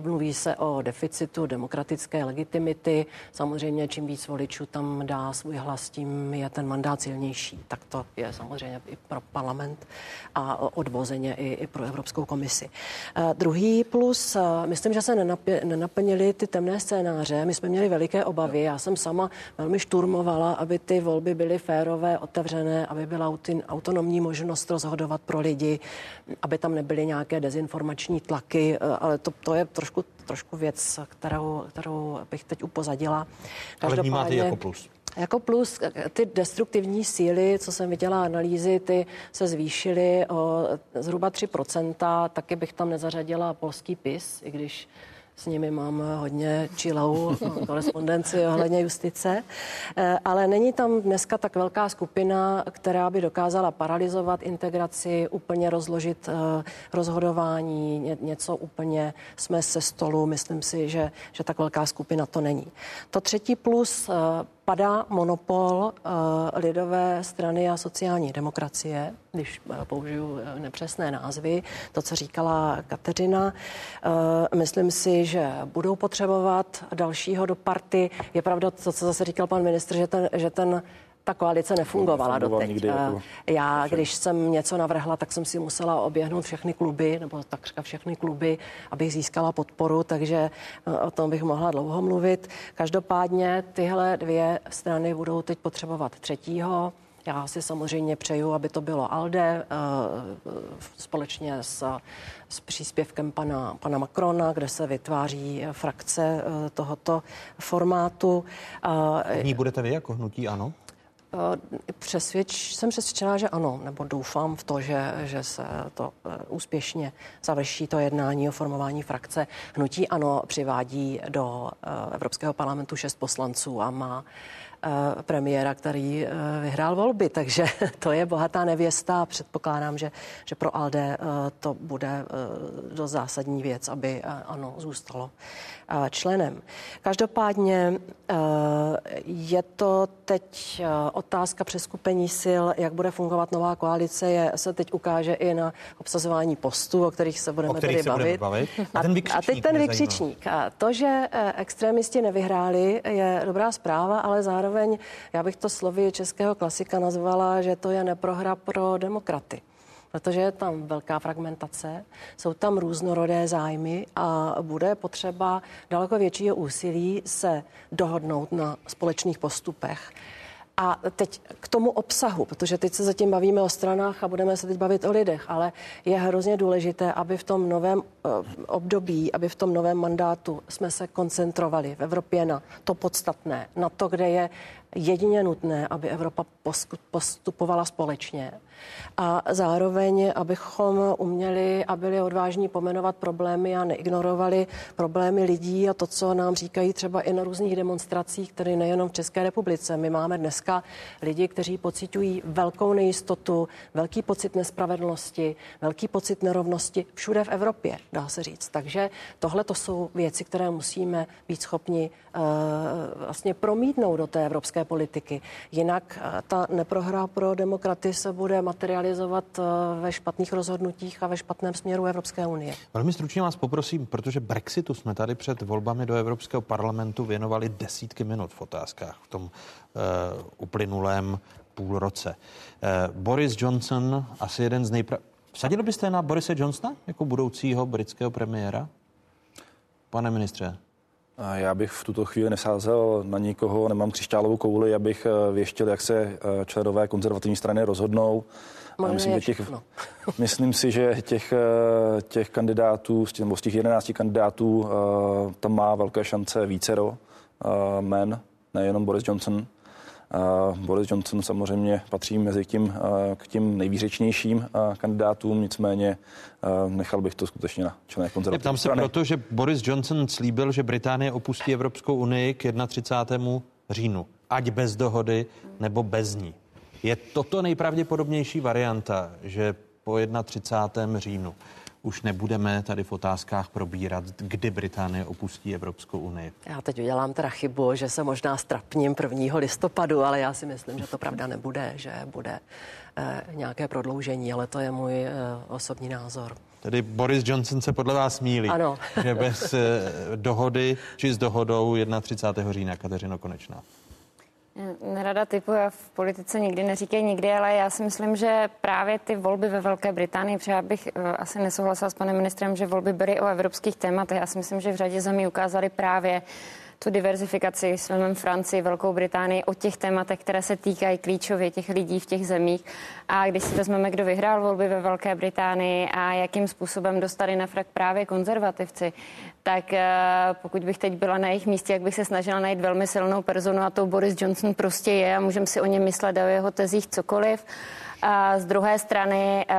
Mluví se o deficitu demokratické legitimity. Samozřejmě, čím víc voličů tam dá svůj hlas, tím je ten mandát silnější. Tak to je samozřejmě i pro parlament a odvozeně i, i pro Evropskou komisi. Druhý plus, myslím, že se nenaplnili ty temné scénáře. My jsme měli veliké obavy. Já jsem sama velmi šturmovala, aby ty volby byly férové, otevřené, aby byla autonomní možnost rozhodovat pro lidi, aby tam nebyly nějaké dezinformační tlaky, ale to, to je trošku, trošku věc, kterou, kterou bych teď upozadila. Ale vnímáte jako plus? Jako plus ty destruktivní síly, co jsem viděla analýzy, ty se zvýšily o zhruba 3%. Taky bych tam nezařadila polský PIS, i když s nimi mám hodně čilou korespondenci ohledně justice, eh, ale není tam dneska tak velká skupina, která by dokázala paralizovat integraci, úplně rozložit eh, rozhodování, něco úplně jsme se stolu. Myslím si, že, že tak velká skupina to není. To třetí plus eh, padá monopol uh, lidové strany a sociální demokracie, když uh, použiju uh, nepřesné názvy, to, co říkala Kateřina. Myslím si, že budou potřebovat dalšího do party. Je pravda to, co zase říkal pan ministr, že ten, že ten ta koalice nefungovala doteď. Nikdy jako Já, když jsem něco navrhla, tak jsem si musela oběhnout všechny kluby, nebo takřka všechny kluby, abych získala podporu, takže eh, o tom bych mohla dlouho mluvit. Každopádně tyhle dvě strany budou teď potřebovat třetího. Já si samozřejmě přeju, aby to bylo ALDE eh, společně s, s příspěvkem pana, pana Macrona, kde se vytváří frakce eh, tohoto formátu. V ní budete vy jako hnutí, ano? Eh, přesvědč, jsem přesvědčená, že ano, nebo doufám v to, že, že se to eh, úspěšně završí, to jednání o formování frakce. Hnutí ano přivádí do eh, Evropského parlamentu šest poslanců a má premiéra, který vyhrál volby, takže to je bohatá nevěsta a předpokládám, že, že pro Alde to bude dost zásadní věc, aby ano zůstalo členem. Každopádně je to teď otázka přeskupení sil, jak bude fungovat nová koalice, je, se teď ukáže i na obsazování postů, o kterých se budeme kterých tady se bavit. bavit. A, a teď ten vykřičník. A to, že eh, extrémisti nevyhráli, je dobrá zpráva, ale zároveň já bych to slovy českého klasika nazvala, že to je neprohra pro demokraty protože je tam velká fragmentace, jsou tam různorodé zájmy a bude potřeba daleko většího úsilí se dohodnout na společných postupech. A teď k tomu obsahu, protože teď se zatím bavíme o stranách a budeme se teď bavit o lidech, ale je hrozně důležité, aby v tom novém uh, období, aby v tom novém mandátu jsme se koncentrovali v Evropě na to podstatné, na to, kde je jedině nutné, aby Evropa postupovala společně a zároveň, abychom uměli a byli odvážní pomenovat problémy a neignorovali problémy lidí a to, co nám říkají třeba i na různých demonstracích, které nejenom v České republice. My máme dneska lidi, kteří pocitují velkou nejistotu, velký pocit nespravedlnosti, velký pocit nerovnosti všude v Evropě, dá se říct. Takže tohle to jsou věci, které musíme být schopni uh, vlastně promítnout do té evropské politiky. Jinak uh, ta neprohra pro demokraty se bude materializovat eh, ve špatných rozhodnutích a ve špatném směru Evropské unie. Velmi stručně vás poprosím, protože Brexitu jsme tady před volbami do Evropského parlamentu věnovali desítky minut v otázkách v tom uh, uplynulém půl roce. Uh, Boris Johnson, asi jeden z nejpra... Vsadili byste na Borise Johnsona jako budoucího britského premiéra? Pane ministře. Já bych v tuto chvíli nesázel na nikoho, nemám křišťálovou kouli, abych eh, věštil, jak se eh, členové konzervativní strany rozhodnou. myslím, že těch, myslím si, že těch, eh, těch kandidátů, z těch, z těch 11 kandidátů, tam má velké šance vícero men, nejenom Boris Johnson. Boris Johnson samozřejmě patří mezi tím, k těm nejvýřečnějším kandidátům, nicméně nechal bych to skutečně na člené konzervativní Tam se proto, že Boris Johnson slíbil, že Británie opustí Evropskou unii k 31. říjnu, ať bez dohody nebo bez ní. Je toto nejpravděpodobnější varianta, že po 31. říjnu už nebudeme tady v otázkách probírat, kdy Británie opustí Evropskou unii. Já teď udělám teda chybu, že se možná strapním 1. listopadu, ale já si myslím, že to pravda nebude, že bude eh, nějaké prodloužení, ale to je můj eh, osobní názor. Tedy Boris Johnson se podle vás mílí, ano. že bez eh, dohody či s dohodou 31. října Kateřino Konečná. Nerada typu, já v politice nikdy neříkej nikdy, ale já si myslím, že právě ty volby ve Velké Británii, protože já bych uh, asi nesouhlasila s panem ministrem, že volby byly o evropských tématech. Já si myslím, že v řadě zemí ukázali právě tu diverzifikaci s Francii, Velkou Británii o těch tématech, které se týkají klíčově těch lidí v těch zemích. A když si vezmeme, kdo vyhrál volby ve Velké Británii a jakým způsobem dostali na frak právě konzervativci, tak eh, pokud bych teď byla na jejich místě, jak bych se snažila najít velmi silnou personu a to Boris Johnson prostě je a můžeme si o něm myslet o jeho tezích cokoliv. A z druhé strany, eh,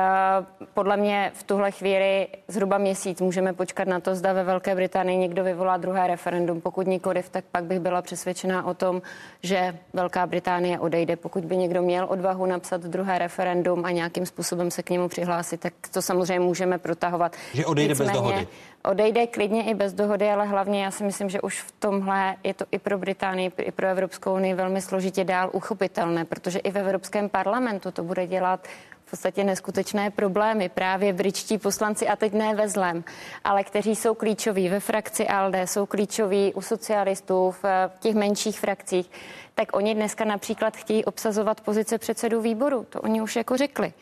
podle mě v tuhle chvíli zhruba měsíc můžeme počkat na to, zda ve Velké Británii někdo vyvolá druhé referendum. Pokud nikoliv, tak pak bych byla přesvědčená o tom, že Velká Británie odejde. Pokud by někdo měl odvahu napsat druhé referendum a nějakým způsobem se k němu přihlásit, tak to samozřejmě můžeme protahovat. Že odejde Nicméně, bez dohody. Odejde klidně i bez dohody, ale hlavně já si myslím, že už v tomhle je to i pro Británii, i pro Evropskou unii velmi složitě dál uchopitelné, protože i v Evropském parlamentu to bude dělat v podstatě neskutečné problémy. Právě britští poslanci, a teď ne ve zlem, ale kteří jsou klíčoví ve frakci ALDE, jsou klíčoví u socialistů v těch menších frakcích, tak oni dneska například chtějí obsazovat pozice předsedů výboru. To oni už jako řekli.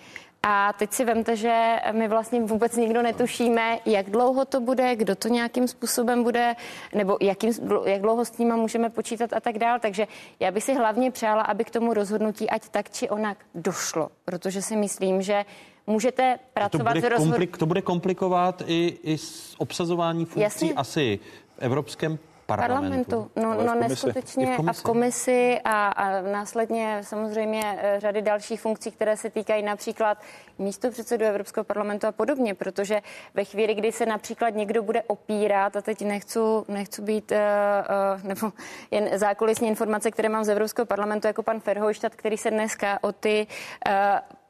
A teď si vemte, že my vlastně vůbec nikdo netušíme, jak dlouho to bude, kdo to nějakým způsobem bude, nebo jakým, jak dlouho s ním můžeme počítat a tak dál. Takže já bych si hlavně přála, aby k tomu rozhodnutí ať tak či onak došlo, protože si myslím, že můžete pracovat to bude, rozhod... komplik, to bude komplikovat i, i s obsazování funkcí Jasně. asi v Evropském parlamentu. parlamentu. No, no neskutečně v a v komisi a, a následně samozřejmě eh, řady dalších funkcí, které se týkají například místo předsedu Evropského parlamentu a podobně, protože ve chvíli, kdy se například někdo bude opírat, a teď nechci, nechci být, uh, uh, nebo jen zákulisní informace, které mám z Evropského parlamentu, jako pan Ferhojštad, který se dneska o ty uh,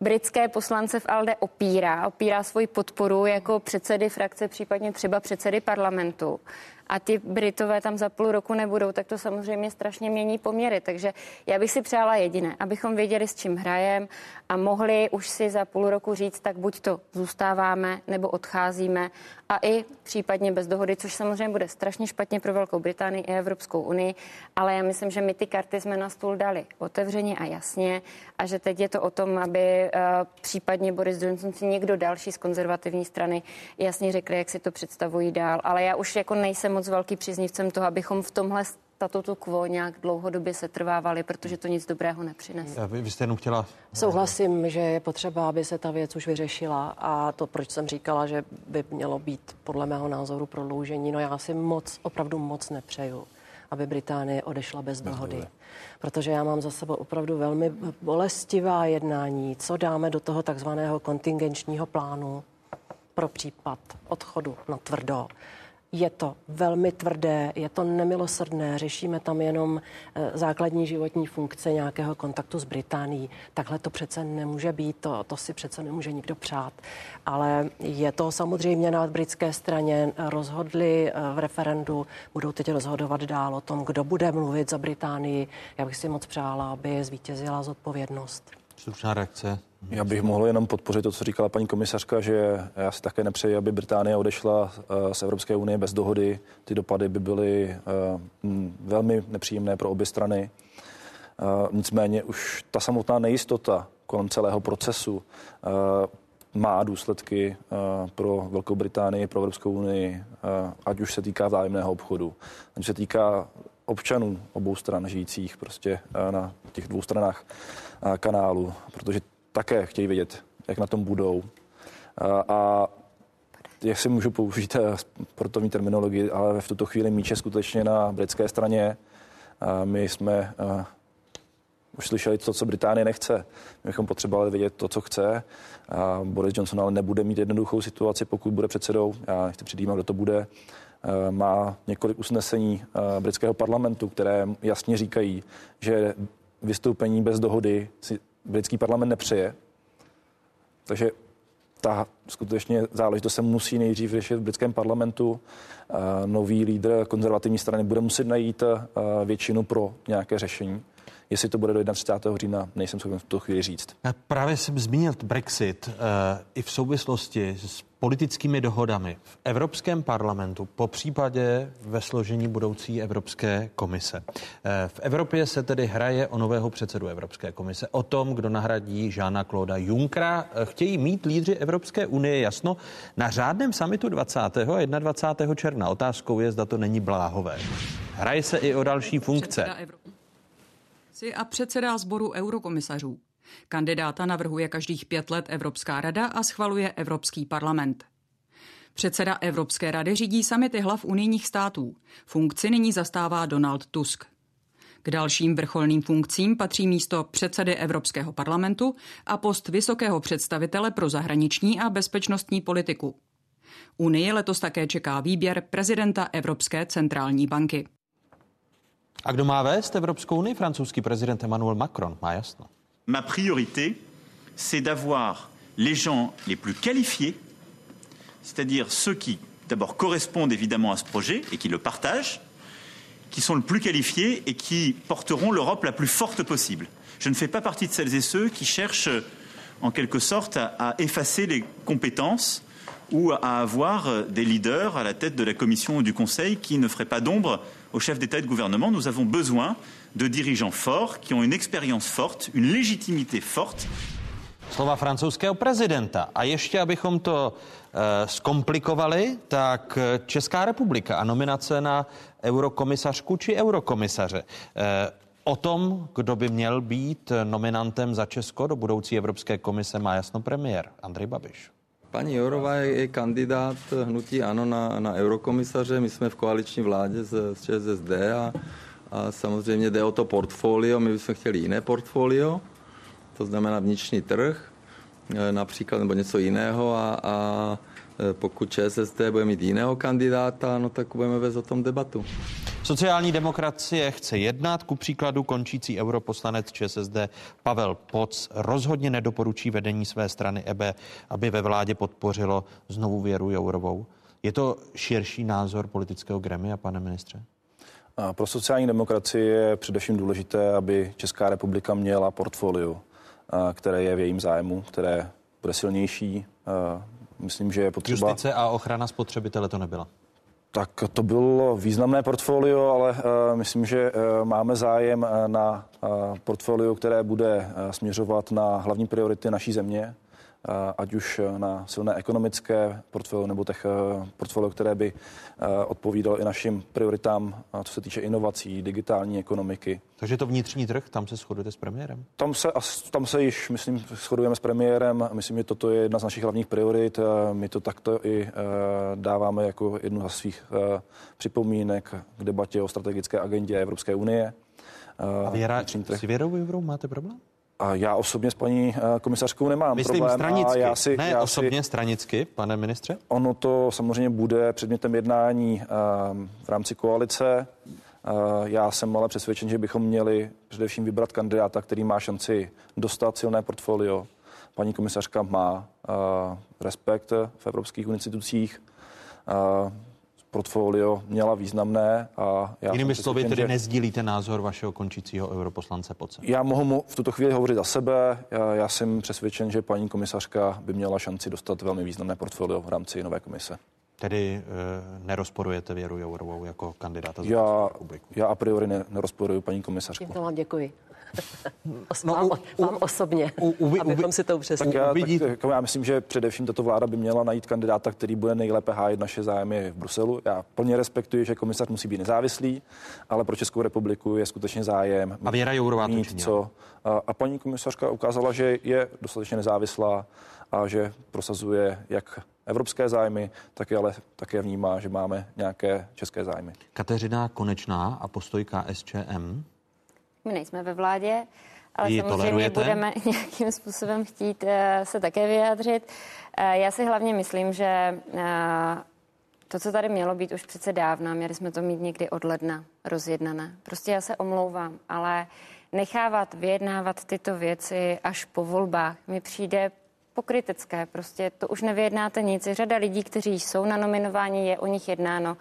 britské poslance v ALDE opírá, opírá svoji podporu jako předsedy frakce, případně třeba předsedy parlamentu a ty Britové tam za půl roku nebudou, tak to samozřejmě strašně mění poměry. Takže já bych si přála jediné, abychom věděli, s čím hrajem a mohli už si za půl roku říct, tak buď to zůstáváme nebo odcházíme a i případně bez dohody, což samozřejmě bude strašně špatně pro Velkou Británii i Evropskou unii, ale já myslím, že my ty karty jsme na stůl dali otevřeně a jasně a že teď je to o tom, aby uh, případně Boris Johnson si někdo další z konzervativní strany jasně řekli, jak si to představují dál. Ale já už jako nejsem moc velký příznivcem toho, abychom v tomhle statutu quo nějak dlouhodobě se trvávali, protože to nic dobrého nepřinese. Vy, vy jste jenom chtěla... Souhlasím, že je potřeba, aby se ta věc už vyřešila a to, proč jsem říkala, že by mělo být podle mého názoru prodloužení, no já si moc, opravdu moc nepřeju aby Británie odešla bez dohody. Protože já mám za sebou opravdu velmi bolestivá jednání, co dáme do toho takzvaného kontingenčního plánu pro případ odchodu na tvrdo. Je to velmi tvrdé, je to nemilosrdné, řešíme tam jenom eh, základní životní funkce nějakého kontaktu s Británií. Takhle to přece nemůže být, to, to si přece nemůže nikdo přát. Ale je to samozřejmě na britské straně. Rozhodli eh, v referendu, budou teď rozhodovat dál o tom, kdo bude mluvit za Británii. Já bych si moc přála, aby zvítězila zodpovědnost. Stručná reakce. Já bych mohl jenom podpořit to, co říkala paní komisařka, že já si také nepřeji, aby Británie odešla eh, z Evropské unie bez dohody. Ty dopady by byly eh, velmi nepříjemné pro obě strany. Eh, nicméně už ta samotná nejistota kolem celého procesu má důsledky pro Velkou Británii, pro Evropskou unii, ať už se týká vzájemného obchodu, ať se týká občanů obou stran žijících prostě na těch dvou stranách kanálu, protože také chtějí vědět, jak na tom budou. A, a jak si můžu použít eh, sportovní terminologii, ale v tuto chvíli míč je skutečně na britské straně. My jsme už slyšeli to, co Británie nechce. My bychom potřebovali vědět to, co chce. A Boris Johnson ale nebude mít jednoduchou situaci, pokud bude předsedou. Já nechci předjímat, kdo to bude. Má několik usnesení britského parlamentu, které jasně říkají, že vystoupení bez dohody si britský parlament nepřeje. Takže ta skutečně záležitost se musí nejdřív řešit v britském parlamentu. Nový lídr konzervativní strany bude muset najít většinu pro nějaké řešení. Jestli to bude do 31. října, nejsem schopen v tu chvíli říct. Právě jsem zmínil Brexit uh, i v souvislosti s politickými dohodami v Evropském parlamentu, po případě ve složení budoucí Evropské komise. Uh, v Evropě se tedy hraje o nového předsedu Evropské komise, o tom, kdo nahradí Žána Klóda Junkra. Uh, chtějí mít lídři Evropské unie jasno na řádném samitu 20. a 21. června. Otázkou je, zda to není bláhové. Hraje se i o další funkce a předsedá sboru eurokomisařů. Kandidáta navrhuje každých pět let Evropská rada a schvaluje Evropský parlament. Předseda Evropské rady řídí samity hlav unijních států. Funkci nyní zastává Donald Tusk. K dalším vrcholným funkcím patří místo předsedy Evropského parlamentu a post vysokého představitele pro zahraniční a bezpečnostní politiku. Unii letos také čeká výběr prezidenta Evropské centrální banky. Ma priorité, c'est d'avoir les gens les plus qualifiés, c'est-à-dire ceux qui d'abord correspondent évidemment à ce projet et qui le partagent, qui sont le plus qualifiés et qui porteront l'Europe la plus forte possible. Je ne fais pas partie de celles et ceux qui cherchent en quelque sorte à effacer les compétences ou à avoir des leaders à la tête de la Commission ou du Conseil qui ne feraient pas d'ombre aux chefs d'État et de gouvernement. Nous avons besoin de dirigeants forts, qui ont une expérience forte, une légitimité forte. Slova francouzského prezidenta. A ještě, abychom to uh, zkomplikovali, tak eh, Česká republika a nominace na eurokomisařku či eurokomisaře. Uh, O tom, kdo by měl být nominantem za Česko do budoucí Evropské komise, má jasno premiér Andrej Babiš. Paní Jourová je kandidát hnutí ANO na, na eurokomisaře. My jsme v koaliční vládě s, s ČSSD a, a samozřejmě jde o to portfolio. My bychom chtěli jiné portfolio, to znamená vnitřní trh e, například, nebo něco jiného a, a pokud ČSSD bude mít jiného kandidáta, no tak budeme vést o tom debatu. Sociální demokracie chce jednat, ku příkladu končící europoslanec ČSSD Pavel Poc rozhodně nedoporučí vedení své strany EB, aby ve vládě podpořilo znovu věru Jourovou. Je to širší názor politického gremia, pane ministře? A pro sociální demokracii je především důležité, aby Česká republika měla portfolio, které je v jejím zájmu, které bude silnější. Myslím, že je potřeba... Justice a ochrana spotřebitele to nebyla. Tak to bylo významné portfolio, ale uh, myslím, že uh, máme zájem uh, na portfolio, které bude směřovat na hlavní priority naší země. Eh, ať už eh, na silné ekonomické portfolio nebo těch eh, portfolio, které by odpovídalo i našim prioritám, co se týče inovací, digitální ekonomiky. Takže to vnitřní trh, tam se shodujete s premiérem? Tam se, tam se již, myslím, shodujeme s premiérem. Myslím, že toto je jedna z našich hlavních priorit. My to takto i dáváme jako jednu z svých připomínek k debatě o strategické agendě Evropské unie. A věra, s věrou máte problém? A já osobně s paní eh, komisařkou nemám Myslím problém. stranicky, a já si, ne já osobně si, stranicky, pane ministře? Ono to samozřejmě bude předmětem jednání um, v rámci koalice. Uh, já jsem ale přesvědčen, že bychom měli především vybrat kandidáta, který má šanci dostat silné portfolio. Paní komisařka má uh, respekt v evropských institucích. Portfolio měla významné. A já Jinými slovy, tedy že... nezdílíte názor vašeho končícího europoslance Poce? Já mohu v tuto chvíli hovořit za sebe. Já, já jsem přesvědčen, že paní komisařka by měla šanci dostat velmi významné portfolio v rámci nové komise. Tedy e, nerozporujete Věru Jourovou jako kandidáta za já, já a priori ne, nerozporuji paní komisařku. Tímto vám děkuji. No, vám, u, vám osobně, u, u, abychom si to upřesnili. Tak já, tak, já myslím, že především tato vláda by měla najít kandidáta, který bude nejlépe hájit naše zájmy v Bruselu. Já plně respektuji, že komisař musí být nezávislý, ale pro Českou republiku je skutečně zájem. A Věra Jourová mít co. A, a paní komisařka ukázala, že je dostatečně nezávislá a že prosazuje jak evropské zájmy, tak je ale také vnímá, že máme nějaké české zájmy. Kateřina Konečná a postoj KSČM my nejsme ve vládě, Ale ji samozřejmě tolerujete? budeme nějakým způsobem chtít eh, se také vyjádřit. Eh, Já si hlavně myslím, že eh, to, co tady mělo být už přece dávno, měli jsme to mít někdy od ledna rozjednané. Prostě já se omlouvám, ale nechávat vyjednávat tyto věci až po volbách mi přijde pokrytecké. Prostě to už nevyjednáte nic. Řada lidí, kteří jsou na nominování, je o nich jednáno.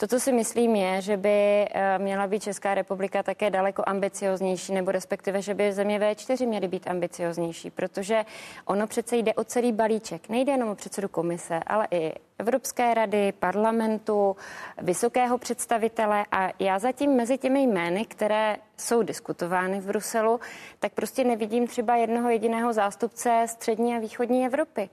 To, co si myslím, je, že by eh, měla být Česká republika také daleko ambicioznější, nebo respektive, že by země V4 měly být ambicioznější, protože ono přece jde o celý balíček. Nejde jenom o předsedu komise, ale i Evropské rady, parlamentu, vysokého představitele a já zatím mezi těmi jmény, které jsou diskutovány v Bruselu, tak prostě nevidím třeba jednoho jediného zástupce střední a východní Evropy.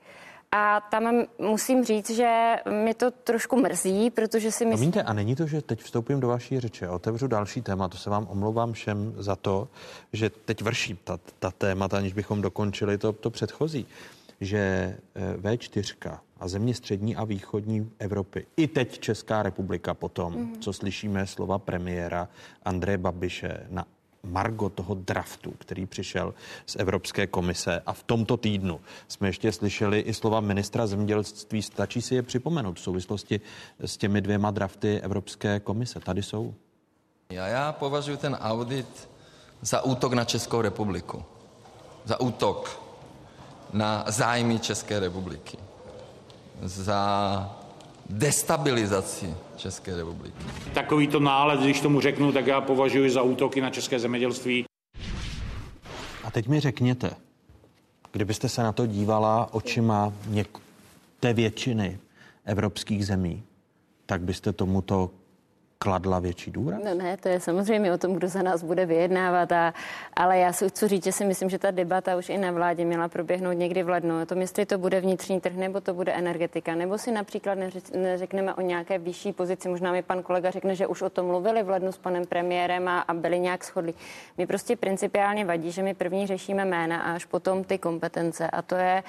A tam musím říct, že mi to trošku mrzí, protože si myslím... Promiňte, a není to, že teď vstoupím do vaší řeči a otevřu další téma, to se vám omlouvám všem za to, že teď vrším ta, ta témata, aniž bychom dokončili to, to předchozí, že eh, V4 a země střední a východní Evropy, i teď Česká republika potom, mm. co slyšíme slova premiéra Andreje Babiše na Margo toho draftu, který přišel z Evropské komise. A v tomto týdnu jsme ještě slyšeli i slova ministra zemědělství. Stačí si je připomenout v souvislosti s těmi dvěma drafty Evropské komise. Tady jsou. Já, já považuji ten audit za útok na Českou republiku. Za útok na zájmy České republiky. Za destabilizaci České republiky. Takovýto nález, když tomu řeknu, tak já považuji za útoky na české zemědělství. A teď mi řekněte, kdybyste se na to dívala očima něk- té většiny evropských zemí, tak byste tomuto kladla větší důraz? No ne, to je samozřejmě o tom, kdo za nás bude vyjednávat, a, ale já si chci říct, že si myslím, že ta debata už i na vládě měla proběhnout někdy v lednu. O tom, jestli to bude vnitřní trh, nebo to bude energetika, nebo si například neřekneme o nějaké vyšší pozici. Možná mi pan kolega řekne, že už o tom mluvili v lednu s panem premiérem a, a byli nějak shodli. Mi prostě principiálně vadí, že my první řešíme jména a až potom ty kompetence. A to je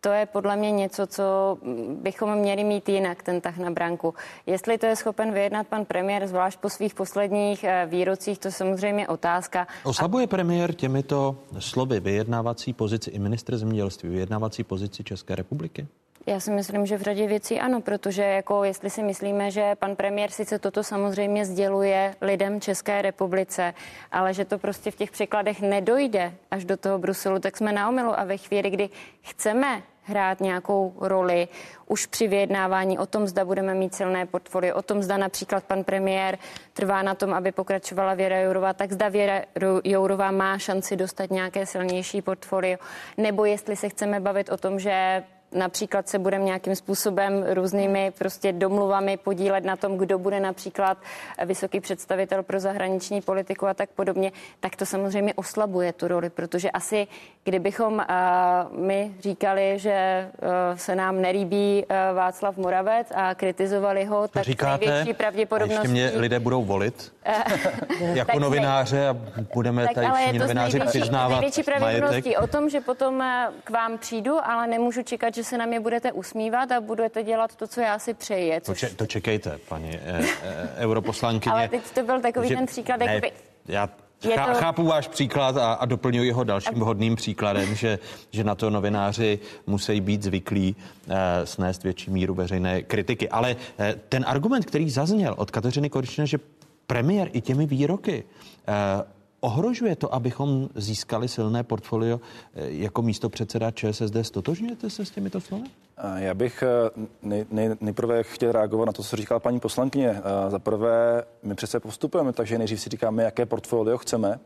to je podle mě něco, co bychom měli mít jinak, ten tah na branku. Jestli to je schopen vyjednat pan premiér, zvlášť po svých posledních eh, výrocích, to samozřejmě otázka. Oslabuje premiér těmito slovy vyjednávací pozici i ministr zemědělství, vyjednávací pozici České republiky? Já si myslím, že v řadě věcí ano, protože jako jestli si myslíme, že pan premiér sice toto samozřejmě sděluje lidem České republice, ale že to prostě v těch překladech nedojde až do toho Bruselu, tak jsme na omylu a ve chvíli, kdy chceme hrát nějakou roli už při vyjednávání o tom, zda budeme mít silné portfolio, o tom, zda například pan premiér trvá na tom, aby pokračovala Věra Jourová, tak zda Věra Jourová má šanci dostat nějaké silnější portfolio, nebo jestli se chceme bavit o tom, že například se budeme nějakým způsobem různými prostě domluvami podílet na tom, kdo bude například vysoký představitel pro zahraniční politiku a tak podobně, tak to samozřejmě oslabuje tu roli, protože asi kdybychom uh, my říkali, že uh, se nám nelíbí uh, Václav Moravec a kritizovali ho, tak Říkáte, největší pravděpodobností... ještě mě lidé budou volit jako novináře a budeme tak tady ale je všichni novináři přiznávat největší pravděpodobností majetek. o tom, že potom eh, k vám přijdu, ale nemůžu čekat, že se na mě budete usmívat a budete dělat to, co já si přeji. To, Což... če, to čekejte, paní eh, eh, europoslankyně. Ale teď to byl takový že- ten příklad, ne, jakoby... Já Je to- chápu váš příklad a, a doplňuji ho dalším vhodným příkladem, že, že na to novináři musí být zvyklí eh, snést větší míru veřejné kritiky. Ale eh, ten argument, který zazněl od Kateřiny Koričné, že premiér i těmi výroky eh, ohrožuje to, abychom získali silné portfolio eh, jako místo předseda ČSSD. Stotožňujete se s těmito slovy? A Já bych eh, nej, nej, nejprve chtěl reagovat na to, co říkala paní poslankyně. Eh, Za prvé, my přece postupujeme, takže nejdřív si říkáme, jaké portfolio chceme.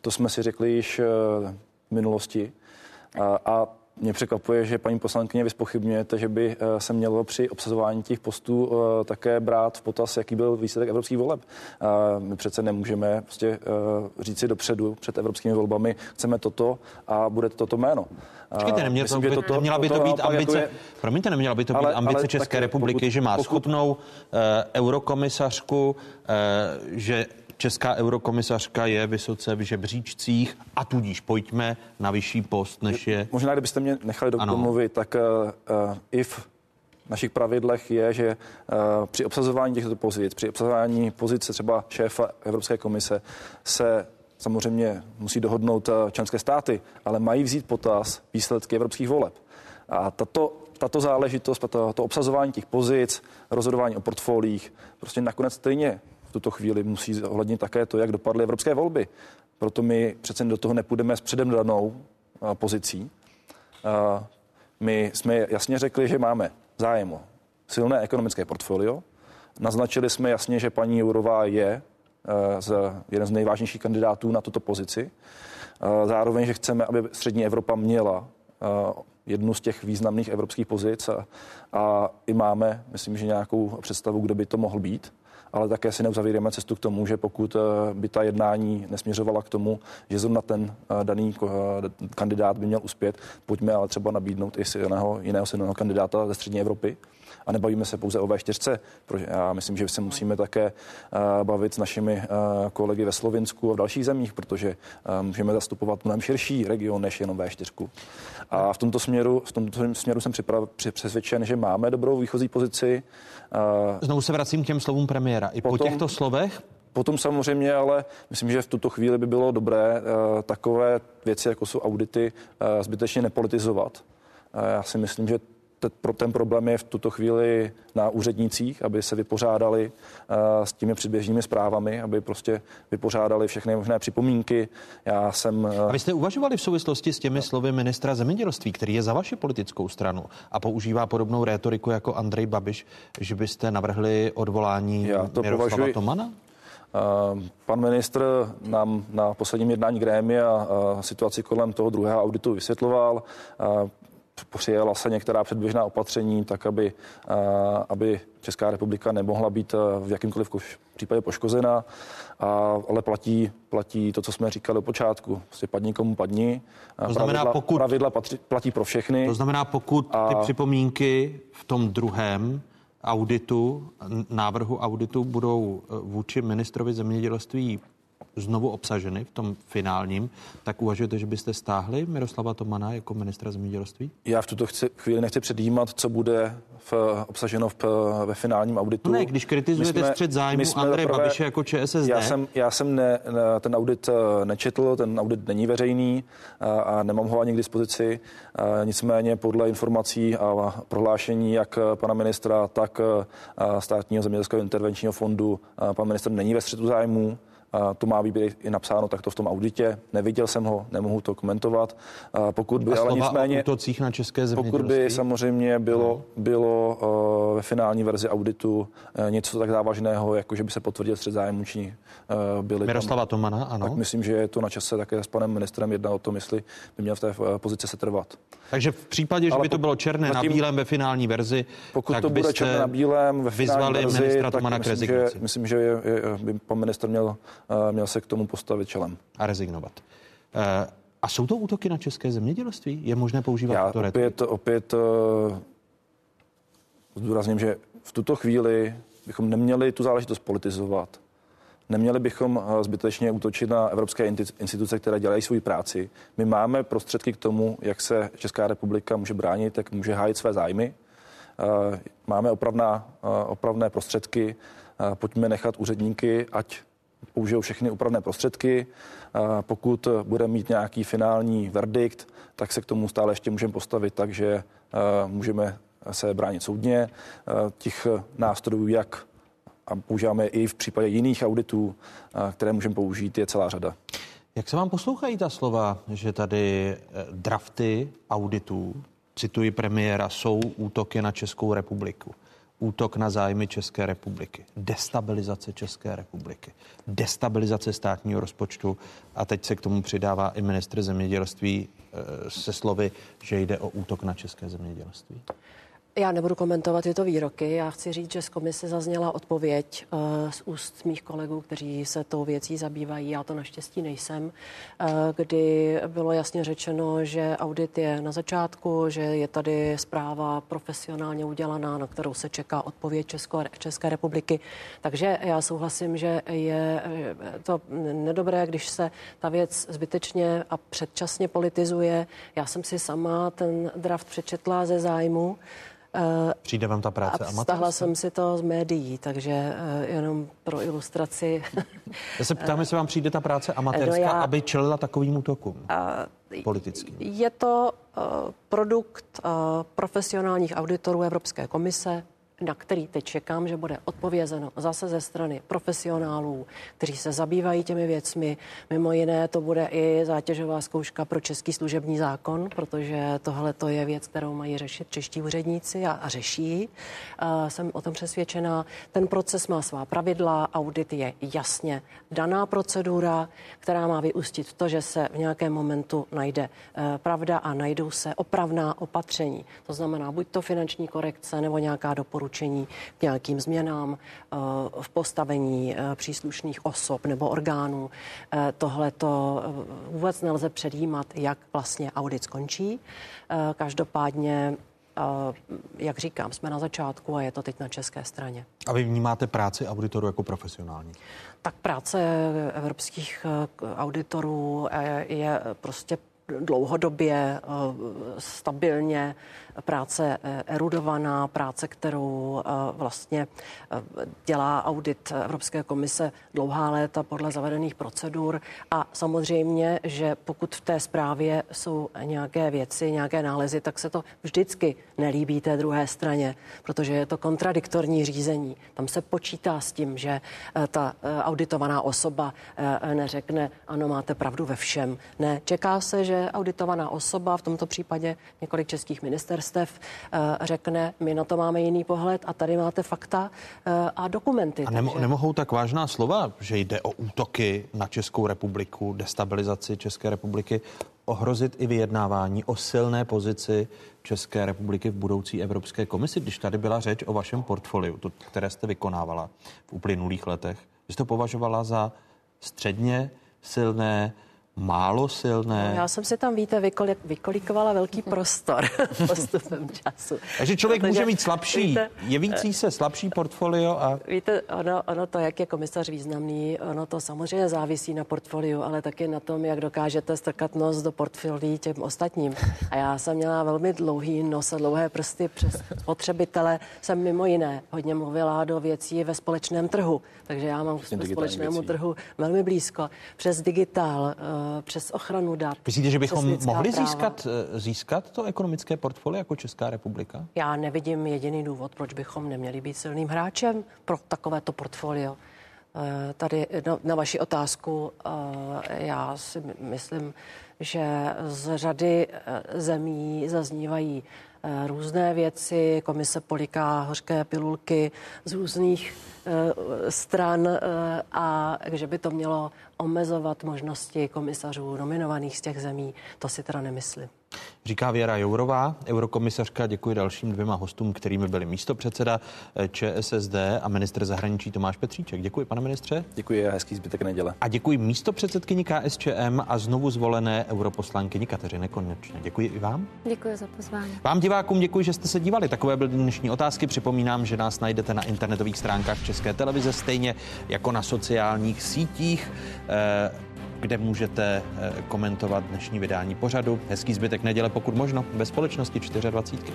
To jsme si řekli již v minulosti. A, a mě překvapuje, že paní poslankyně vy spochybňujete, že by eh, se mělo při obsazování těch postů eh, také brát v potaz, jaký byl výsledek evropských voleb. A My přece nemůžeme prostě eh, říci dopředu před evropskými volbami, chceme toto a bude to toto jméno. Počkejte, to, myslím, že by, neměla by to být jako ambice, je- promiňte, neměla by to být Ale- ambice ale České republiky, pokud- že má pokud- schopnou uh, eurokomisařku, uh, že česká eurokomisařka je vysoce v žebříčcích a tudíž pojďme na vyšší post, než je... Možná, kdybyste mě nechali do- Ano. domluvit, tak uh, i v našich pravidlech je, že uh, při obsazování těchto pozic, při obsazování pozice třeba šéfa Evropské komise se samozřejmě musí dohodnout členské státy, ale mají vzít potaz výsledky evropských voleb. A tato, tato záležitost, to, to obsazování těch pozic, rozhodování o portfoliích, prostě nakonec stejně tuto chvíli musí zohlednit také to, jak dopadly evropské volby. Proto my přece do toho nepůjdeme s předem danou pozicí. My jsme jasně řekli, že máme zájem o silné ekonomické portfolio. Naznačili jsme jasně, že paní Jourová je z, jeden z nejvážnějších kandidátů na tuto pozici. Zároveň, že chceme, aby střední Evropa měla jednu z těch významných evropských pozic a, a i máme, myslím, že nějakou představu, kdo by to mohl být ale také si neuzavíráme cestu k tomu, že pokud eh, by ta jednání nesměřovala k tomu, že zrovna ten eh, daný eh, kandidát by měl uspět, pojďme ale třeba nabídnout i jiného, jiného silného kandidáta ze střední Evropy a nebavíme se pouze o V4. Protože já myslím, že se musíme také bavit s našimi kolegy ve Slovinsku a v dalších zemích, protože můžeme zastupovat mnohem širší region než jenom V4. A v tomto směru, v tomto směru jsem připrav, přesvědčen, že máme dobrou výchozí pozici. Znovu se vracím k těm slovům premiéra. I potom, po těchto slovech Potom samozřejmě, ale myslím, že v tuto chvíli by bylo dobré uh, takové věci, jako jsou audity, uh, zbytečně nepolitizovat. Uh, já si myslím, že ten problém je v tuto chvíli na úřednících, aby se vypořádali eh, s těmi předběžnými zprávami, aby prostě vypořádali všechny možné připomínky. Já jsem... Eh, a vy jste uvažovali v souvislosti s těmi slovy ministra zemědělství, který je za vaši politickou stranu a používá podobnou rétoriku jako Andrej Babiš, že byste navrhli odvolání Já to Miroslava považuji, Tomana? Uh, pan ministr nám na posledním jednání grémia situaci kolem toho druhého auditu vysvětloval. Přijela se některá předběžná opatření, tak aby, aby Česká republika nemohla být v jakýmkoliv případě poškozena, a, ale platí, platí to, co jsme říkali od počátku. Prostě padni komu padni. To znamená, pravidla, pokud, pravidla patří, platí pro všechny. To znamená, pokud a, ty připomínky v tom druhém auditu, návrhu auditu budou vůči ministrovi zemědělství znovu obsaženy v tom finálním, tak uvažujete, že byste stáhli Miroslava Tomana jako ministra zemědělství? Já v tuto chci, chvíli nechci předjímat, co bude v, obsaženo v, ve finálním auditu. No ne, když kritizujete jsme, střed zájmu Andreje Babiše jako ČSSD. Já jsem, já jsem ne, ten audit eh, nečetl, ten audit není veřejný a, eh, a nemám ho ani k dispozici. A, eh, nicméně podle informací a prohlášení jak pana ministra, tak státního zemědělského intervenčního fondu pan ministr není ve střetu zájmu. To má být i napsáno takto v tom auditě. Neviděl jsem ho, nemohu to komentovat. Pokud by, A ale nicméně, na české pokud by samozřejmě bylo, no. bylo uh, ve finální verzi auditu uh, něco tak závažného, jako že by se potvrdil střed zájmu či uh, byli Miroslava tam, Tomana, ano. Tak myslím, že je to na čase také s panem ministrem jednat o tom, jestli by měl v té pozici se trvat. Takže v případě, že ale by to bylo černé na bílém ve finální verzi, pokud tak to bude černé na bílém ve finální verzi, ministra Tomana tak myslím, že, myslím, že je, je, by pan minister měl měl se k tomu postavit čelem. A rezignovat. Eh, a jsou to útoky na české zemědělství? Je možné používat Já to opět, opět eh, zdůrazním, že v tuto chvíli bychom neměli tu záležitost politizovat. Neměli bychom eh, zbytečně útočit na evropské instituce, které dělají svou práci. My máme prostředky k tomu, jak se Česká republika může bránit, jak může hájit své zájmy. Máme opravná, opravné prostředky. Pojďme nechat úředníky, ať použijou všechny upravné prostředky. Pokud bude mít nějaký finální verdikt, tak se k tomu stále ještě můžeme postavit, takže můžeme se bránit soudně. Těch nástrojů, jak a používáme i v případě jiných auditů, které můžeme použít, je celá řada. Jak se vám poslouchají ta slova, že tady drafty auditů, cituji premiéra, jsou útoky na Českou republiku? Útok na zájmy České republiky, destabilizace České republiky, destabilizace státního rozpočtu a teď se k tomu přidává i ministr zemědělství e, se slovy, že jde o útok na české zemědělství. Já nebudu komentovat tyto výroky. Já chci říct, že z komise zazněla odpověď uh, z úst mých kolegů, kteří se tou věcí zabývají. Já to naštěstí nejsem, uh, kdy bylo jasně řečeno, že audit je na začátku, že je tady zpráva profesionálně udělaná, na kterou se čeká odpověď Česko, České republiky. Takže já souhlasím, že je eh, to nedobré, když se ta věc zbytečně a předčasně politizuje. Já jsem si sama ten draft přečetla ze zájmu. Přijde vám ta práce a amatérská? Stahla jsem si to z médií, takže jenom pro ilustraci. Já se ptám, jestli vám přijde ta práce amatérská, no já, aby čelila takovým útokům politickým. Je to produkt profesionálních auditorů Evropské komise, na který teď čekám, že bude odpovězeno zase ze strany profesionálů, kteří se zabývají těmi věcmi. Mimo jiné to bude i zátěžová zkouška pro český služební zákon, protože tohle to je věc, kterou mají řešit čeští úředníci a, a řeší. Uh, jsem o tom přesvědčená. Ten proces má svá pravidla, audit je jasně daná procedura, která má vyústit to, že se v nějakém momentu najde uh, pravda a najdou se opravná opatření. To znamená buď to finanční korekce nebo nějaká doporučení doporučení k nějakým změnám eh, v postavení eh, příslušných osob nebo orgánů. Eh, Tohle to vůbec nelze předjímat, jak vlastně audit skončí. Každopádně jak říkám, jsme na začátku a je to teď na české straně. A vy vnímáte práci auditorů jako profesionální? Tak práce evropských auditorů je prostě dlouhodobě stabilně práce eh, erudovaná, práce, kterou eh, vlastně eh, dělá audit Evropské komise dlouhá léta podle zavedených procedur a samozřejmě, že pokud v té zprávě jsou nějaké věci, nějaké nálezy, tak se to vždycky nelíbí té druhé straně, protože je to kontradiktorní řízení. Tam se počítá s tím, že ta auditovaná osoba neřekne, ano, máte pravdu ve všem. Ne, čeká se, že auditovaná osoba, v tomto případě několik českých minister, ministerstev eh, řekne, my na to máme jiný pohled a tady máte fakta eh, a dokumenty. A nemo, takže... nemohou tak vážná slova, že jde o útoky na Českou republiku, destabilizaci České republiky, ohrozit i vyjednávání o silné pozici České republiky v budoucí Evropské komisi, když tady byla řeč o vašem portfoliu, to, které jste vykonávala v uplynulých letech, že jste považovala za středně silné, málo silné. No, já jsem si tam, víte, vykolik, vykolikovala velký prostor postupem času. Takže člověk Protože, může mít slabší, víte, jevící se slabší portfolio a... Víte, ono, ono to, jak je komisař významný, ono to samozřejmě závisí na portfoliu, ale taky na tom, jak dokážete strkat nos do portfolií těm ostatním. A já jsem měla velmi dlouhý nos a dlouhé prsty přes spotřebitele. Jsem mimo jiné hodně mluvila do věcí ve společném trhu, takže já mám k společnému věcí. trhu velmi blízko. Přes digitál, Eh, přes ochranu dat. Myslíte, že bychom mohli získat, eh, získat to ekonomické portfolio jako Česká republika? Já nevidím jediný důvod, proč bychom neměli být silným hráčem pro takovéto portfolio. Eh, tady na, na vaši otázku já si myslím, že z řady zemí zaznívají různé věci, komise poliká hořké pilulky z různých stran a že by to mělo omezovat možnosti komisařů nominovaných z těch zemí, to si teda nemyslím. Říká Věra Jourová, eurokomisařka. Děkuji dalším dvěma hostům, kterými byli místo předseda eh, ČSSD a ministr zahraničí Tomáš Petříček. Děkuji, pane ministře. Děkuji a hezký zbytek neděle. A děkuji místo předsedkyni KSČM a znovu zvolené europoslankyni Kateřiny Konečně. Děkuji i vám. Děkuji za pozvání. Vám divákům děkuji, že jste se dívali. Takové byly dnešní otázky. Připomínám, že nás najdete na internetových stránkách České televize, stejně jako na sociálních sítích. Eh, kde můžete eh, komentovat dnešní vydání pořadu. Hezký zbytek neděle, pokud možno, ve společnosti 24.